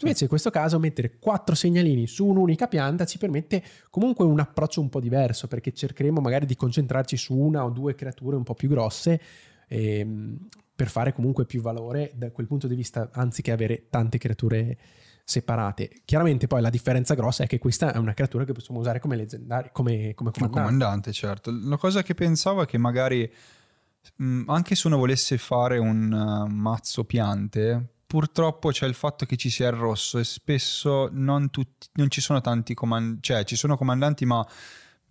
Invece in questo caso mettere quattro segnalini su un'unica pianta ci permette comunque un approccio un po' diverso perché cercheremo magari di concentrarci su una o due creature un po' più grosse ehm, per fare comunque più valore da quel punto di vista anziché avere tante creature separate. Chiaramente poi la differenza grossa è che questa è una creatura che possiamo usare come leggendaria, come, come comandante. comandante. certo. La cosa che pensavo è che magari mh, anche se uno volesse fare un uh, mazzo piante, purtroppo c'è il fatto che ci sia il rosso e spesso non, tutti, non ci sono tanti comandanti, cioè ci sono comandanti ma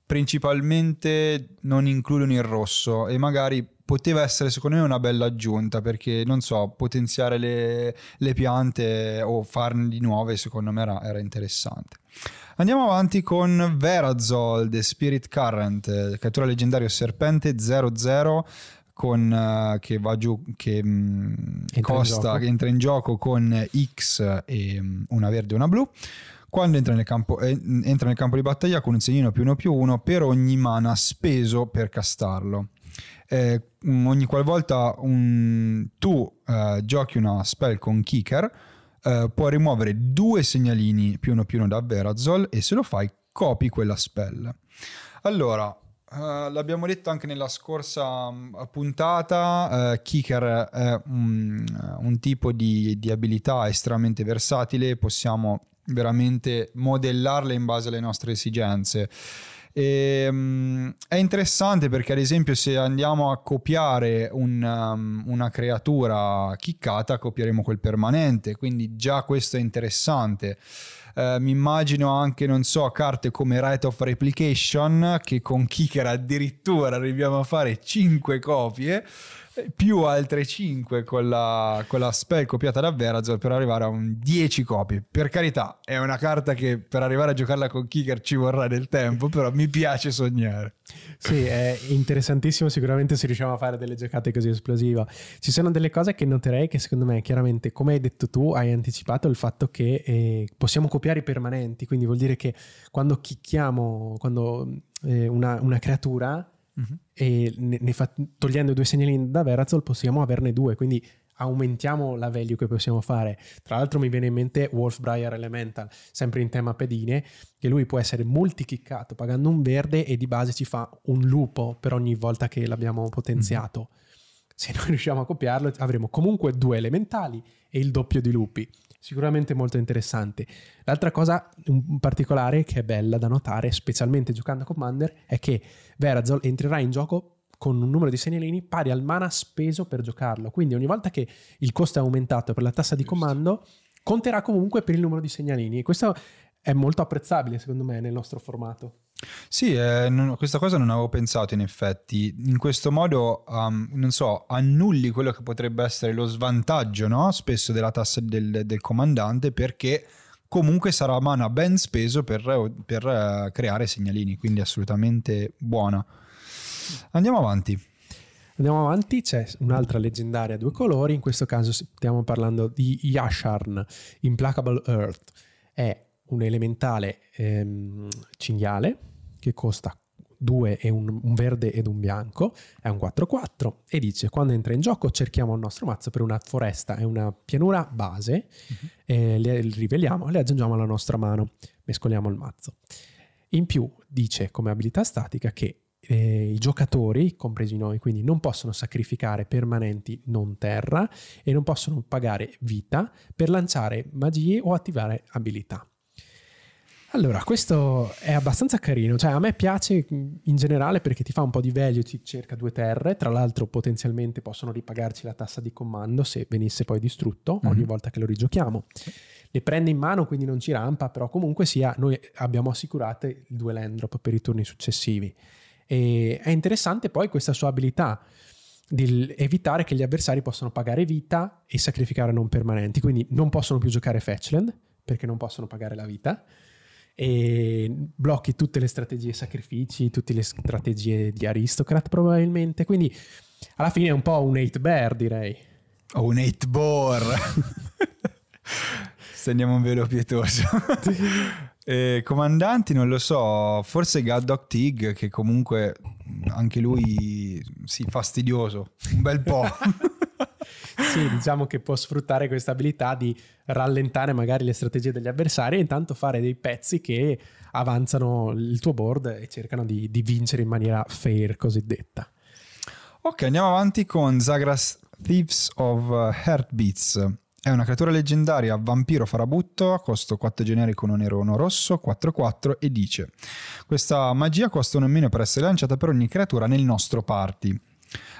principalmente non includono il rosso e magari poteva essere secondo me una bella aggiunta perché non so, potenziare le, le piante o farne di nuove secondo me era, era interessante. Andiamo avanti con Verazol, The Spirit Current, creatura leggendario serpente 00 con, uh, che va giù, che mh, mm, costa, che entra in gioco con X e um, una verde e una blu. Quando entra nel, campo, eh, entra nel campo di battaglia con un segnino più uno più uno per ogni mana speso per castarlo. Eh, ogni qualvolta un, tu eh, giochi una spell con Kicker, eh, puoi rimuovere due segnalini più uno più uno da Verazol e se lo fai copi quella spell. Allora, Uh, l'abbiamo detto anche nella scorsa um, puntata, uh, Kicker è un, un tipo di, di, abilità estremamente versatile, possiamo veramente modellarle in base alle nostre esigenze. E, um, è interessante perché ad esempio se andiamo a copiare un, um, una creatura chiccata, copieremo quel permanente, quindi già questo è interessante. Eh, mi immagino anche, non so, carte come Right of Replication, che con Kicker addirittura arriviamo a fare 5 copie più altre 5 con la, con la spell copiata da Verazor per arrivare a un 10 copie. Per carità, è una carta che per arrivare a giocarla con Kicker ci vorrà del tempo, però mi piace sognare. Sì, è interessantissimo sicuramente se riusciamo a fare delle giocate così esplosive. Ci sono delle cose che noterei che secondo me chiaramente, come hai detto tu, hai anticipato il fatto che eh, possiamo copiare i permanenti, quindi vuol dire che quando chicchiamo, quando eh, una, una creatura uh-huh. e ne, ne fa, togliendo due segnalini da Verazol possiamo averne due, quindi aumentiamo la value che possiamo fare. Tra l'altro mi viene in mente Wolfbriar Elemental, sempre in tema pedine, che lui può essere multi-kickato pagando un verde e di base ci fa un lupo per ogni volta che l'abbiamo potenziato. Mm-hmm. Se noi riusciamo a copiarlo avremo comunque due elementali e il doppio di lupi sicuramente molto interessante. L'altra cosa in particolare che è bella da notare, specialmente giocando a Commander, è che Verazol entrerà in gioco con un numero di segnalini pari al mana speso per giocarlo. Quindi ogni volta che il costo è aumentato per la tassa di comando, conterà comunque per il numero di segnalini. E questo è molto apprezzabile, secondo me, nel nostro formato. Sì, eh, non, questa cosa non avevo pensato in effetti. In questo modo, um, non so, annulli quello che potrebbe essere lo svantaggio, no? Spesso della tassa del, del comandante perché comunque sarà mana ben speso per, per uh, creare segnalini, quindi assolutamente buona. Andiamo avanti. Andiamo avanti, c'è un'altra leggendaria a due colori, in questo caso stiamo parlando di Yasharn, Implacable Earth. È un elementale ehm, cinghiale che costa 2 e un, un, verde ed un bianco, è un 4-4 e dice quando entra in gioco cerchiamo il nostro mazzo per una foresta e una pianura base, uh-huh. le riveliamo e le aggiungiamo alla nostra mano, mescoliamo il mazzo. In più dice come abilità statica che eh, i giocatori, compresi noi, quindi non possono sacrificare permanenti non terra e non possono pagare vita per lanciare magie o attivare abilità. Allora, questo è abbastanza carino, cioè a me piace in generale perché ti fa un po' di value, ti cerca due terre, tra l'altro potenzialmente possono ripagarci la tassa di comando se venisse poi distrutto mm-hmm. ogni volta che lo rigiochiamo. Le prende in mano, quindi non ci rampa, però comunque sia, noi abbiamo assicurate il due land drop per i turni successivi. E è interessante poi questa sua abilità di evitare che gli avversari possano pagare vita e sacrificare non permanenti, quindi non possono più giocare Fetchland perché non possono pagare la vita e blocchi tutte le strategie sacrifici, tutte le strategie di aristocrat probabilmente, quindi alla fine è un po' un 8 bear direi. O un 8 boar. Stendiamo un velo pietoso. eh, comandanti, non lo so, forse Gaddog Tig, che comunque anche lui, sì, fastidioso, un bel po'. sì, diciamo che può sfruttare questa abilità di rallentare magari le strategie degli avversari e intanto fare dei pezzi che avanzano il tuo board e cercano di, di vincere in maniera fair cosiddetta. Ok, andiamo avanti con Zagras Thieves of Heartbeats. È una creatura leggendaria vampiro farabutto a costo 4 generico 1 nero 1 rosso 4-4 e dice questa magia costa un meno per essere lanciata per ogni creatura nel nostro party.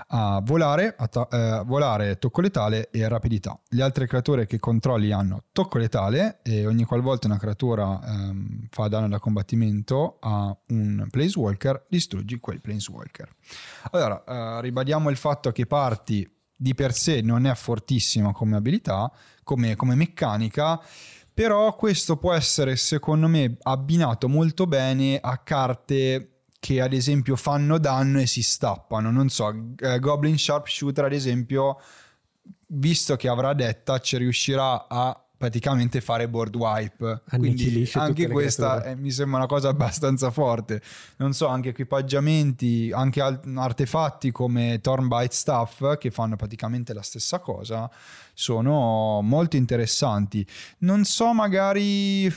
A volare, atta- eh, volare, tocco letale e rapidità. Le altre creature che controlli hanno tocco letale e ogni qualvolta una creatura ehm, fa danno da combattimento a un planeswalker, distruggi quel planeswalker. Allora, eh, ribadiamo il fatto che parti di per sé non è fortissima come abilità, come, come meccanica, però questo può essere secondo me abbinato molto bene a carte che ad esempio fanno danno e si stappano. Non so, eh, Goblin Sharpshooter ad esempio, visto che avrà detta, ci riuscirà a praticamente fare board wipe. Quindi anche questa è, mi sembra una cosa abbastanza forte. Non so, anche equipaggiamenti, anche artefatti come Thornbite Stuff che fanno praticamente la stessa cosa, sono molto interessanti. Non so, magari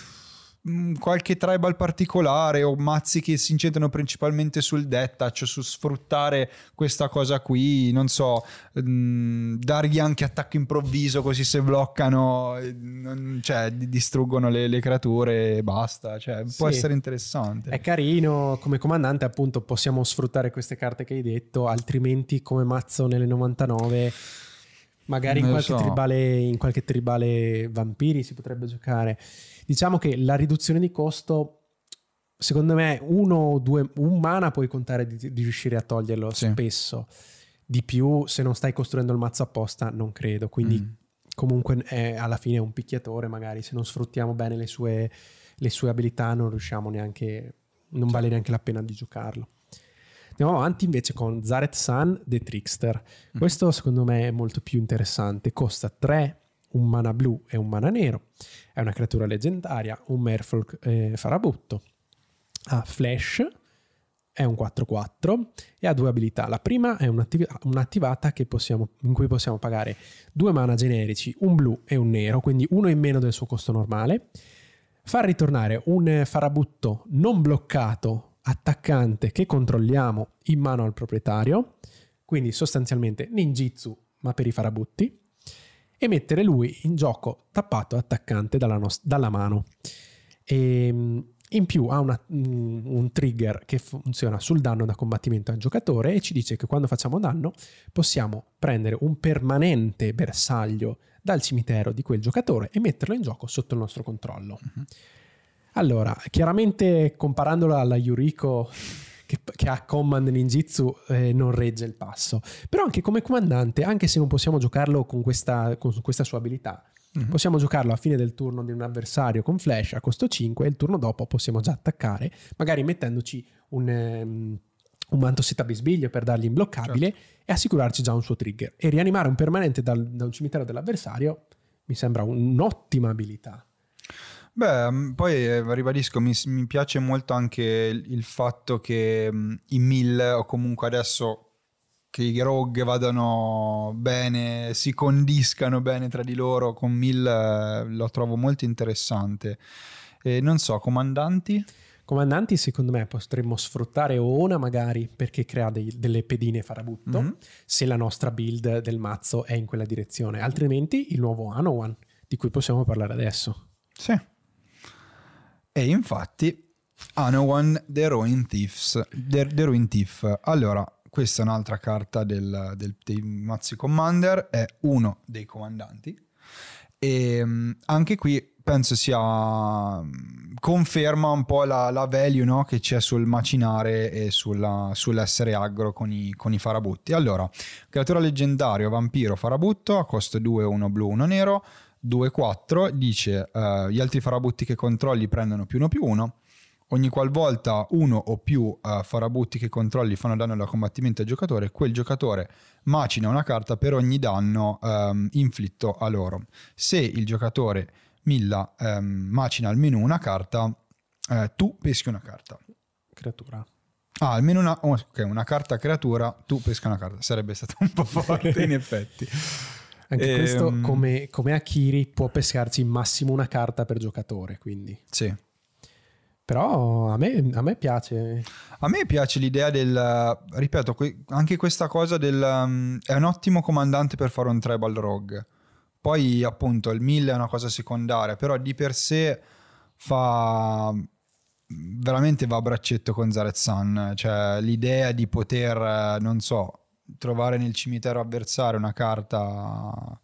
Mm, qualche tribal particolare o mazzi che si incentrano principalmente sul detach, su sfruttare questa cosa qui, non so, mh, mm, dargli anche attacco improvviso così se bloccano, non, cioè distruggono le, le, creature e basta, cioè, può sì. essere interessante. È carino, come comandante appunto possiamo sfruttare queste carte che hai detto, altrimenti come mazzo nelle 99 magari in qualche, so. tribale, in qualche tribale vampiri si potrebbe giocare. Diciamo che la riduzione di costo, secondo me, uno o due, un mana puoi contare di, di riuscire a toglierlo sì. spesso. Di più, se non stai costruendo il mazzo apposta, non credo. Quindi, mm. comunque, è, alla fine è un picchiatore. Magari se non sfruttiamo bene le sue, le sue abilità, non riusciamo neanche. Non vale neanche la pena di giocarlo. Andiamo avanti invece con Zaret Sun, The Trickster. Mm. Questo secondo me è molto più interessante. Costa 3 un mana blu e un mana nero. È una creatura leggendaria, un Merfolk eh, farabutto. Ha flash, è un 4-4 e ha due abilità. La prima è un'attiv- un'attivata possiamo, in cui possiamo pagare due mana generici, un blu e un nero, quindi uno in meno del suo costo normale. Far ritornare un farabutto non bloccato, attaccante che controlliamo in mano al proprietario, quindi sostanzialmente ninjitsu ma per i farabutti e mettere lui in gioco tappato attaccante dalla, nos- dalla mano. E, ehm, in più ha una, un trigger che funziona sul danno da combattimento al giocatore e ci dice che quando facciamo danno possiamo prendere un permanente bersaglio dal cimitero di quel giocatore e metterlo in gioco sotto il nostro controllo. Uh-huh. Allora, chiaramente comparandolo alla Yuriko che, che ha Command Ninjitsu eh, non regge il passo. Però anche come comandante, anche se non possiamo giocarlo con questa, con questa sua abilità, mm-hmm. possiamo giocarlo a fine del turno di un avversario con flash a costo 5 e il turno dopo possiamo già attaccare, magari mettendoci un... Um, un manto seta bisbiglio per dargli imbloccabile certo. e assicurarci già un suo trigger. E rianimare un permanente dal, da un cimitero dell'avversario mi sembra un'ottima abilità. Beh, mm, poi eh, ribadisco, mi, mi, piace molto anche il, il fatto che um, i mill o comunque adesso che i rogue vadano bene, si condiscano bene tra di loro con mill eh, lo trovo molto interessante. E non so, comandanti? Comandanti secondo me potremmo sfruttare Ona magari perché crea dei, delle pedine farabutto mm-hmm. se la nostra build del mazzo è in quella direzione, altrimenti il nuovo Anowan di cui possiamo parlare adesso. Sì. E infatti Anowan The Ruin Thieves. The, The Ruin Thief. Allora, questa è un'altra carta del, del, dei mazzi Commander, è uno dei comandanti. E um, anche qui penso sia conferma un po' la, la value no? che c'è sul macinare e sulla, sull'essere aggro con i, con i, farabutti. Allora, creatura leggendario, vampiro, farabutto, a costo 2, 1 blu, 1 nero, 2-4 dice uh, gli altri farabutti che controlli prendono più 1 più 1. Ogni qualvolta uno o più uh, farabutti che controlli fanno danno da combattimento al giocatore, quel giocatore macina una carta per ogni danno um, inflitto a loro. Se il giocatore Milla um, macina almeno una carta, uh, tu peschi una carta. Creatura. Ah, almeno una, oh, okay, una carta creatura, tu pesca una carta. Sarebbe stato un po' forte in effetti. Anche ehm... questo, come, come Akiri, può pescarci massimo una carta per giocatore, quindi. Sì. Però a me, a me, piace. A me piace l'idea del. Ripeto, anche questa cosa del. Um, è un ottimo comandante per fare un tribal rogue. Poi, appunto, il 1000 è una cosa secondaria, però di per sé fa. Veramente va a braccetto con Zareth Sun. Cioè, l'idea di poter, non so, trovare nel cimitero avversario una carta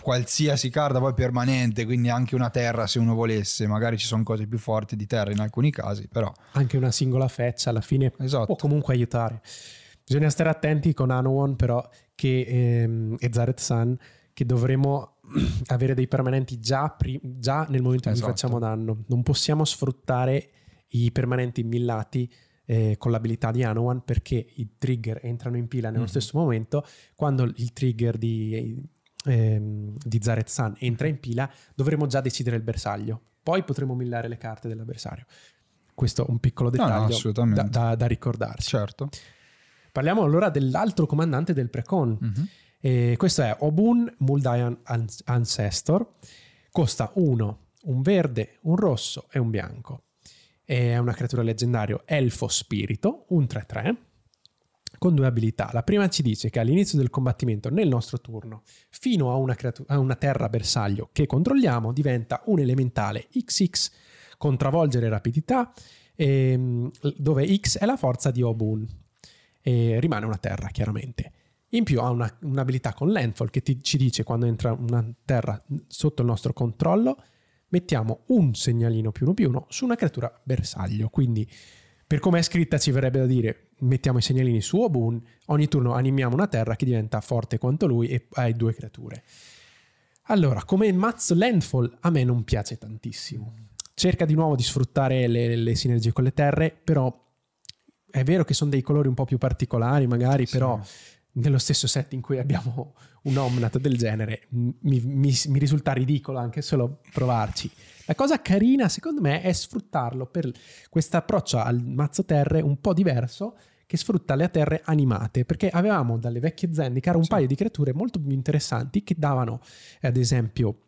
qualsiasi carta poi permanente, quindi anche una terra se uno volesse, magari ci sono cose più forti di terra in alcuni casi, però... Anche una singola feccia alla fine esatto. può comunque aiutare. Bisogna stare attenti con Anowon però che, ehm, e Zareth Sun che dovremo avere dei permanenti già, pri- già nel momento in cui esatto. facciamo danno. Non possiamo sfruttare i permanenti millati eh, con l'abilità di Anowan perché i trigger entrano in pila nello mm-hmm. stesso momento quando il trigger di ehm, di Zareth Sun entra in pila, dovremo già decidere il bersaglio. Poi potremo millare le carte dell'avversario. Questo è un piccolo dettaglio no, no, da, da, da, ricordarsi. Certo. Parliamo allora dell'altro comandante del Precon. Mm-hmm. questo è Obun Muldayan Ancestor. Costa uno, un verde, un rosso e un bianco. È una creatura leggendaria elfo spirito, un 3-3 con due abilità. La prima ci dice che all'inizio del combattimento, nel nostro turno, fino a una, creatura, a una terra bersaglio che controlliamo, diventa un elementale XX con travolgere rapidità, ehm, dove X è la forza di Obun. E rimane una terra, chiaramente. In più ha una, un'abilità con Landfall che ti, ci dice quando entra una terra sotto il nostro controllo, mettiamo un segnalino più uno più uno su una creatura bersaglio. Quindi, per come è scritta, ci verrebbe da dire mettiamo i segnalini su Obun, ogni turno animiamo una terra che diventa forte quanto lui e hai due creature. Allora, come mazzo Landfall a me non piace tantissimo. Cerca di nuovo di sfruttare le, le sinergie con le terre, però è vero che sono dei colori un po' più particolari magari, sì. però nello stesso set in cui abbiamo un Omnat del genere mi, mi, mi risulta ridicolo anche solo provarci. La cosa carina, secondo me, è sfruttarlo per questo approccio al mazzo terre un po' diverso che sfrutta le terre animate, perché avevamo dalle vecchie Zendikar un sì. paio di creature molto più interessanti che davano, ad esempio,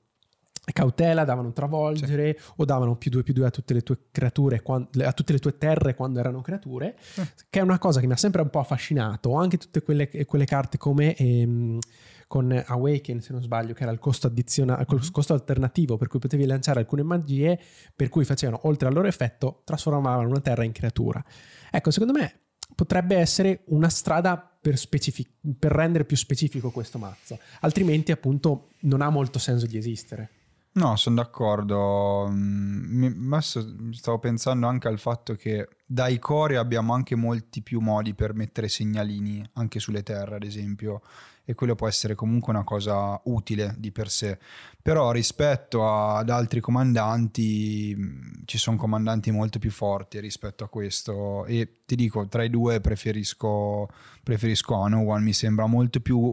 cautela, davano travolgere sì. o davano più 2 più 2 a tutte le tue creature, a tutte le tue terre quando erano creature, sì. che è una cosa che mi ha sempre un po' affascinato, anche tutte quelle, quelle carte come... Ehm, con Awaken, se non sbaglio, che era il costo, il mm-hmm. costo alternativo per cui potevi lanciare alcune magie, per cui facevano, oltre al loro effetto, trasformavano una terra in creatura. Ecco, secondo me potrebbe essere una strada per, specific- per rendere più specifico questo mazzo, altrimenti appunto non ha molto senso di esistere. No, sono d'accordo. Mi, stavo pensando anche al fatto che dai core abbiamo anche molti più modi per mettere segnalini anche sulle terre, ad esempio e quello può essere comunque una cosa utile di per sé. Però rispetto ad altri comandanti ci sono comandanti molto più forti rispetto a questo e ti dico tra i due preferisco, preferisco Anowan, mi sembra molto più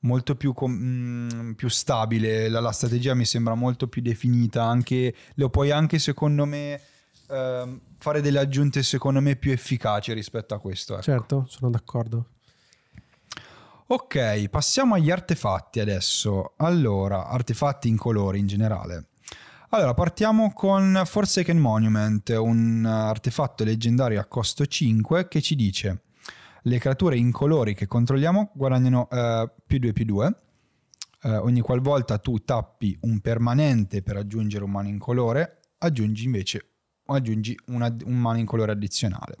molto più, com- più stabile, la, la, strategia mi sembra molto più definita, anche, lo puoi anche secondo me ehm, fare delle aggiunte secondo me più efficaci rispetto a questo. Ecco. Certo, sono d'accordo. Ok, passiamo agli artefatti adesso. Allora, artefatti in colori in generale. Allora, partiamo con Forsaken Monument, un artefatto leggendario a costo 5 che ci dice le creature in colori che controlliamo guadagnano eh, più 2 più 2. Eh, ogni qualvolta tu tappi un permanente per aggiungere un mano in colore, aggiungi invece aggiungi una, un mano in colore addizionale.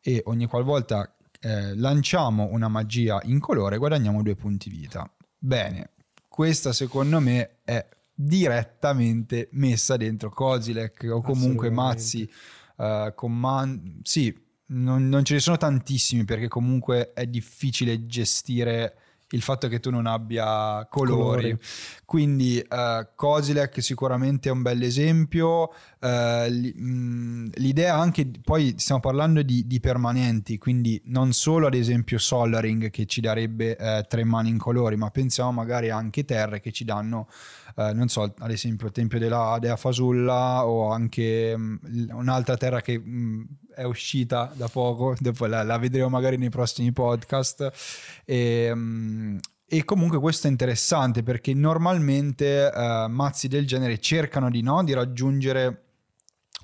E ogni qualvolta eh, lanciamo una magia in colore guadagniamo due punti vita. Bene, questa secondo me è direttamente messa dentro Kozilek o comunque mazzi uh, con man- sì, non, non, ce ne sono tantissimi perché comunque è difficile gestire il fatto che tu non abbia colori. Colori. Quindi eh, Kozilek sicuramente è un bel esempio. eh, li- mh, l'idea anche, poi stiamo parlando di, di permanenti, quindi non solo ad esempio Solaring che ci darebbe eh, tre mani in colori, ma pensiamo magari anche terre che ci danno, eh, non so, ad esempio il Tempio della Dea Fasulla o anche mh, un'altra terra che mh, è uscita da poco, dopo la, la vedremo magari nei prossimi podcast. E, mm, e comunque questo è interessante perché normalmente eh, mazzi del genere cercano di, no, di raggiungere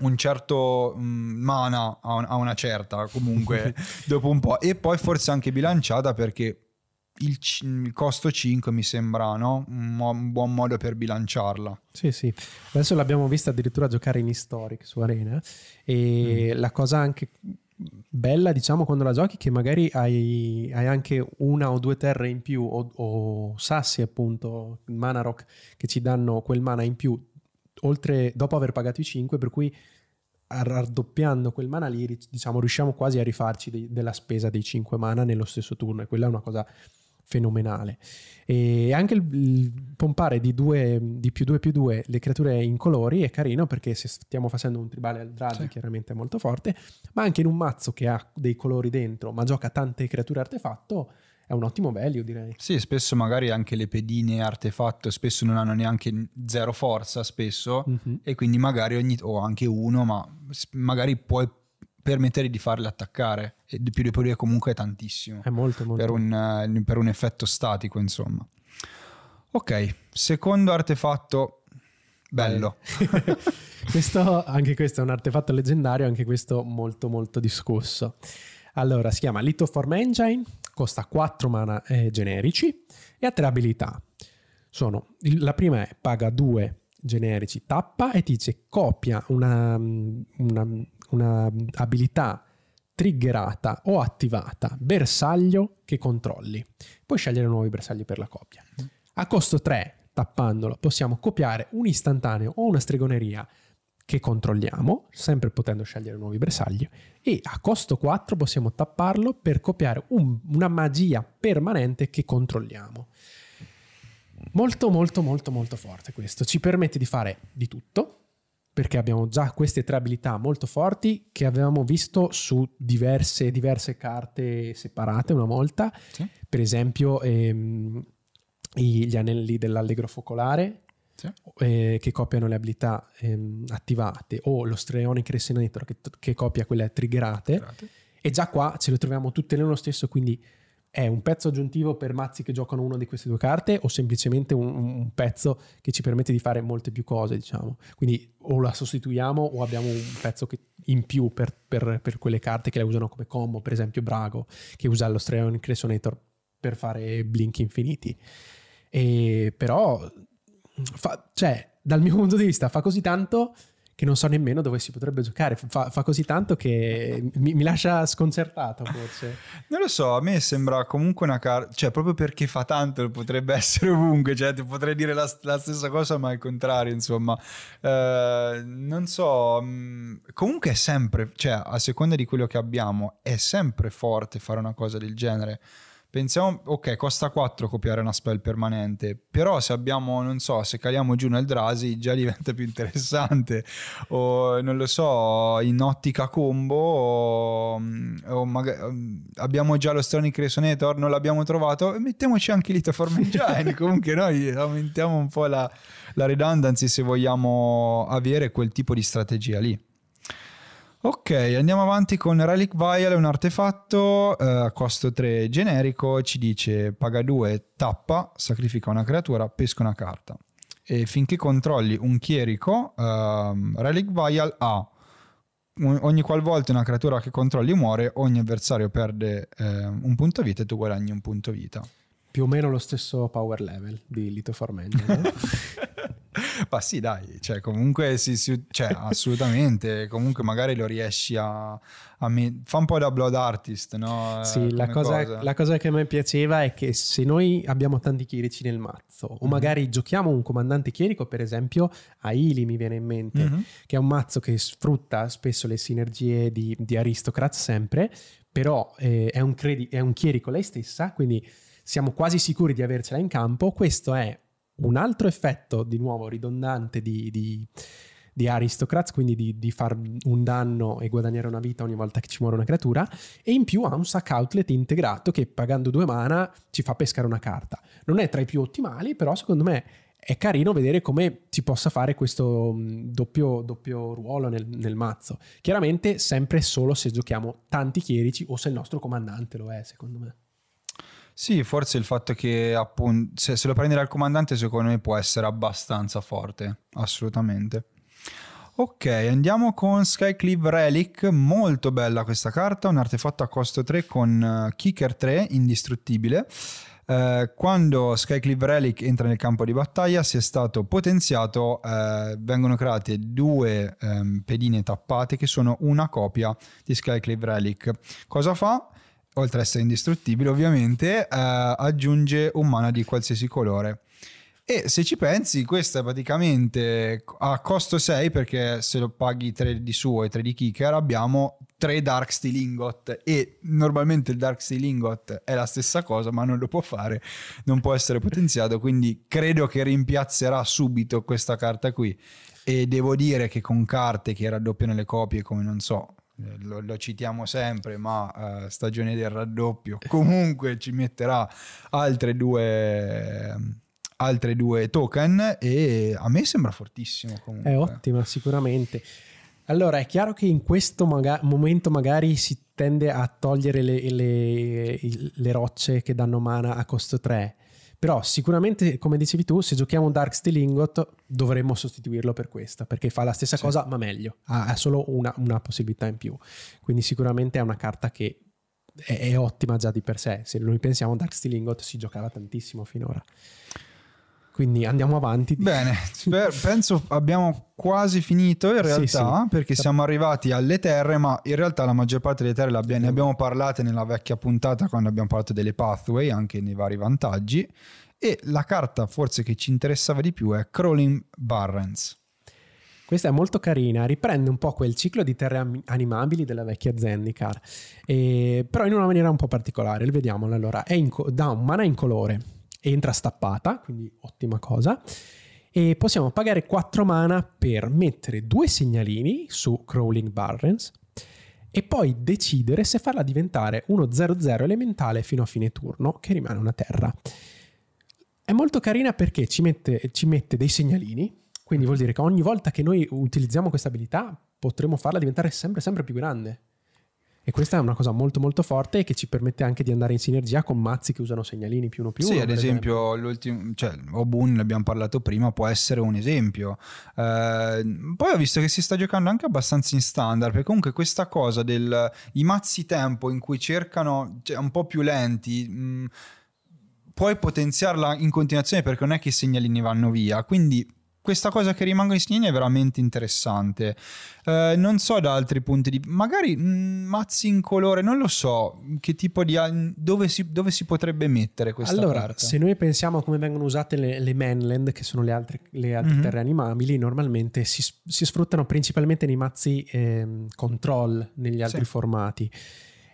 un certo mm, mana a, un- a una certa comunque dopo un po' e poi forse anche bilanciata perché il, c- il costo 5 mi sembra no? un, mo- un buon modo per bilanciarla Sì, sì. Adesso l'abbiamo vista addirittura giocare in Historic su Arena e la cosa anche bella, diciamo, quando la giochi che magari hai, hai anche una o due terre in più o, o sassi, appunto, mana rock, che ci danno quel mana in più oltre, dopo aver pagato i 5, per cui raddoppiando quel mana lì, diciamo, riusciamo quasi a rifarci dei- della spesa dei 5 mana nello stesso turno e quella è una cosa fenomenale. E anche il, il pompare di, due, di più 2 più 2 le creature in colori è carino perché se stiamo facendo un tribale al Drad Sì. chiaramente è molto forte, ma anche in un mazzo che ha dei colori dentro ma gioca tante creature artefatto è un ottimo value direi. Sì, spesso magari anche le pedine artefatto spesso non hanno neanche zero forza spesso Mhm. e quindi magari ogni o anche uno, ma magari puoi permettere di farle attaccare e di più di poi comunque è tantissimo È molto molto per un, eh, per un effetto statico, insomma. Ok, secondo artefatto bello. questo, anche questo è un artefatto leggendario, anche questo molto molto discusso. Allora, si chiama Lithoform Engine, costa 4 mana eh, generici e ha tre abilità. Sono, la prima è paga 2 generici, tappa e ti dice copia una, una, una abilità triggerata o attivata bersaglio che controlli. Puoi scegliere nuovi bersagli per la copia. A costo 3, tappandolo, possiamo copiare un istantaneo o una stregoneria che controlliamo, sempre potendo scegliere nuovi bersagli, e a costo 4 possiamo tapparlo per copiare un- una magia permanente che controlliamo. Molto molto molto molto forte questo, ci permette di fare di tutto, perché abbiamo già queste tre abilità molto forti che avevamo visto su diverse, diverse carte separate una volta, Sì. per esempio ehm, gli anelli dell'allegro focolare Sì. eh, che copiano le abilità ehm, attivate o lo Streonic Resonator che, che copia quelle triggerate e già qua ce le troviamo tutte nello stesso quindi è un pezzo aggiuntivo per mazzi che giocano una di queste due carte o semplicemente un, un pezzo che ci permette di fare molte più cose diciamo. Quindi o la sostituiamo o abbiamo un pezzo che- in più per, per- per quelle carte che la usano come combo per esempio Brago che usa lo Streonic Resonator per fare blink infiniti. E però fa- cioè dal mio punto di vista fa così tanto che non so nemmeno dove si potrebbe giocare fa, fa così tanto che mi, mi lascia sconcertato forse Non lo so, a me sembra comunque una carta, cioè proprio perché fa tanto potrebbe essere ovunque, cioè ti potrei dire la, la stessa cosa ma al contrario, insomma. Eh, non so, comunque è sempre, cioè a seconda di quello che abbiamo, è sempre forte fare una cosa del genere. Pensiamo, ok, costa 4 copiare una spell permanente, però se abbiamo, non so, se caliamo giù nel Drasi già diventa più interessante, o non lo so, in ottica combo, o, o maga- abbiamo già lo Stronic Resonator, non l'abbiamo trovato, mettiamoci anche Lithoform Engine, comunque noi aumentiamo un po' la, la redundancy se vogliamo avere quel tipo di strategia lì. Ok, andiamo avanti con Relic Vial, è un artefatto eh, a costo 3 generico, ci dice paga 2, tappa, sacrifica una creatura, pesca una carta. E finché controlli un chierico, ehm, Relic Vial ha ogni qualvolta una creatura che controlli muore, ogni avversario perde eh, un punto vita e tu guadagni un punto vita. più o meno lo stesso power level di Lithoform Engine no? Ma sì, dai, cioè comunque sì, sì, cioè, assolutamente, comunque magari lo riesci a, a me- fa un po' da blood artist, no? Eh, Sì, la come cosa, la cosa che a me piaceva è che se noi abbiamo tanti chierici nel mazzo, o Mhm. magari giochiamo un comandante chierico, per esempio, a Ili mi viene in mente, Mhm. che è un mazzo che sfrutta spesso le sinergie di, di Aristocrat sempre, però eh, è, un credi- è un chierico lei stessa, quindi siamo quasi sicuri di avercela in campo. Questo è un altro effetto, di nuovo, ridondante di, di, di Aristocrats, quindi di, di fare un danno e guadagnare una vita ogni volta che ci muore una creatura, e in più ha un sack outlet integrato che pagando due mana ci fa pescare una carta. Non è tra i più ottimali, però secondo me è carino vedere come si possa fare questo doppio, doppio ruolo nel, nel, mazzo. Chiaramente sempre solo se giochiamo tanti chierici o se il nostro comandante lo è, secondo me. Sì, forse il fatto che appunto se, se lo prendi dal comandante secondo me può essere abbastanza forte, assolutamente. Ok, andiamo con Skycleave Relic, molto bella questa carta, un artefatto a costo 3 con uh, Kicker 3, indistruttibile. Uh, quando Skycleave Relic entra nel campo di battaglia, si è stato potenziato, uh, vengono create due um, pedine tappate che sono una copia di Skycleave Relic. Cosa fa? Oltre ad essere indistruttibile, ovviamente, aggiunge un mana di qualsiasi colore. E se ci pensi, questo è praticamente a costo 6 perché se lo paghi 3 di suo e 3 di kicker abbiamo 3 Dark Steel e normalmente il Dark Steel è la stessa cosa ma non lo può fare, non può essere potenziato quindi credo che rimpiazzerà subito questa carta qui e devo dire che con carte che raddoppiano le copie come non so lo, lo, citiamo sempre, ma uh, stagione del raddoppio comunque ci metterà altre due altre due token e a me sembra fortissimo comunque. È ottima sicuramente. Allora è chiaro che in questo maga- momento magari si tende a togliere le, le, le, rocce che danno mana a costo 3, però sicuramente come dicevi tu se giochiamo Dark Steel Ingot dovremmo sostituirlo per questa perché fa la stessa sì. cosa ma meglio, ha, ha solo una, una, possibilità in più, quindi sicuramente è una carta che è, è ottima già di per sé, se noi pensiamo Dark Steel Ingot si giocava tantissimo finora. Quindi andiamo avanti. Bene, penso abbiamo quasi finito in realtà, sì, sì. perché siamo arrivati alle terre, ma in realtà la maggior parte delle terre abbiamo, ne abbiamo parlate nella vecchia puntata quando abbiamo parlato delle pathway, anche nei vari vantaggi. E la carta forse che ci interessava di più è Crawling Barrens. Questa è molto carina, riprende un po' quel ciclo di terre animabili della vecchia Zendikar, e, però in una maniera un po' particolare. Vediamola allora. È in, da un mana in colore, entra stappata, quindi ottima cosa. E possiamo pagare 4 mana per mettere due segnalini su Crawling Barrens e poi decidere se farla diventare uno 0-0 elementale fino a fine turno, che rimane una terra. È molto carina perché ci mette, ci mette dei segnalini, quindi vuol dire che ogni volta che noi utilizziamo questa abilità potremo farla diventare sempre, sempre più grande. E questa è una cosa molto molto forte e che ci permette anche di andare in sinergia con mazzi che usano segnalini più uno più Sì, ad esempio, l'ultimo, cioè, Obun, ne abbiamo parlato prima, può essere un esempio. Eh, poi ho visto che si sta giocando anche abbastanza in standard, perché comunque questa cosa del i mazzi tempo in cui cercano cioè, un po' più lenti... Mh, puoi potenziarla in continuazione perché non è che i segnalini vanno via, quindi questa cosa che rimangono in segnini è veramente interessante. Eh, non so da altri punti di magari mh, mm, mazzi in colore, non lo so che tipo di dove si, dove si potrebbe mettere questa allora, carta. se noi pensiamo a come vengono usate le, le mainland, che sono le altre, le altre mm-hmm. terre animabili, normalmente si, si, sfruttano principalmente nei mazzi eh, control negli altri sì. formati.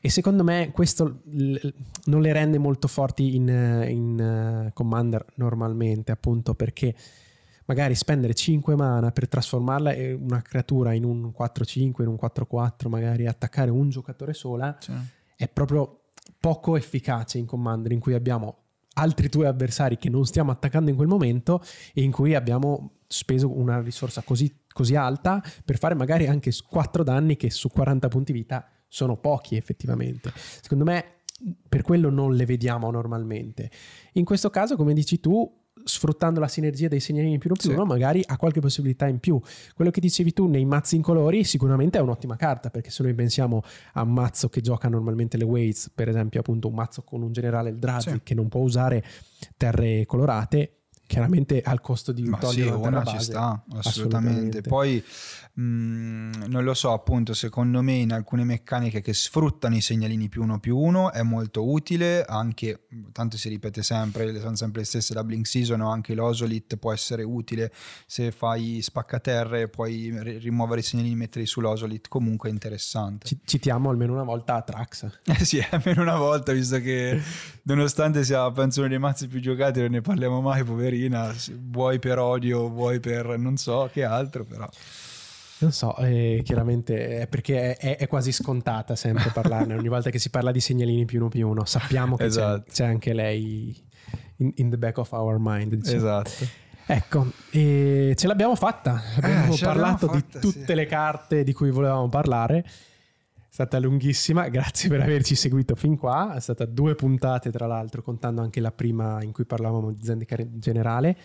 E secondo me questo non le rende molto forti in, in uh, Commander normalmente, appunto perché magari spendere 5 mana per trasformarla una creatura in un 4-5, in un 4-4, magari attaccare un giocatore sola, sì. è proprio poco efficace in Commander, in cui abbiamo altri due avversari che non stiamo attaccando in quel momento e in cui abbiamo speso una risorsa così, così alta per fare magari anche 4 danni che su 40 punti vita sono pochi effettivamente. Secondo me per quello non le vediamo normalmente. In questo caso, come dici tu, sfruttando la sinergia dei segnalini più più, sì. magari ha qualche possibilità in più. Quello che dicevi tu nei mazzi in colori sicuramente è un'ottima carta, perché se noi pensiamo a un mazzo che gioca normalmente le Waves, per esempio appunto un mazzo con un generale il Drazi sì. che non può usare terre colorate, chiaramente al costo di Ma sì, togliere una base, ci sta, assolutamente. assolutamente. Poi mh, non lo so, appunto, secondo me in alcune meccaniche che sfruttano i segnalini più uno più uno è molto utile, anche, tanto si ripete sempre, sono sempre le stesse da Blink Season, o anche l'Osolit può essere utile se fai spaccaterre, puoi ri- rimuovere i segnalini e metterli sull'Osolit, comunque è interessante. Ci- citiamo almeno una volta Trax. Eh sì, almeno una volta, visto che nonostante sia penso uno dei mazzi più giocati, non ne parliamo mai, poverina, vuoi per odio, vuoi per non so che altro, però. Non so, eh, chiaramente è perché è, è quasi scontata sempre parlarne. Ogni volta che si parla di segnalini più uno più uno, sappiamo che c'è- Esatto. c'è, anche lei in, in the back of our mind. diciamo. Esatto. Ecco, e ce l'abbiamo fatta. Abbiamo l'abbiamo parlato fatta, di tutte sì. le carte di cui volevamo parlare. È stata lunghissima, grazie per averci seguito fin qua. È stata due puntate, tra l'altro, contando anche la prima in cui parlavamo di Zendikar in generale,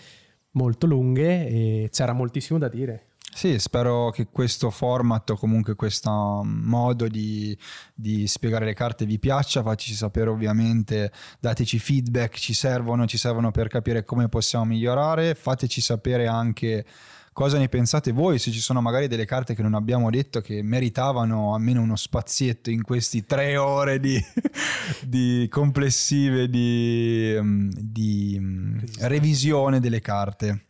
molto lunghe e c'era moltissimo da dire. Sì, spero che questo format o comunque questo modo di, di spiegare le carte vi piaccia, fateci sapere ovviamente, dateci feedback, ci servono, ci servono per capire come possiamo migliorare, fateci sapere anche cosa ne pensate voi, se ci sono magari delle carte che non abbiamo detto che meritavano almeno uno spazietto in questi tre ore di, di complessive di, mm, di mm, revisione delle carte.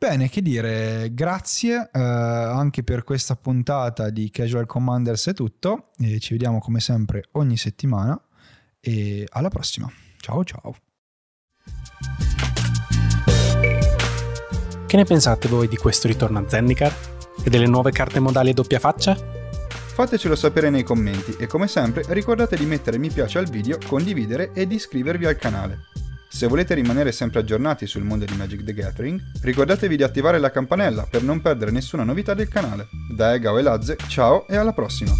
Bene, che dire, grazie eh, anche per questa puntata di Casual Commanders è tutto e ci vediamo come sempre ogni settimana e alla prossima. Ciao ciao. Che ne pensate voi di questo ritorno a Zendikar? E delle nuove carte modali a doppia faccia? Fatecelo sapere nei commenti e come sempre ricordate di mettere mi piace al video, condividere ed iscrivervi al canale. Se volete rimanere sempre aggiornati sul mondo di Magic the Gathering, ricordatevi di attivare la campanella per non perdere nessuna novità del canale. Da Egao e Lazze, ciao e alla prossima!